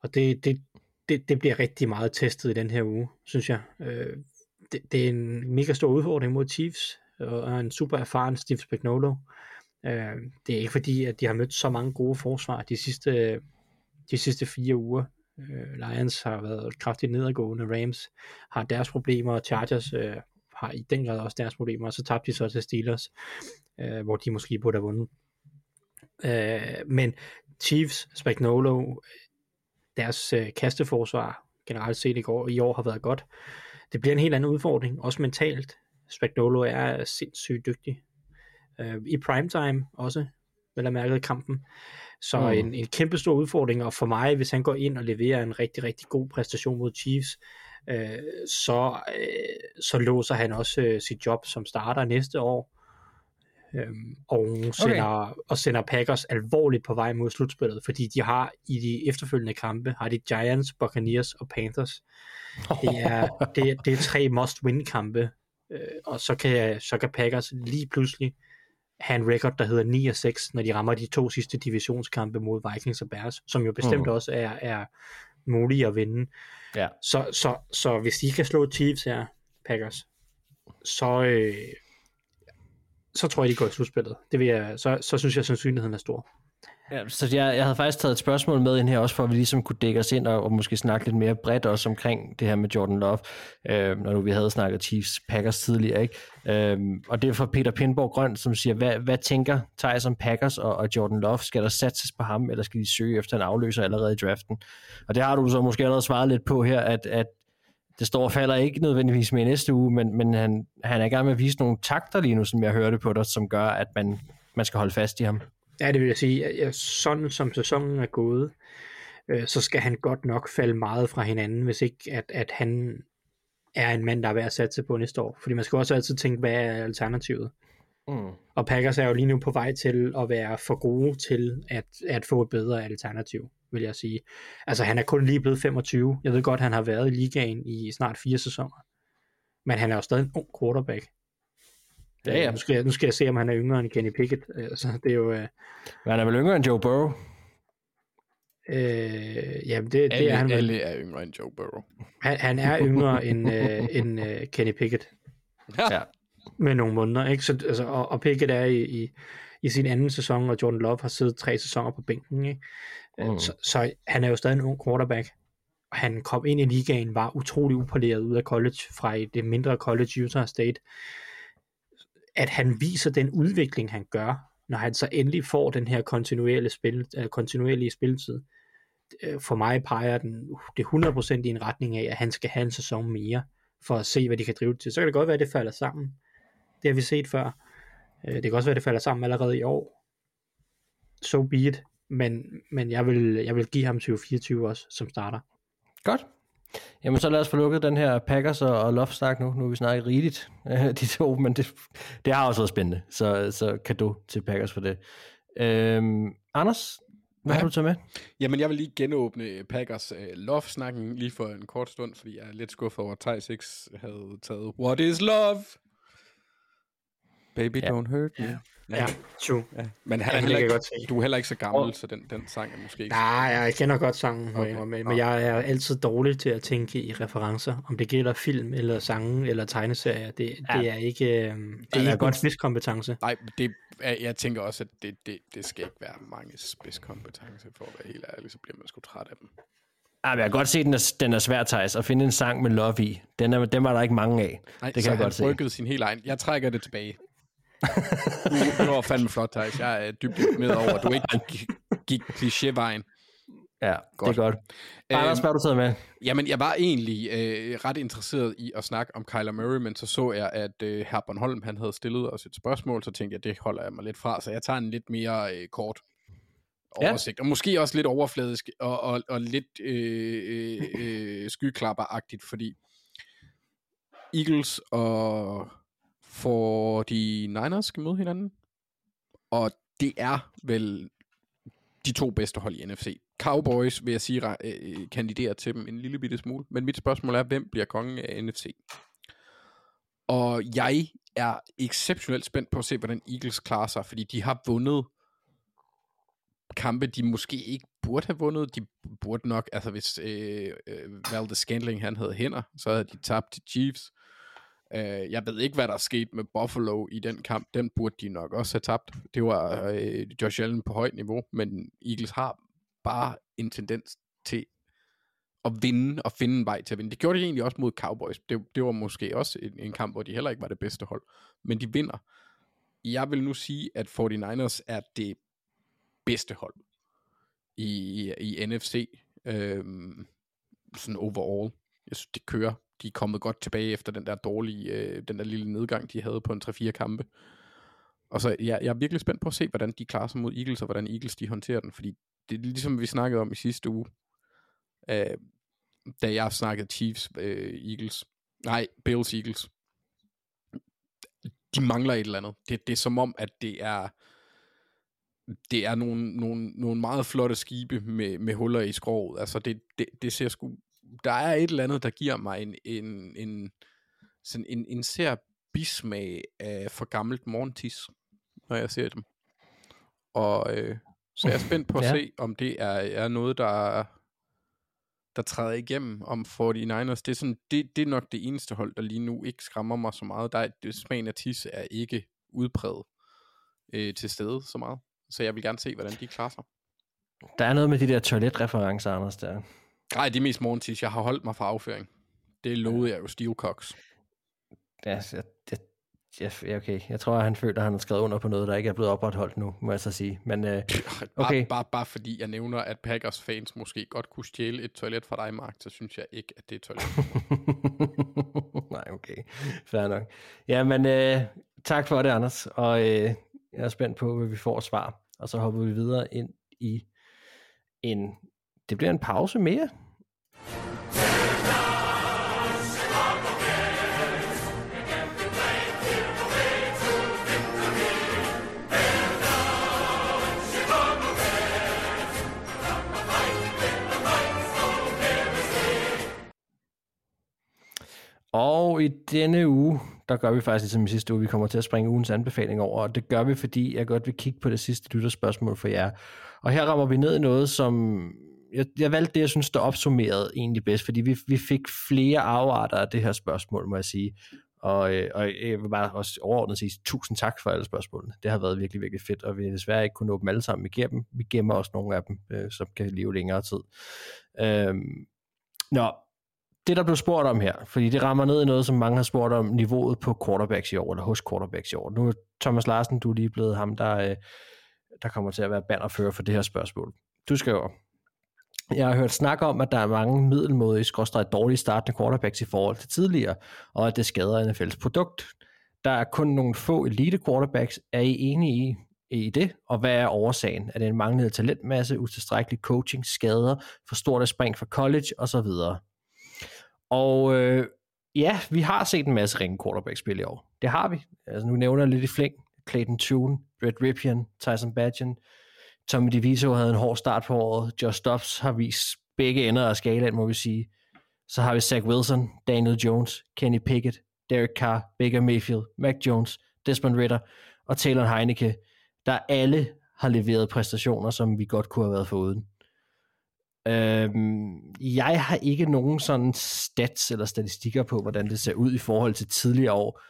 Og det, det, det, det bliver rigtig meget testet i den her uge, synes jeg. Øh, det, det er en mega stor udfordring mod Chiefs, og en super erfaren Steve Spagnuolo. Øh, det er ikke fordi, at de har mødt så mange gode forsvar de sidste, de sidste fire uger. Øh, Lions har været kraftigt nedadgående, Rams har deres problemer, og Chargers øh, har i den grad også deres problemer, og så tabte de så til Steelers, øh, hvor de måske burde have vundet. Øh, men Chiefs, Spagnolo, deres øh, kasteforsvar generelt set i, går, i år har været godt. Det bliver en helt anden udfordring, også mentalt. Spagnolo er sindssygt dygtig. Øh, I primetime også, vel at mærke kampen. Så Mm. en, en kæmpe stor udfordring, og for mig, hvis han går ind og leverer en rigtig, rigtig god præstation mod Chiefs, øh, så, øh, så låser han også øh, sit job som starter næste år. Øhm, og, sender, okay. og sender Packers alvorligt på vej mod slutspillet, fordi de har i de efterfølgende kampe, har de Giants, Buccaneers og Panthers. Det er, det, det er tre must-win kampe, øh, og så kan, så kan Packers lige pludselig have en record, der hedder 9 og 6, når de rammer de to sidste divisionskampe mod Vikings og Bears, som jo bestemt Mm. også er, er mulige at vinde. Ja. Så, så, så hvis de kan slå Chiefs her, Packers, så, øh, så tror jeg, de går i slutspillet. Det vil jeg, så, så synes jeg, at sandsynligheden er stor. Ja, så jeg, jeg havde faktisk taget et spørgsmål med ind her også, for at vi ligesom kunne dække os ind og, og måske snakke lidt mere bredt også omkring det her med Jordan Love, øh, når nu vi havde snakket Chiefs Packers tidligere. Ikke? Øh, og det er fra Peter Pindborg Grøn, som siger, hvad, hvad tænker Thijs om Packers og, og Jordan Love? Skal der satses på ham, eller skal de søge efter en afløser allerede i draften? Og det har du så måske allerede svaret lidt på her, at, at det står og falder ikke nødvendigvis med i næste uge, men, men han, han er i gang med at vise nogle takter lige nu, som jeg hørte på dig, som gør, at man, man skal holde fast i ham. Ja, det vil jeg sige. Ja, sådan som sæsonen er gået, øh, så skal han godt nok falde meget fra hinanden, hvis ikke at, at han er en mand, der er værd at satse på næste år. Fordi man skal også altid tænke, hvad er alternativet? Mm. Og Packers er jo lige nu på vej til at være for gode til at, at få et bedre alternativ, vil jeg sige. Altså han er kun lige blevet 25. Jeg ved godt, han har været i ligaen i snart fire sæsoner. Men han er jo stadig en ung quarterback. Ja, ja. Nu skal, jeg, nu skal jeg se, om han er yngre end Kenny Pickett. Altså, det er jo... Øh, Men han er vel yngre end Joe Burrow? øh, jamen, det, det alle, er han vel. alle er yngre end Joe Burrow. Han, han er yngre end, øh, end øh, Kenny Pickett Ja. med nogle måneder. Ikke? Så, altså, og, og Pickett er i, i, i sin anden sæson, og Jordan Love har siddet tre sæsoner på bænken. Ikke? Mm. Mm. Så, så han er jo stadig en ung quarterback. Og han kom ind i ligaen, var utrolig upoleret ud af college, fra et- det mindre college Utah State. At han viser den udvikling, han gør, når han så endelig får den her kontinuerlige, spil, uh, kontinuerlige spilletid. Øh, For mig peger den uh, det 100% i en retning af, at han skal have en sæson mere, for at se, hvad de kan drive til. Så kan det godt være, at det falder sammen. Det har vi set før. Øh, Det kan også være, at det falder sammen allerede i år. So be it. men, men jeg, vil, jeg vil give ham 2024 også, som starter. Godt. Jamen så lad os få lukket den her Packers og, og Loftsnak nu. Nu har vi snakket rigeligt, de to, men det, det har også været spændende. Så, så kado til Packers for det. Øhm, Anders, hvad ja. har du taget med? Jamen, jeg vil lige genåbne Packers uh, love-snakken lige for en kort stund, fordi jeg er lidt skuffet over, at Thijs ikke havde taget What is love? Baby, Ja. don't hurt me. Ja. Ja, true. Ja. Men han Ja, er heller ikke, godt se. du er heller ikke så gammel, så den, den sang er måske ikke... Nej, jeg kender godt sangen, Okay. okay. men, jeg er altid dårlig til at tænke i referencer. Om det gælder film, eller sange, eller tegneserier, det, Ja. det er ikke, øh, det er er ikke godt. godt spidskompetence. Nej, det, er- jeg tænker også, at det, det, det skal ikke være mange spidskompetencer, for at være helt ærlig, så bliver man sgu træt af dem. Ah, men jeg kan godt se, at den er, den er svær, Thijs, at finde en sang med love i. Den er, dem var der ikke mange af. Nej, det så kan jeg han godt se. rykkede sin helt egen. Jeg trækker det tilbage. Du, du var fandme flot, Thijs. Jeg er dybt med over, at du ikke gik, gik klichévejen. Ja, Godt. det er godt. Anders, hvad har du taget med? Jamen, jeg var egentlig øh, ret interesseret i at snakke om Kyler Murray, men så så jeg, at øh, herr Bornholm, han havde stillet os et spørgsmål, så tænkte jeg, det holder jeg mig lidt fra, så jeg tager en lidt mere øh, kort Ja. oversigt, og måske også lidt overfladisk, og, og, og lidt øh, øh, øh, skyklapperagtigt, fordi Eagles og for de Niners skal møde hinanden, og det er vel de to bedste hold i NFC. Cowboys, vil jeg sige, re- øh, øh, kandiderer til dem en lille bitte smule. Men mit spørgsmål er, hvem bliver kongen af NFC? Og jeg er exceptionelt spændt på at se, hvordan Eagles klarer sig, fordi de har vundet kampe, de måske ikke burde have vundet. De burde nok, altså hvis øh, øh, Valdez Scantling han havde hænder, så havde de tabt til Chiefs. Øh, jeg ved ikke, hvad der er sket med Buffalo i den kamp. Den burde de nok også have tabt. Det var øh, Josh Allen på højt niveau, men Eagles har bare en tendens til at vinde og finde en vej til at vinde. Det gjorde de egentlig også mod Cowboys. Det, det var måske også en, en kamp, hvor de heller ikke var det bedste hold. Men de vinder. Jeg vil nu sige, at 49ers er det bedste hold i, i NFC. Øhm, sådan overall. Jeg synes, det kører. De er kommet godt tilbage efter den der dårlige, øh, den der lille nedgang, de havde på en 3-4 kampe. Og så jeg, jeg er virkelig spændt på at se, hvordan de klarer sig mod Eagles, og hvordan Eagles de håndterer den, fordi det er ligesom vi snakkede om i sidste uge, øh, da jeg snakkede Chiefs øh, Eagles, nej, Bills Eagles. De mangler et eller andet. Det, det er som om, at det er det er nogle, nogle, nogle meget flotte skibe med, med huller i skroget. Altså det, det, det ser sgu... Der er et eller andet, der giver mig en, en, en, sådan en, en ser bismag af for gammelt morgentis, når jeg ser dem. Og øh, så jeg er spændt på at Ja. se, om det er, er noget, der, der træder igennem om 49ers. Det er, sådan, det, det er nok det eneste hold, der lige nu ikke skræmmer mig så meget. Der er, det, smagen af tis er ikke udpræget øh, til stede så meget. Så jeg vil gerne se, hvordan de klarer sig. Der er noget med de der toiletreferencer, Anders, der. Nej, det er mest morgentis. Jeg har holdt mig fra afføring. Det lovede jeg jo Steve Cox. Ja, jeg, jeg, jeg, ja, okay. Jeg tror, at han føler, at han har skrevet under på noget, der ikke er blevet opretholdt nu, må jeg så sige. Men øh, Bare, Okay. bare, bare fordi jeg nævner, at Packers fans måske godt kunne stjæle et toilet fra dig, Mark, så synes jeg ikke, at det er et toilet. Nej, okay. Fair nok. Jamen, øh, tak for det, Anders. Og øh, jeg er spændt på, hvad vi får svar. Og så hopper vi videre ind i en... Det bliver en pause mere. Og i denne uge, der gør vi faktisk ligesom i sidste uge, vi kommer til at springe ugens anbefaling over, og det gør vi, fordi jeg godt vil kigge på det sidste lytterspørgsmål for jer. Og her rammer vi ned i noget, som jeg, jeg valgte det, jeg synes, der opsummerede egentlig bedst, fordi vi, vi fik flere afarter af det her spørgsmål, må jeg sige. Og, øh, og jeg vil bare også overordnet sige tusind tak for alle spørgsmålene. Det har været virkelig, virkelig fedt, og vi har desværre ikke kunne nå dem alle sammen igennem. Vi gemmer også nogle af dem, øh, som kan leve længere tid. Øhm, nå, det der blev spurgt om her, fordi det rammer ned i noget, som mange har spurgt om, niveauet på quarterbacks i år, eller hos quarterbacks i år. Nu er Thomas Larsen, du er lige blevet ham, der, øh, der kommer til at være bannerfører for det her spørgsmål. Du skriver, jeg har hørt snak om, at der er mange middelmådige, skorstræk dårlige startende quarterbacks i forhold til tidligere, og at det skader NFL's produkt. Der er kun nogle få elite quarterbacks. Er I enige i, i det, og hvad er årsagen? Er det en manglende talentmasse, utilstrækkelig coaching, skader, for stort at spring fra college osv.? Og øh, ja, vi har set en masse ringe quarterback-spil i år. Det har vi. Altså, nu nævner jeg lidt i flæng. Clayton Tune, Brett Ripien, Tyson Badgen, Tommy DeVito havde en hård start på året. Josh Dobbs har vist begge ender af skalaen, må vi sige. Så har vi Zach Wilson, Daniel Jones, Kenny Pickett, Derek Carr, Baker Mayfield, Mac Jones, Desmond Ritter og Taylor Heineke, der alle har leveret præstationer, som vi godt kunne have været foruden. Øhm, jeg har ikke nogen sådan stats eller statistikker på, hvordan det ser ud i forhold til tidligere år,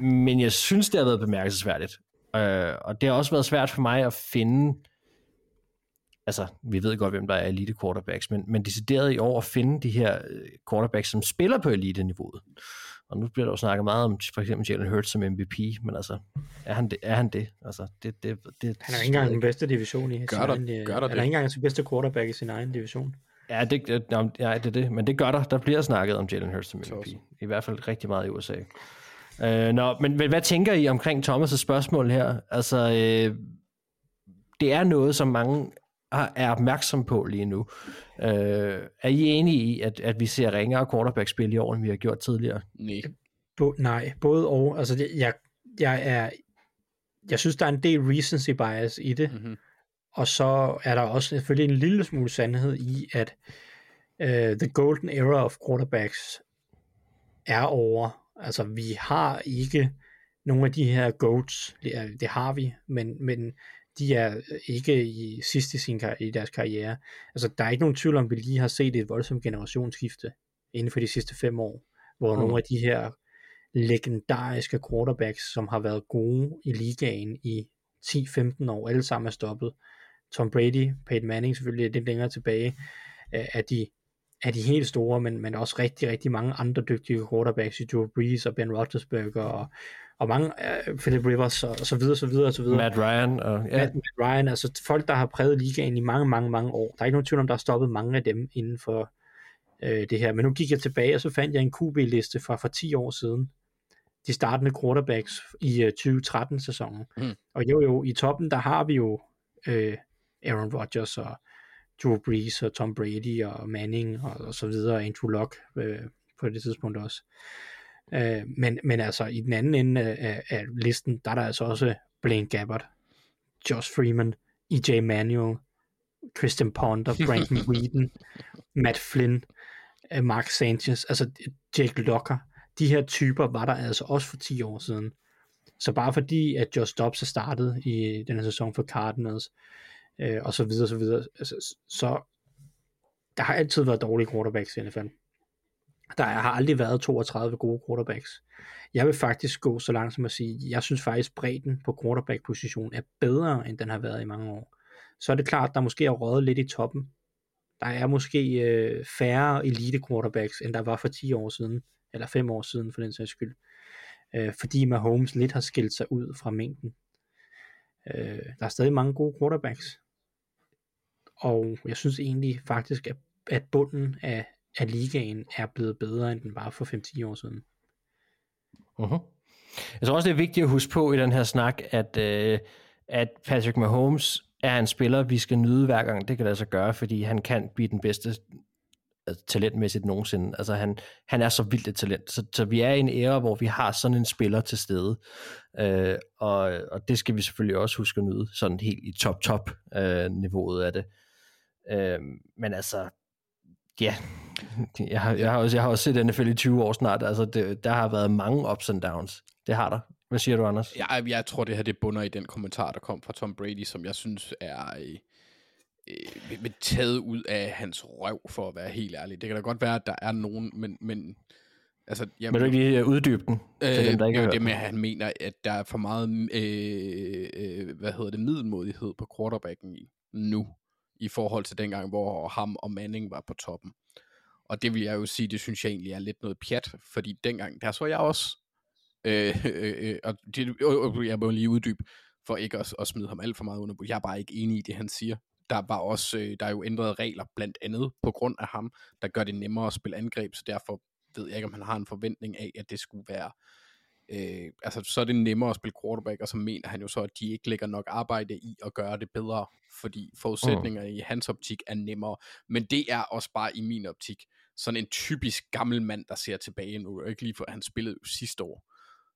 men jeg synes, det har været bemærkelsesværdigt. Øh, og det har også været svært for mig at finde, altså vi ved godt, hvem der er elite quarterbacks, men, men decideret i år at finde de her øh, quarterbacks, som spiller på elite-niveauet. Og nu bliver der jo snakket meget om for eksempel Jalen Hurts som MVP, men altså, er han det? Er han det? Altså, det, det, det Han er ikke engang den bedste division i Gør sin der- egen, øh, gør der Han er ikke engang den bedste quarterback i sin egen division. Ja, det, ja, det er det. Men det gør der. Der bliver snakket om Jalen Hurts som MVP. I hvert fald rigtig meget i USA. Øh, nå, men, men hvad tænker I omkring Thomas' spørgsmål her? Altså, øh, det er noget, som mange er opmærksom på lige nu. Øh, er I enige i, at, at vi ser ringere quarterback-spil i år, end vi har gjort tidligere? Nej. Bo, nej, både og. Altså, det, jeg, jeg er... Jeg synes, der er en del recency bias i det. Mm-hmm. Og så er der også selvfølgelig en lille smule sandhed i, at uh, the golden era of quarterbacks er over. Altså, vi har ikke nogle af de her goats. Det, er, det har vi, men, men de er ikke i sidst i, sin, i deres karriere. Altså, der er ikke nogen tvivl om, at vi lige har set et voldsomt generationsskifte inden for de sidste fem år, hvor Mm. nogle af de her legendariske quarterbacks, som har været gode i ligaen i 10-15 år, alle sammen er stoppet. Tom Brady, Peyton Manning selvfølgelig lidt længere tilbage, øh, er de, er de helt store, men, men også rigtig, rigtig mange andre dygtige quarterbacks i Joe Brees og Ben Roethlisberger og, og mange, uh, Philip Rivers og, og så videre, så videre, så videre. Matt Ryan og... Ja, Matt, Matt Ryan, altså folk, der har præget ligaen i mange, mange, mange år. Der er ikke nogen tvivl om, der har stoppet mange af dem inden for øh, det her. Men nu gik jeg tilbage, og så fandt jeg en QB-liste fra for 10 år siden. De startende quarterbacks i øh, 2013-sæsonen. Mm. Og jo, jo, i toppen, der har vi jo øh, Aaron Rodgers og Drew Brees og Tom Brady og Manning og, og så videre, Andrew Luck øh, på det tidspunkt også. Øh, men, men altså, i den anden ende af, af, af listen, der er der altså også Blaine Gabbert, Josh Freeman, E.J. Manuel, Christian Ponder, Brandon Whedon, Matt Flynn, øh, Mark Sanchez, altså Jake Locker. De her typer var der altså også for 10 år siden. Så bare fordi, at Josh Dobbs er startet i den her sæson for Cardinals, øh, og så videre, så videre, altså, så der har altid været dårlige quarterbacks i NFL. Der har aldrig været 32 gode quarterbacks. Jeg vil faktisk gå så langt som at sige, jeg synes faktisk bredden på quarterback-positionen er bedre, end den har været i mange år. Så er det klart, der måske er røget lidt i toppen. Der er måske øh, færre elite quarterbacks, end der var for 10 år siden, eller 5 år siden for den sags skyld. Øh, fordi Mahomes lidt har skilt sig ud fra mængden. Øh, der er stadig mange gode quarterbacks. Og jeg synes egentlig faktisk, at, at bunden af, at ligaen er blevet bedre, end den var for 5-10 år siden. Uh-huh. Jeg tror også, det er vigtigt at huske på i den her snak, at, øh, at Patrick Mahomes er en spiller, vi skal nyde hver gang det kan lade sig gøre, fordi han kan blive den bedste altså, talentmæssigt nogensinde. Altså han, han er så vildt et talent. Så, så vi er i en æra, hvor vi har sådan en spiller til stede. Øh, og, og det skal vi selvfølgelig også huske at nyde, sådan helt i top-top øh, niveauet af det. Øh, men altså, ja, jeg har, jeg, har også, jeg har også set NFL i 20 år snart. Altså, det, der har været mange ups and downs. Det har der. Hvad siger du, Anders? Jeg, jeg tror, det her det bunder i den kommentar, der kom fra Tom Brady, som jeg synes er øh, øh, taget ud af hans røv, for at være helt ærlig. Det kan da godt være, at der er nogen, men... men altså, jeg, Vil du ikke lige uddybe den? til Øh, dem, der ikke det er det med, at han mener, at der er for meget, øh, øh, hvad hedder det, middelmodighed på quarterbacken i, nu, i forhold til dengang, hvor ham og Manning var på toppen. Og det vil jeg jo sige, det synes jeg egentlig er lidt noget pjat, fordi dengang, der så jeg også, øh, øh, øh, og det, øh, øh, jeg må lige uddybe, for ikke at, at smide ham alt for meget under, jeg er bare ikke enig i det, han siger. Der var også, øh, der er jo ændrede regler, blandt andet på grund af ham, der gør det nemmere at spille angreb, så derfor ved jeg ikke, om han har en forventning af, at det skulle være øh, altså, så er det nemmere at spille quarterback, og så mener han jo så, at de ikke lægger nok arbejde i at gøre det bedre, fordi forudsætninger mm. i hans optik er nemmere. Men det er også bare i min optik sådan en typisk gammel mand, der ser tilbage nu, ikke lige for, han spillede jo sidste år.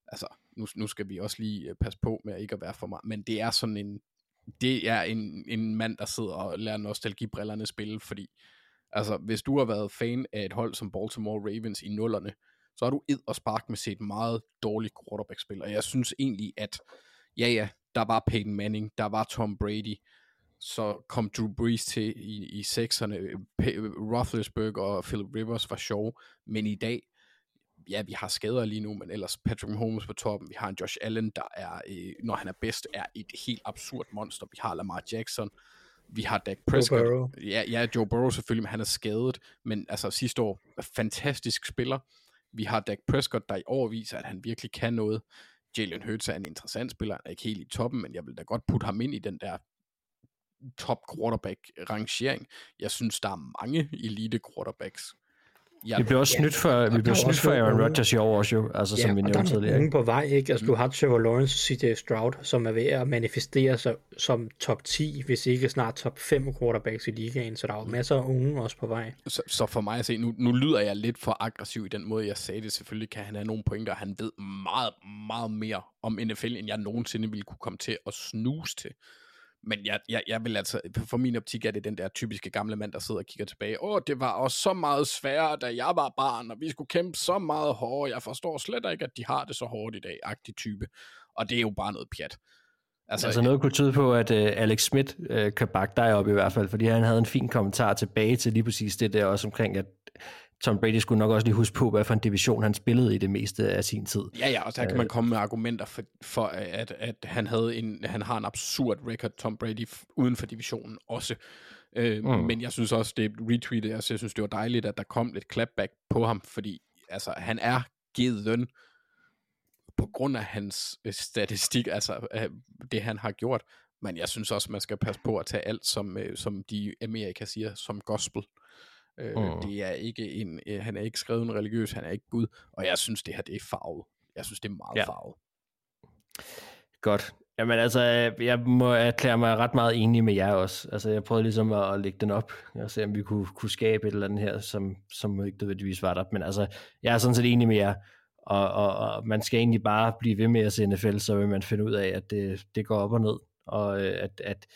Altså, nu, nu skal vi også lige øh, passe på med at ikke at være for meget, men det er sådan en, det er en, en mand, der sidder og lærer nostalgibrillerne spille, fordi altså, hvis du har været fan af et hold som Baltimore Ravens i nullerne, så har du ed og spark med set meget dårligt quarterback-spil, og jeg synes egentlig, at ja ja, der var Peyton Manning, der var Tom Brady, så kom Drew Brees til i, i sekserne, Roethlisberger og Philip Rivers var sjov, men i dag, ja, vi har skader lige nu, men ellers Patrick Mahomes på toppen, vi har en Josh Allen, der er, øh, når han er bedst, er et helt absurd monster, vi har Lamar Jackson, vi har Dak Prescott, Burrow. ja, ja, Joe Burrow selvfølgelig, men han er skadet, men altså sidste år, fantastisk spiller, vi har Dak Prescott, der i år viser, at han virkelig kan noget, Jalen Hurts er en interessant spiller, han er ikke helt i toppen, men jeg vil da godt putte ham ind i den der top quarterback rangering. Jeg synes, der er mange elite quarterbacks. Jeg, Vi blev også snydt for, vi der blev er snydt for Aaron Rodgers i år også jo, altså som vi der nævnte er tidligere. nogle ikke? på vej, ikke? Altså, du har Trevor Lawrence og CJ Stroud, som er ved at manifestere sig som top 10, hvis ikke snart top 5 quarterbacks i ligaen, så der er jo masser af unge også på vej. så, så for mig at se, nu, nu lyder jeg lidt for aggressiv i den måde, jeg sagde det. Selvfølgelig kan han have nogle pointer, han ved meget, meget mere om NFL, end jeg nogensinde ville kunne komme til at snuse til. Men jeg, jeg, jeg vil altså, for min optik er det den der typiske gamle mand, der sidder og kigger tilbage. Åh, det var også så meget sværere, da jeg var barn, og vi skulle kæmpe så meget hårdere. Jeg forstår slet ikke, at de har det så hårdt i dag, agtig type. Og det er jo bare noget pjat. Altså, altså noget kunne tyde på, at uh, Alex Smith uh, kan bakke dig op i hvert fald, fordi han havde en fin kommentar tilbage til lige præcis det der også omkring, at Tom Brady skulle nok også lige huske på, hvad for en division han spillede i det meste af sin tid. Ja, ja, og der kan man komme med argumenter for, for at, at han, havde en, han har en absurd record, Tom Brady, uden for divisionen også. Øh, mm. Men jeg synes også, det retweetet, altså, jeg synes, det var dejligt, at der kom lidt clapback på ham, fordi altså, han er givet løn på grund af hans øh, statistik, altså øh, det han har gjort. Men jeg synes også, man skal passe på at tage alt, som, øh, som de Amerika siger, som gospel. Øh, Mm. Det er ikke en, øh, han er ikke skrevet en religiøs, han er ikke Gud, og jeg synes, det her det er farvet. Jeg synes, det er meget Ja. farvet. Godt. Jamen altså, jeg må erklære mig ret meget enig med jer også. Altså, jeg prøvede ligesom at, at lægge den op, og se om vi kunne, kunne skabe et eller andet her, som, som ikke nødvendigvis var der. Men altså, jeg er sådan set enig med jer, og, og, og man skal egentlig bare blive ved med at se NFL, så vil man finde ud af, at det, det går op og ned, og øh, at, at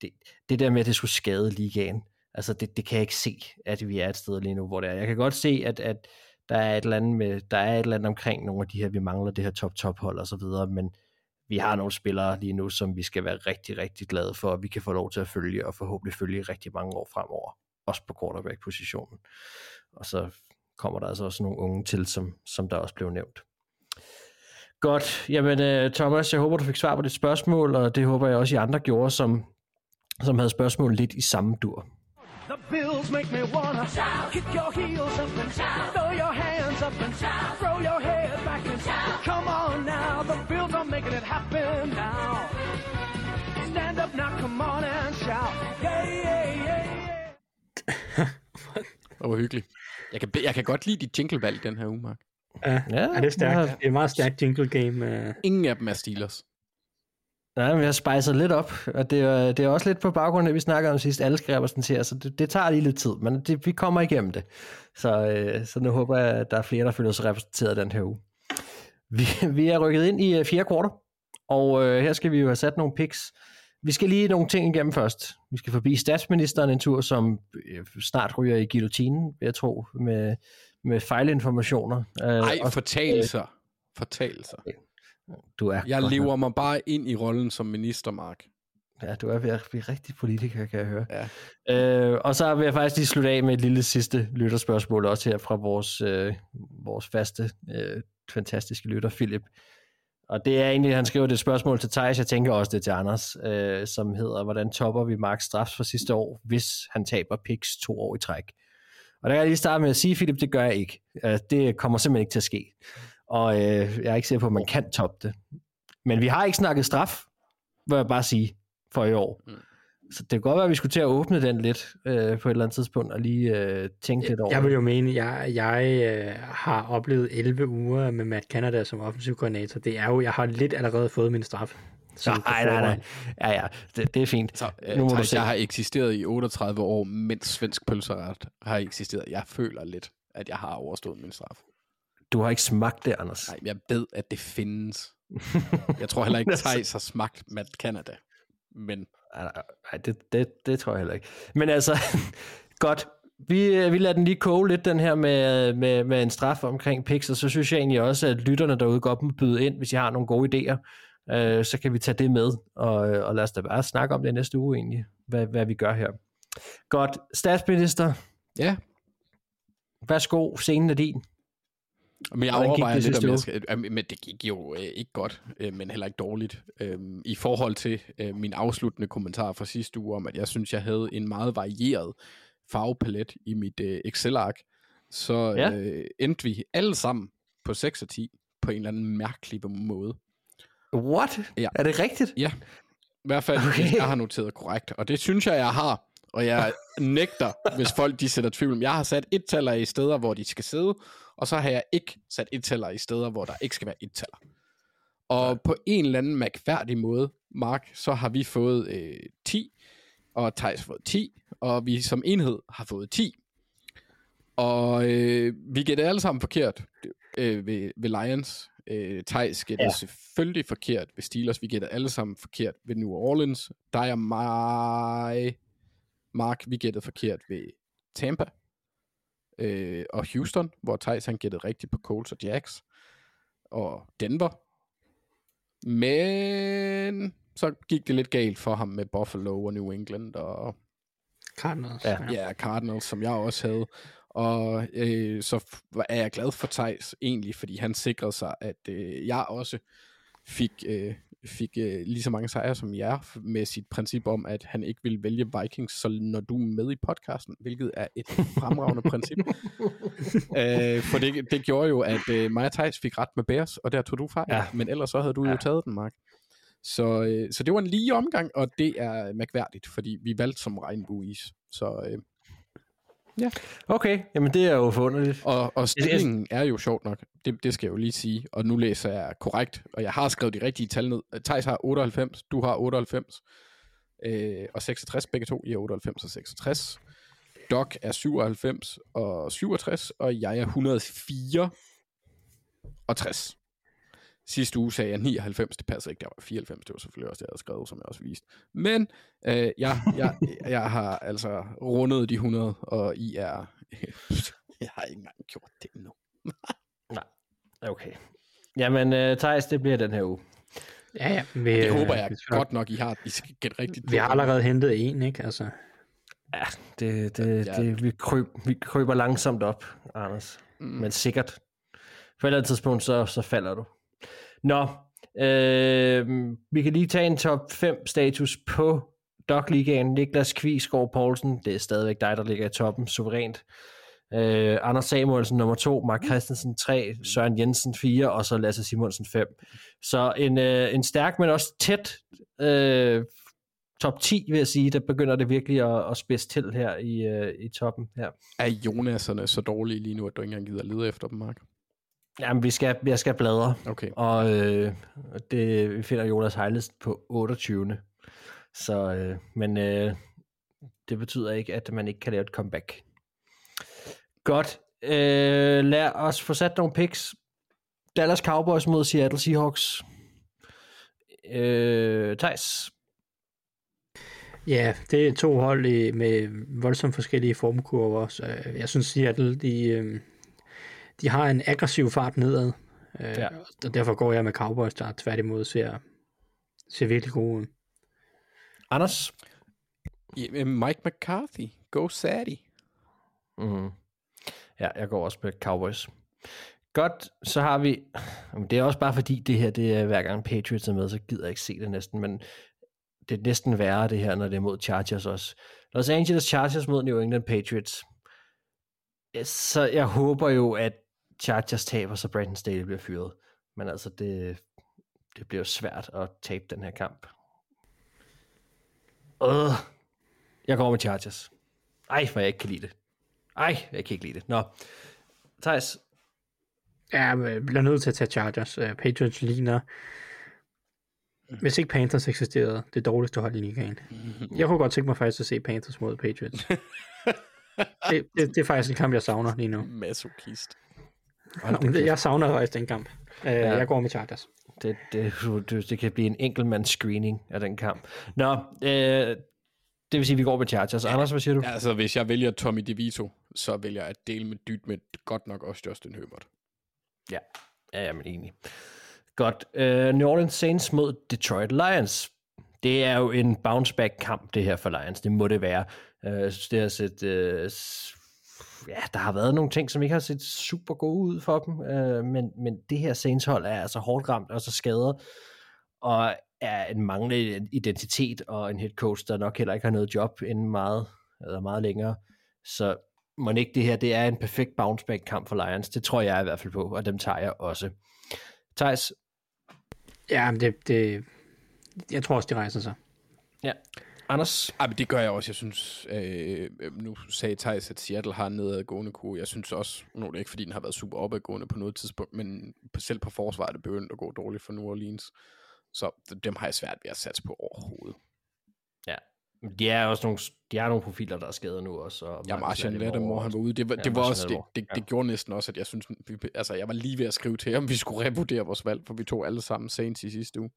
det, det der med, at det skulle skade ligaen, altså det, det kan jeg ikke se, at vi er et sted lige nu, hvor det er. Jeg kan godt se, at, at der er et eller andet med, der er et eller andet omkring nogle af de her, vi mangler det her top-top hold og så videre, men vi har nogle spillere lige nu, som vi skal være rigtig, rigtig glade for, at vi kan få lov til at følge, og forhåbentlig følge rigtig mange år fremover, også på quarterback-positionen. Og så kommer der altså også nogle unge til, som, som der også blev nævnt. Godt, jamen øh, Thomas, jeg håber, du fik svar på dit spørgsmål, og det håber jeg også, I andre gjorde, som, som havde spørgsmål lidt i samme dur. The bills make me wanna shout. Kick your heels up and shout. Throw your hands up and shout. Throw your head back and shout. Come on now, the bills are making it happen now. Stand up now, come on and shout. Yeah, yeah, yeah, yeah. Det var hyggeligt. Jeg kan, jeg kan godt lide dit jinglevalg den her uge, Mark. Ja, Ja, det er stærkt. ja. Det er et meget stærkt jingle game. Uh, Ingen af dem er Steelers. Nej, men jeg har spejset lidt op, og det er, det er også lidt på baggrund af, vi snakkede om sidst, alle skal repræsentere, så det, det tager lige lidt tid, men det, vi kommer igennem det. Så, øh, så nu håber jeg, at der er flere, der føler sig repræsenteret den her uge. Vi, vi er rykket ind i øh, fjerde kvartal, og øh, her skal vi jo have sat nogle picks. Vi skal lige nogle ting igennem først. Vi skal forbi statsministeren en tur, som øh, snart ryger i guillotinen, jeg tro, med, med fejlinformationer. Øh, Nej, fortalelser. Fortalelser. Du er Jeg lever nok- mig bare ind i rollen som minister, Mark. Ja, du er ved at blive rigtig politiker, kan jeg høre. Ja. Øh, og så vil jeg faktisk lige slutte af med et lille sidste lytterspørgsmål, også her fra vores, øh, vores faste, øh, fantastiske lytter, Philip. Og det er egentlig, han skriver det spørgsmål til Thijs, jeg tænker også det til Anders, øh, som hedder, hvordan topper vi Mark Strafs for sidste år, hvis han taber picks to år i træk? Og der kan jeg lige starte med at sige, Philip, det gør jeg ikke. Øh, det kommer simpelthen ikke til at ske. Og øh, jeg er ikke sikker på, at man kan toppe det. Men vi har ikke snakket straf, vil jeg bare sige, for i år. Mm. Så det kan godt være, at vi skulle til at åbne den lidt øh, på et eller andet tidspunkt, og lige øh, tænke lidt over Jeg vil jo mene, jeg, jeg øh, har oplevet 11 uger med Matt Canada som offensiv koordinator. Det er jo, jeg har lidt allerede fået min straf. Nej, nej, nej. forhånd. Ja, ja, det, det er fint. Så, øh, nu må du Thijs, se. jeg har eksisteret i 38 år, mens svensk pølseret har eksisteret. Jeg føler lidt, at jeg har overstået min straf. Du har ikke smagt det, Anders. Nej, jeg ved, at det findes. Jeg tror heller ikke, Thijs har smagt Matt Canada. Men Nej, det, det, det tror jeg heller ikke. Men altså, godt. Vi, øh, vi lader den lige koge lidt, den her med, med, med en straf omkring og så synes jeg egentlig også, at lytterne derude godt må byde ind, hvis I har nogle gode idéer. Øh, så kan vi tage det med, og, og lad os da bare snakke om det næste uge egentlig, hvad, hvad vi gør her. Godt. Statsminister, ja, værsgo, scenen er din. Men jeg overvejer lidt, om jeg skal... øh, Men det gik jo øh, ikke godt, øh, men heller ikke dårligt. Øh, I forhold til øh, min afsluttende kommentar fra sidste uge om, at jeg synes, jeg havde en meget varieret farvepalet i mit øh, Excel-ark, så Ja. øh, endte vi alle sammen på 6 og 10 på en eller anden mærkelig måde. What? Ja. Er det rigtigt? Ja, i hvert fald, okay. jeg har noteret korrekt. Og det synes jeg, jeg har. Og jeg nægter, hvis folk de sætter tvivl. Jeg har sat et taller i steder, hvor de skal sidde, og så har jeg ikke sat et taller i steder, hvor der ikke skal være et taller. Og på en eller anden mærkværdig måde, Mark, så har vi fået øh, 10, og Thijs har fået 10, og vi som enhed har fået 10. Og øh, vi gætter alle sammen forkert øh, ved, ved Lions. Øh, Thijs gætter Ja. ja. selvfølgelig forkert ved Steelers. Vi gætter alle sammen forkert ved New Orleans. Dig og mig, Mark, vi gættede forkert ved Tampa øh, og Houston, hvor Thijs han gættede rigtigt på Colts og Jacks. Og Denver. Men så gik det lidt galt for ham med Buffalo og New England og Cardinals. Ja. ja, Cardinals, som jeg også havde. Og øh, så er jeg glad for Thijs egentlig, fordi han sikrede sig, at øh, jeg også fik, øh, fik øh, lige så mange sejre som jer, med sit princip om, at han ikke ville vælge Vikings, så når du er med i podcasten, hvilket er et fremragende princip. øh, for det, det gjorde jo, at øh, mig og Thijs fik ret med Bears, og der tog du fejl, ja. men ellers så havde du ja. jo taget den, Mark. Så, øh, så det var en lige omgang, og det er mærkværdigt, fordi vi valgte som regnbueis. Så, øh, Okay, jamen det er jo forunderligt. og, og stillingen er jo sjovt nok, det, det skal jeg jo lige sige, og nu læser jeg korrekt, og jeg har skrevet de rigtige tal ned. Thijs har 98, du har 98, øh, og 66, begge to, I er 98 og 66. Doc er 97 og 67, og jeg er 104 og 60. Sidste uge sagde jeg 99, det passer ikke, der var 94, det var selvfølgelig også det, jeg havde skrevet, som jeg også viste. Men øh, jeg, jeg, jeg har altså rundet de 100, og I er... jeg har ikke engang gjort det endnu. Okay. Jamen, uh, Thijs, det bliver den her uge. Ja, ja. Vi, Det øh, håber jeg vi skal godt nok, I har. I skal gætte rigtigt. Vi har allerede hentet en, ikke? Altså, Ja, det, det, Ja. det, vi, kryb, vi kryber langsomt op, Anders. Mm. Men sikkert. På et eller andet tidspunkt, så, så falder du. Nå, øh, vi kan lige tage en top 5 status på Dog Ligaen. Niklas Kvisgaard Poulsen, det er stadigvæk dig, der ligger i toppen, suverænt. Øh, Anders Samuelsen nummer 2, Mark Christensen 3, Søren Jensen 4, og så Lasse Simonsen 5. Så en, øh, en stærk, men også tæt øh, top 10, vil jeg sige, der begynder det virkelig at, at spidse til her i, øh, i toppen her. Er Jonaserne så dårlige lige nu, at du ikke engang gider lede efter dem, Mark? Jamen, vi skal, jeg skal bladre, Okay. og øh, det, vi finder Jonas Heilest på 28. Så, øh, men øh, det betyder ikke, at man ikke kan lave et comeback. Godt. Øh, lad os få sat nogle picks. Dallas Cowboys mod Seattle Seahawks. Øh, Thijs. ja, det er to hold i, med voldsomt forskellige formkurver, så øh, jeg synes, Seattle, de, øh, de har en aggressiv fart nedad, øh, Ja. og derfor går jeg med Cowboys, der tværtimod ser, ser virkelig gode ud. Anders. Ja, Mike McCarthy. Go Sadie. Mm. Ja, jeg går også med Cowboys. Godt, så har vi... Jamen, det er også bare fordi, det her, det er hver gang Patriots er med, så gider jeg ikke se det næsten, men det er næsten værre det her, når det er mod Chargers også. Los Angeles Chargers mod New England Patriots. Så jeg håber jo, at Chargers taber, så Brandon Staley bliver fyret. Men altså, det, det bliver jo svært at tabe den her kamp. Øh, Jeg går med Chargers. Ej, hvor jeg ikke kan lide det. Ej, jeg kan ikke lide det. Nå. Thijs, Ja, men bliver nødt til at tage Chargers. Uh, Patriots ligner... Hvis ikke Panthers eksisterede, det dårligste hold i ligaen. Jeg kunne godt tænke mig faktisk at se Panthers mod Patriots. det, det, det er faktisk en kamp, jeg savner lige nu. Masochist. Jeg savner faktisk den kamp. Uh, ja. Jeg går med Chargers. det, det, det, det kan blive en enkeltmands screening af den kamp. Nå, øh, det vil sige, at vi går med Chargers. Anders, hvad siger du? Ja, altså, hvis jeg vælger Tommy DeVito, så vælger jeg at dele med dyt med godt nok også Justin Herbert. Ja, ja, men enig. Godt. Uh, New Orleans Saints mod Detroit Lions. Det er jo en bounce-back-kamp, det her for Lions. Det må det være. Uh, jeg synes, det har set... Uh, ja, der har været nogle ting, som ikke har set super gode ud for dem, uh, men, men det her Saints-hold er altså hårdt ramt og så skadet, og er en manglende identitet og en head coach, der nok heller ikke har noget job inden meget, eller meget længere. Så må ikke det her, det er en perfekt bounce-back-kamp for Lions. Det tror jeg i hvert fald på, og dem tager jeg også. Thijs, Ja, men det, det... Jeg tror også, de rejser sig. ja. Anders, Ej, men det gør jeg også. Jeg synes, øh, nu sagde Thijs, at Seattle har en nedadgående kurve. Jeg synes også, nu er det ikke, fordi den har været super opadgående på noget tidspunkt, men på- selv på forsvaret er det begyndt at gå dårligt for New Orleans. Så dem har jeg svært ved at satse på overhovedet. ja. De er også nogle, de har nogle profiler, der er skadet nu også. Og Ja, Martian Lattimore han var ude. Det var, Ja, det var også, det, Lattimore. det, Ja. det gjorde næsten også, at jeg synes, vi, altså jeg var lige ved at skrive til ham, vi skulle revurdere vores valg, for vi tog alle sammen Saints i sidste uge.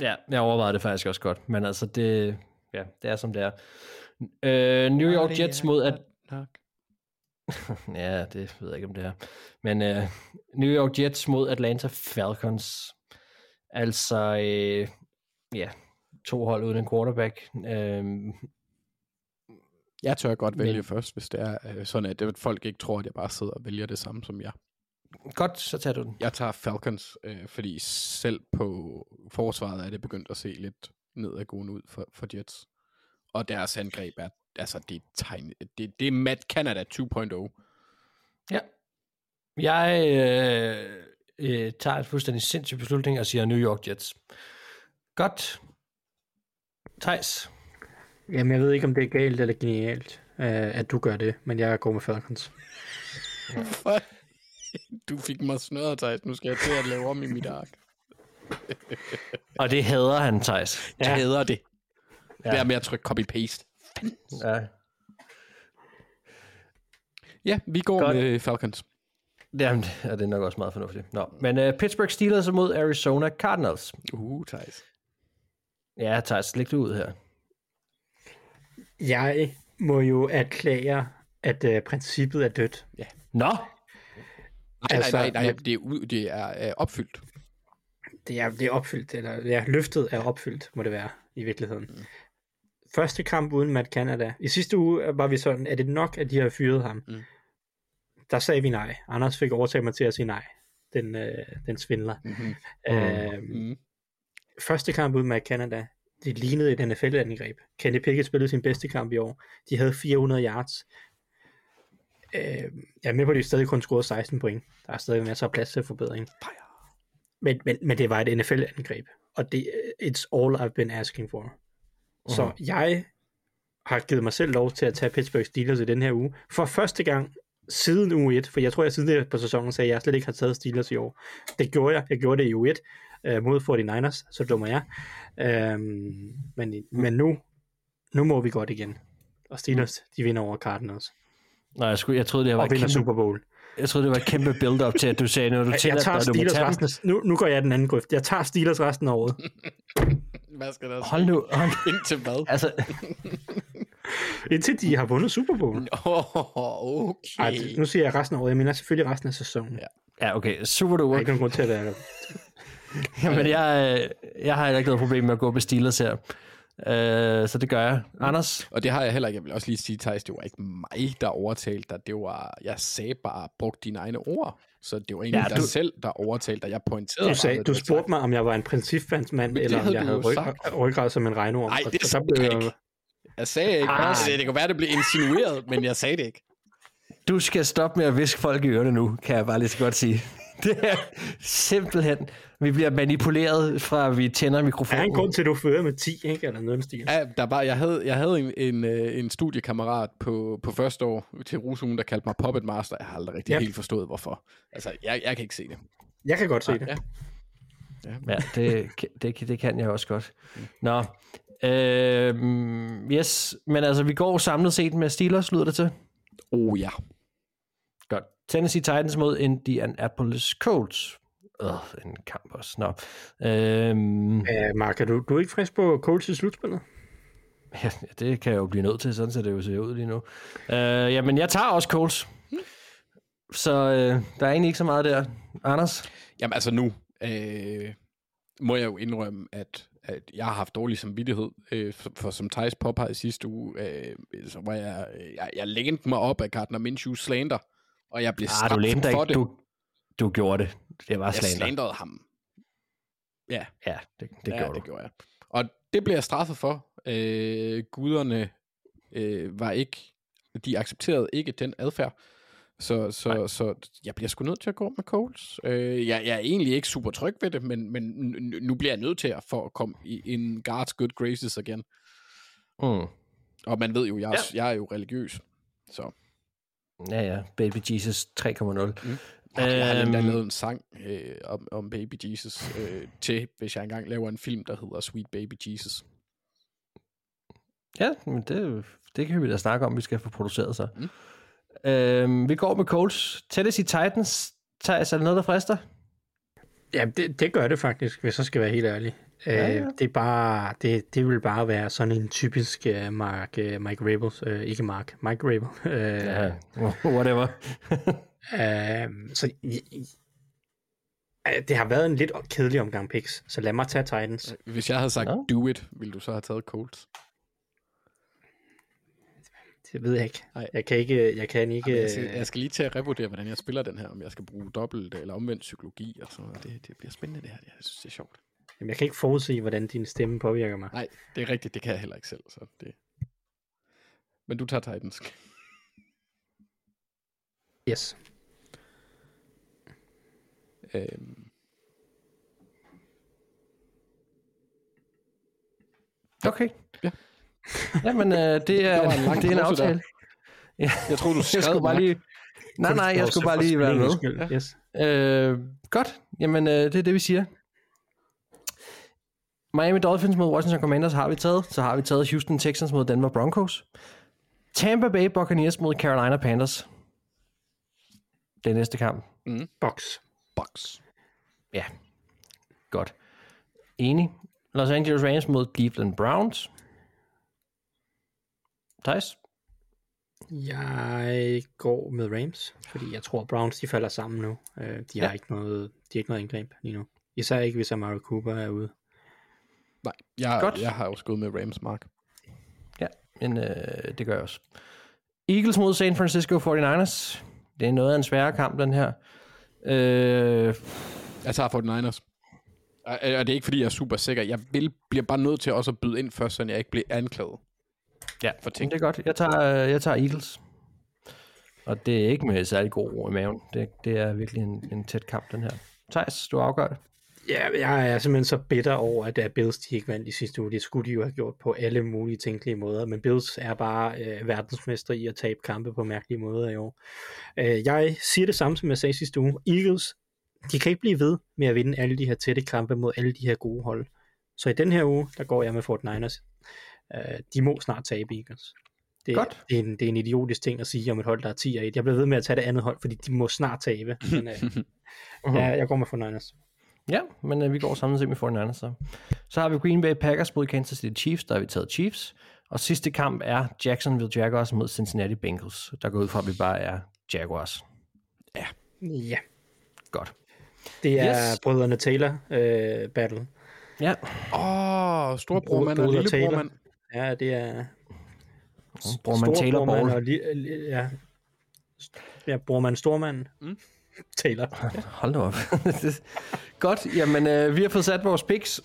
Ja, jeg overvejede det faktisk også godt, men altså det, ja, det er som det er. Øh, New York Jets mod at Ja, det ved jeg ikke, om det er. Men uh, New York Jets mod Atlanta Falcons. Altså, øh, ja, to hold uden en quarterback. Øh, Jeg tør godt vælge Men- men... først, hvis det er øh, sådan, at, at folk ikke tror, at jeg bare sidder og vælger det samme som jeg. godt, så tager du den. Jeg tager Falcons, øh, fordi selv på forsvaret er det begyndt at se lidt nedadgående ud for, for Jets. Og deres angreb er, altså det er, tegn, det, det er Matt Canada 2.0. Ja. Jeg øh, øh, tager et fuldstændig sindssyg beslutning og siger New York Jets. Godt. Thijs. Jamen, jeg ved ikke, om det er galt eller genialt, øh, at du gør det, men jeg går med Falcons. Du fik mig snøret, Thijs. Nu skal jeg til at lave om i mit ark. Og det hader han, Thijs. Jeg hader det. Ja. Ja. Er med at trykke copy-paste. Ja. Ja, vi går Godt. Med Falcons. Jamen, ja, det er nok også meget fornuftigt. Nå, men uh, Pittsburgh Steelers mod Arizona Cardinals. Uh, Thijs. Ja, Thijs, læg det ud her. Jeg må jo erklære, at øh, princippet er dødt. Nå, Nej, Altså, nej, nej, nej. Det er, det er opfyldt. Det er, det er opfyldt, eller ja, løftet er opfyldt, må det være, i virkeligheden. Mm. Første kamp uden Matt Canada. I sidste uge var vi sådan, er det nok, at de har fyret ham? Mm. Der sagde vi nej. Anders fik overtaget mig til at sige nej. Den, øh, den svindler. Mm-hmm. Øh, Mm. første kamp uden Matt Canada, det lignede et NFL-angreb. Kenny Pickett spillede sin bedste kamp i år. De havde 400 yards. Øh, jeg er med på, at de stadig kun scorede 16 point. Der er stadig masser af plads til forbedring. Men, men, men det var et NFL-angreb. Og det it's all I've been asking for. Uh-huh. Så jeg har givet mig selv lov til at tage Pittsburgh Steelers i den her uge. For første gang siden uge 1, for jeg tror, jeg siden på sæsonen sagde, at jeg slet ikke har taget Steelers i år. Det gjorde jeg. Jeg gjorde det i uge 1 øh, mod 49ers, så dummer jeg. Øhm, men, men nu, nu må vi godt igen. Og Steelers, de vinder over Cardinals. Nej, jeg, skulle, jeg troede, det var Og vinder kæmpe, Super Bowl. Jeg troede, det var et kæmpe build-up til, at du sagde, når du Jeg, tillader jeg tager dig, at du må Steelers tage resten nu, nu går jeg den anden grøft. Jeg tager Steelers resten af året. Hvad skal der Hold nu, hold nu. Indtil hvad? Altså, Indtil de har vundet Super Bowl. Oh, okay. Ej, nu siger jeg resten af året. Jeg mener selvfølgelig resten af sæsonen. Ja. ja, okay, super Der er duper. ikke nogen grund til at være Jamen, jeg, øh, jeg har ikke noget problem med at gå med Steelers her. Uh, så det gør jeg. Anders? Og det har jeg heller ikke. Jeg vil også lige sige, Thijs, det var ikke mig, der overtalte dig. Det var, jeg sagde bare, brug dine egne ord. Så det var egentlig Ja, ja, dig du- selv, der overtalte dig. Jeg pointerede Du, sagde, hvad du spurgte mig, om jeg var en principfandsmand, eller om jeg du havde ryg, ryggrad som en regnorm. Nej, Og- det sagde blev jeg jeg- ikke. Jeg sagde ikke. Ah. Ah. Det, det kan være, det blev insinueret, men jeg sagde det ikke. Du skal stoppe med at viske folk i ørerne nu, kan jeg bare lige så godt sige. det er simpelthen... Vi bliver manipuleret fra, at vi tænder Der er mikrofonen. en grund til, at du fører med 10, ikke? Eller noget stil. Ja, der var, jeg havde, jeg havde en, en, øh, en studiekammerat på, på første år til Rusugen, der kaldte mig Puppet Master. Jeg har aldrig rigtig Ja. helt forstået, hvorfor. Altså, jeg, jeg kan ikke se det. Jeg kan godt se det. Ja. Ja, det, det, det kan jeg også godt. Nå, øh, yes, men altså, vi går samlet set med Steelers, lyder det til. Oh ja. Tennessee Titans mod Indianapolis Colts. Øh, en kamp også. Nå. Øhm, Ja, Mark, er du, du er ikke frisk på Colts i slutspillet? ja, det kan jeg jo blive nødt til, sådan ser det jo ser ud lige nu. Øh, jamen, jeg tager også Colts. Så øh, der er egentlig ikke så meget der. Anders? Jamen altså nu øh, må jeg jo indrømme, at, at jeg har haft dårlig samvittighed, øh, for, for som Thijs påpegede i sidste uge, øh, så var jeg, jeg, jeg lænede mig op af Gardner Minshew slander, og jeg blev Ah, du straffet dig for det. Du, du gjorde det. Det var jeg slander. slandrede ham. Ja, Ja, det, det ja, gjorde det du. gjorde jeg. Og det blev jeg straffet for. Øh, guderne øh, var ikke, de accepterede ikke den adfærd. Så, så, så jeg bliver sgu nødt til at gå med Coles. Øh, jeg, jeg er egentlig ikke super tryg ved det, men, men nu- bliver jeg nødt til at for at komme i en guards good graces igen. Mm. Og man ved jo, jeg er, jeg er jo religiøs. Så Ja, ja. Baby Jesus 3,0. Mm. jeg har Øhm. lavet en sang øh, om, om Baby Jesus øh, til, hvis jeg engang laver en film, der hedder Sweet Baby Jesus. Ja, men det, det kan vi da snakke om, vi skal få produceret så. Mm. Øhm, vi går med Colts. Tennessee Titans. Thijs, er der noget, der frister? Ja, det, det gør det faktisk, hvis jeg skal være helt ærlig. Ja, Ja, ja. ja. Det, er bare, det, det vil bare være sådan en typisk uh, Mark, uh, Mike Rabel, uh, ikke Mark, Mike Rabel. Uh, Ja, whatever. uh, så i, i, det har været en lidt kedelig omgang picks, så lad mig tage Titans. Hvis jeg havde sagt Nå. do it, ville du så have taget Colts? Det ved jeg ikke. Nej. Jeg kan ikke, jeg kan ikke, Jamen, jeg, skal, jeg skal lige til at revurdere, hvordan jeg spiller den her, om jeg skal bruge dobbelt eller omvendt psykologi og sådan noget. Det, det bliver spændende det her, jeg synes det er sjovt. jamen, jeg kan ikke forudse, hvordan din stemme påvirker mig. Nej, det er rigtigt, det kan jeg heller ikke selv. Så det... Men du tager Titans. Yes. Øhm, Okay. Ja. Jamen, øh, det er, var en det er en aftale. Ja. jeg troede, du Jeg skrev skulle bare lige... Nej, nej, jeg skulle bare lige være med. med. Yes. Øh, godt. Jamen, øh, det er det, vi siger. Miami Dolphins mod Washington Commanders har vi taget. Så har vi taget Houston Texans mod Denver Broncos. Tampa Bay Buccaneers mod Carolina Panthers. Det er næste kamp. Box. Box. Ja. Godt. Enig. Los Angeles Rams mod Cleveland Browns. Thijs? Jeg går med Rams, fordi jeg tror, Browns de falder sammen nu. Øh, De har Ja. ikke noget, de har ikke noget indgreb lige nu. Især ikke, hvis Amari Cooper er ude. Nej, jeg, Godt. jeg har også gået med Rams, Mark. Ja, men øh, det gør jeg også. Eagles mod San Francisco 49ers. Det er noget af en sværere kamp, den her. Øh, Jeg tager 49ers. Og og det er ikke, fordi jeg er super sikker. Jeg vil, bliver bare nødt til også at byde ind først, så jeg ikke bliver anklaget. Ja, For ting. det er godt. Jeg tager, øh, jeg tager Eagles. Og det er ikke med særlig god ro i maven. Det, det er virkelig en, en tæt kamp, den her. Thijs, du afgør det. Ja, jeg er simpelthen så bitter over, at uh, Bills de ikke vandt i sidste uge. Det skulle de jo have gjort på alle mulige tænkelige måder. Men Bills er bare øh, verdensmester i at tabe kampe på mærkelige måder i år. Øh, jeg siger det samme, som jeg sagde sidste uge. Eagles, de kan ikke blive ved med at vinde alle de her tætte kampe mod alle de her gode hold. Så i den her uge, der går jeg med Fort Niners. Øh, de må snart tabe Eagles. Det, Godt. Det, er en, det er en idiotisk ting at sige om et hold, der er 10 og 1. Jeg bliver ved med at tage det andet hold, fordi de må snart tabe. Men, øh, ja, jeg går med Fort Niners. Ja, men øh, vi går samlet set med 49ers. Så. så har vi Green Bay Packers mod Kansas City Chiefs. Der har vi taget Chiefs. Og sidste kamp er Jacksonville Jaguars mod Cincinnati Bengals. Der går ud fra, at vi bare er Jaguars. Ja. Godt. Det er Yes. brødrene Taylor øh, battle. Ja, Åh, oh, storbrormand og Broder lillebrormand. Ja, det er bruger man Taylor storbrormand Ball. og li, li, ja. Ja, brormand stormand. Mm. Taylor. Hold da op. Godt, jamen øh, vi har fået sat vores picks.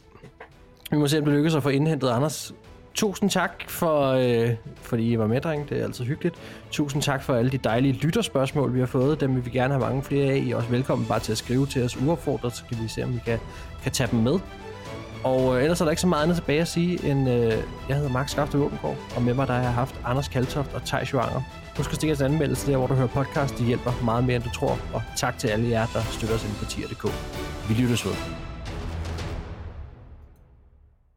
Vi må se, om det lykkes at få indhentet Anders tusind tak for, øh, fordi I var med, dreng. Det er altid hyggeligt. Tusind tak for alle de dejlige lytterspørgsmål, vi har fået. Dem vil vi gerne have mange flere af. I er også velkommen bare til at skrive til os uopfordret, så kan vi se, om vi kan, kan tage dem med. Og øh, ellers er der ikke så meget andet tilbage at sige, end øh, jeg hedder Max Skafte Åbengård, og med mig der har jeg haft Anders Kaltoft og Thijs Joanger. Husk at stikke os en anmeldelse der, hvor du hører podcast. Det hjælper meget mere, end du tror. Og tak til alle jer, der støtter os ind på tier.dk. Vi lyttes ved.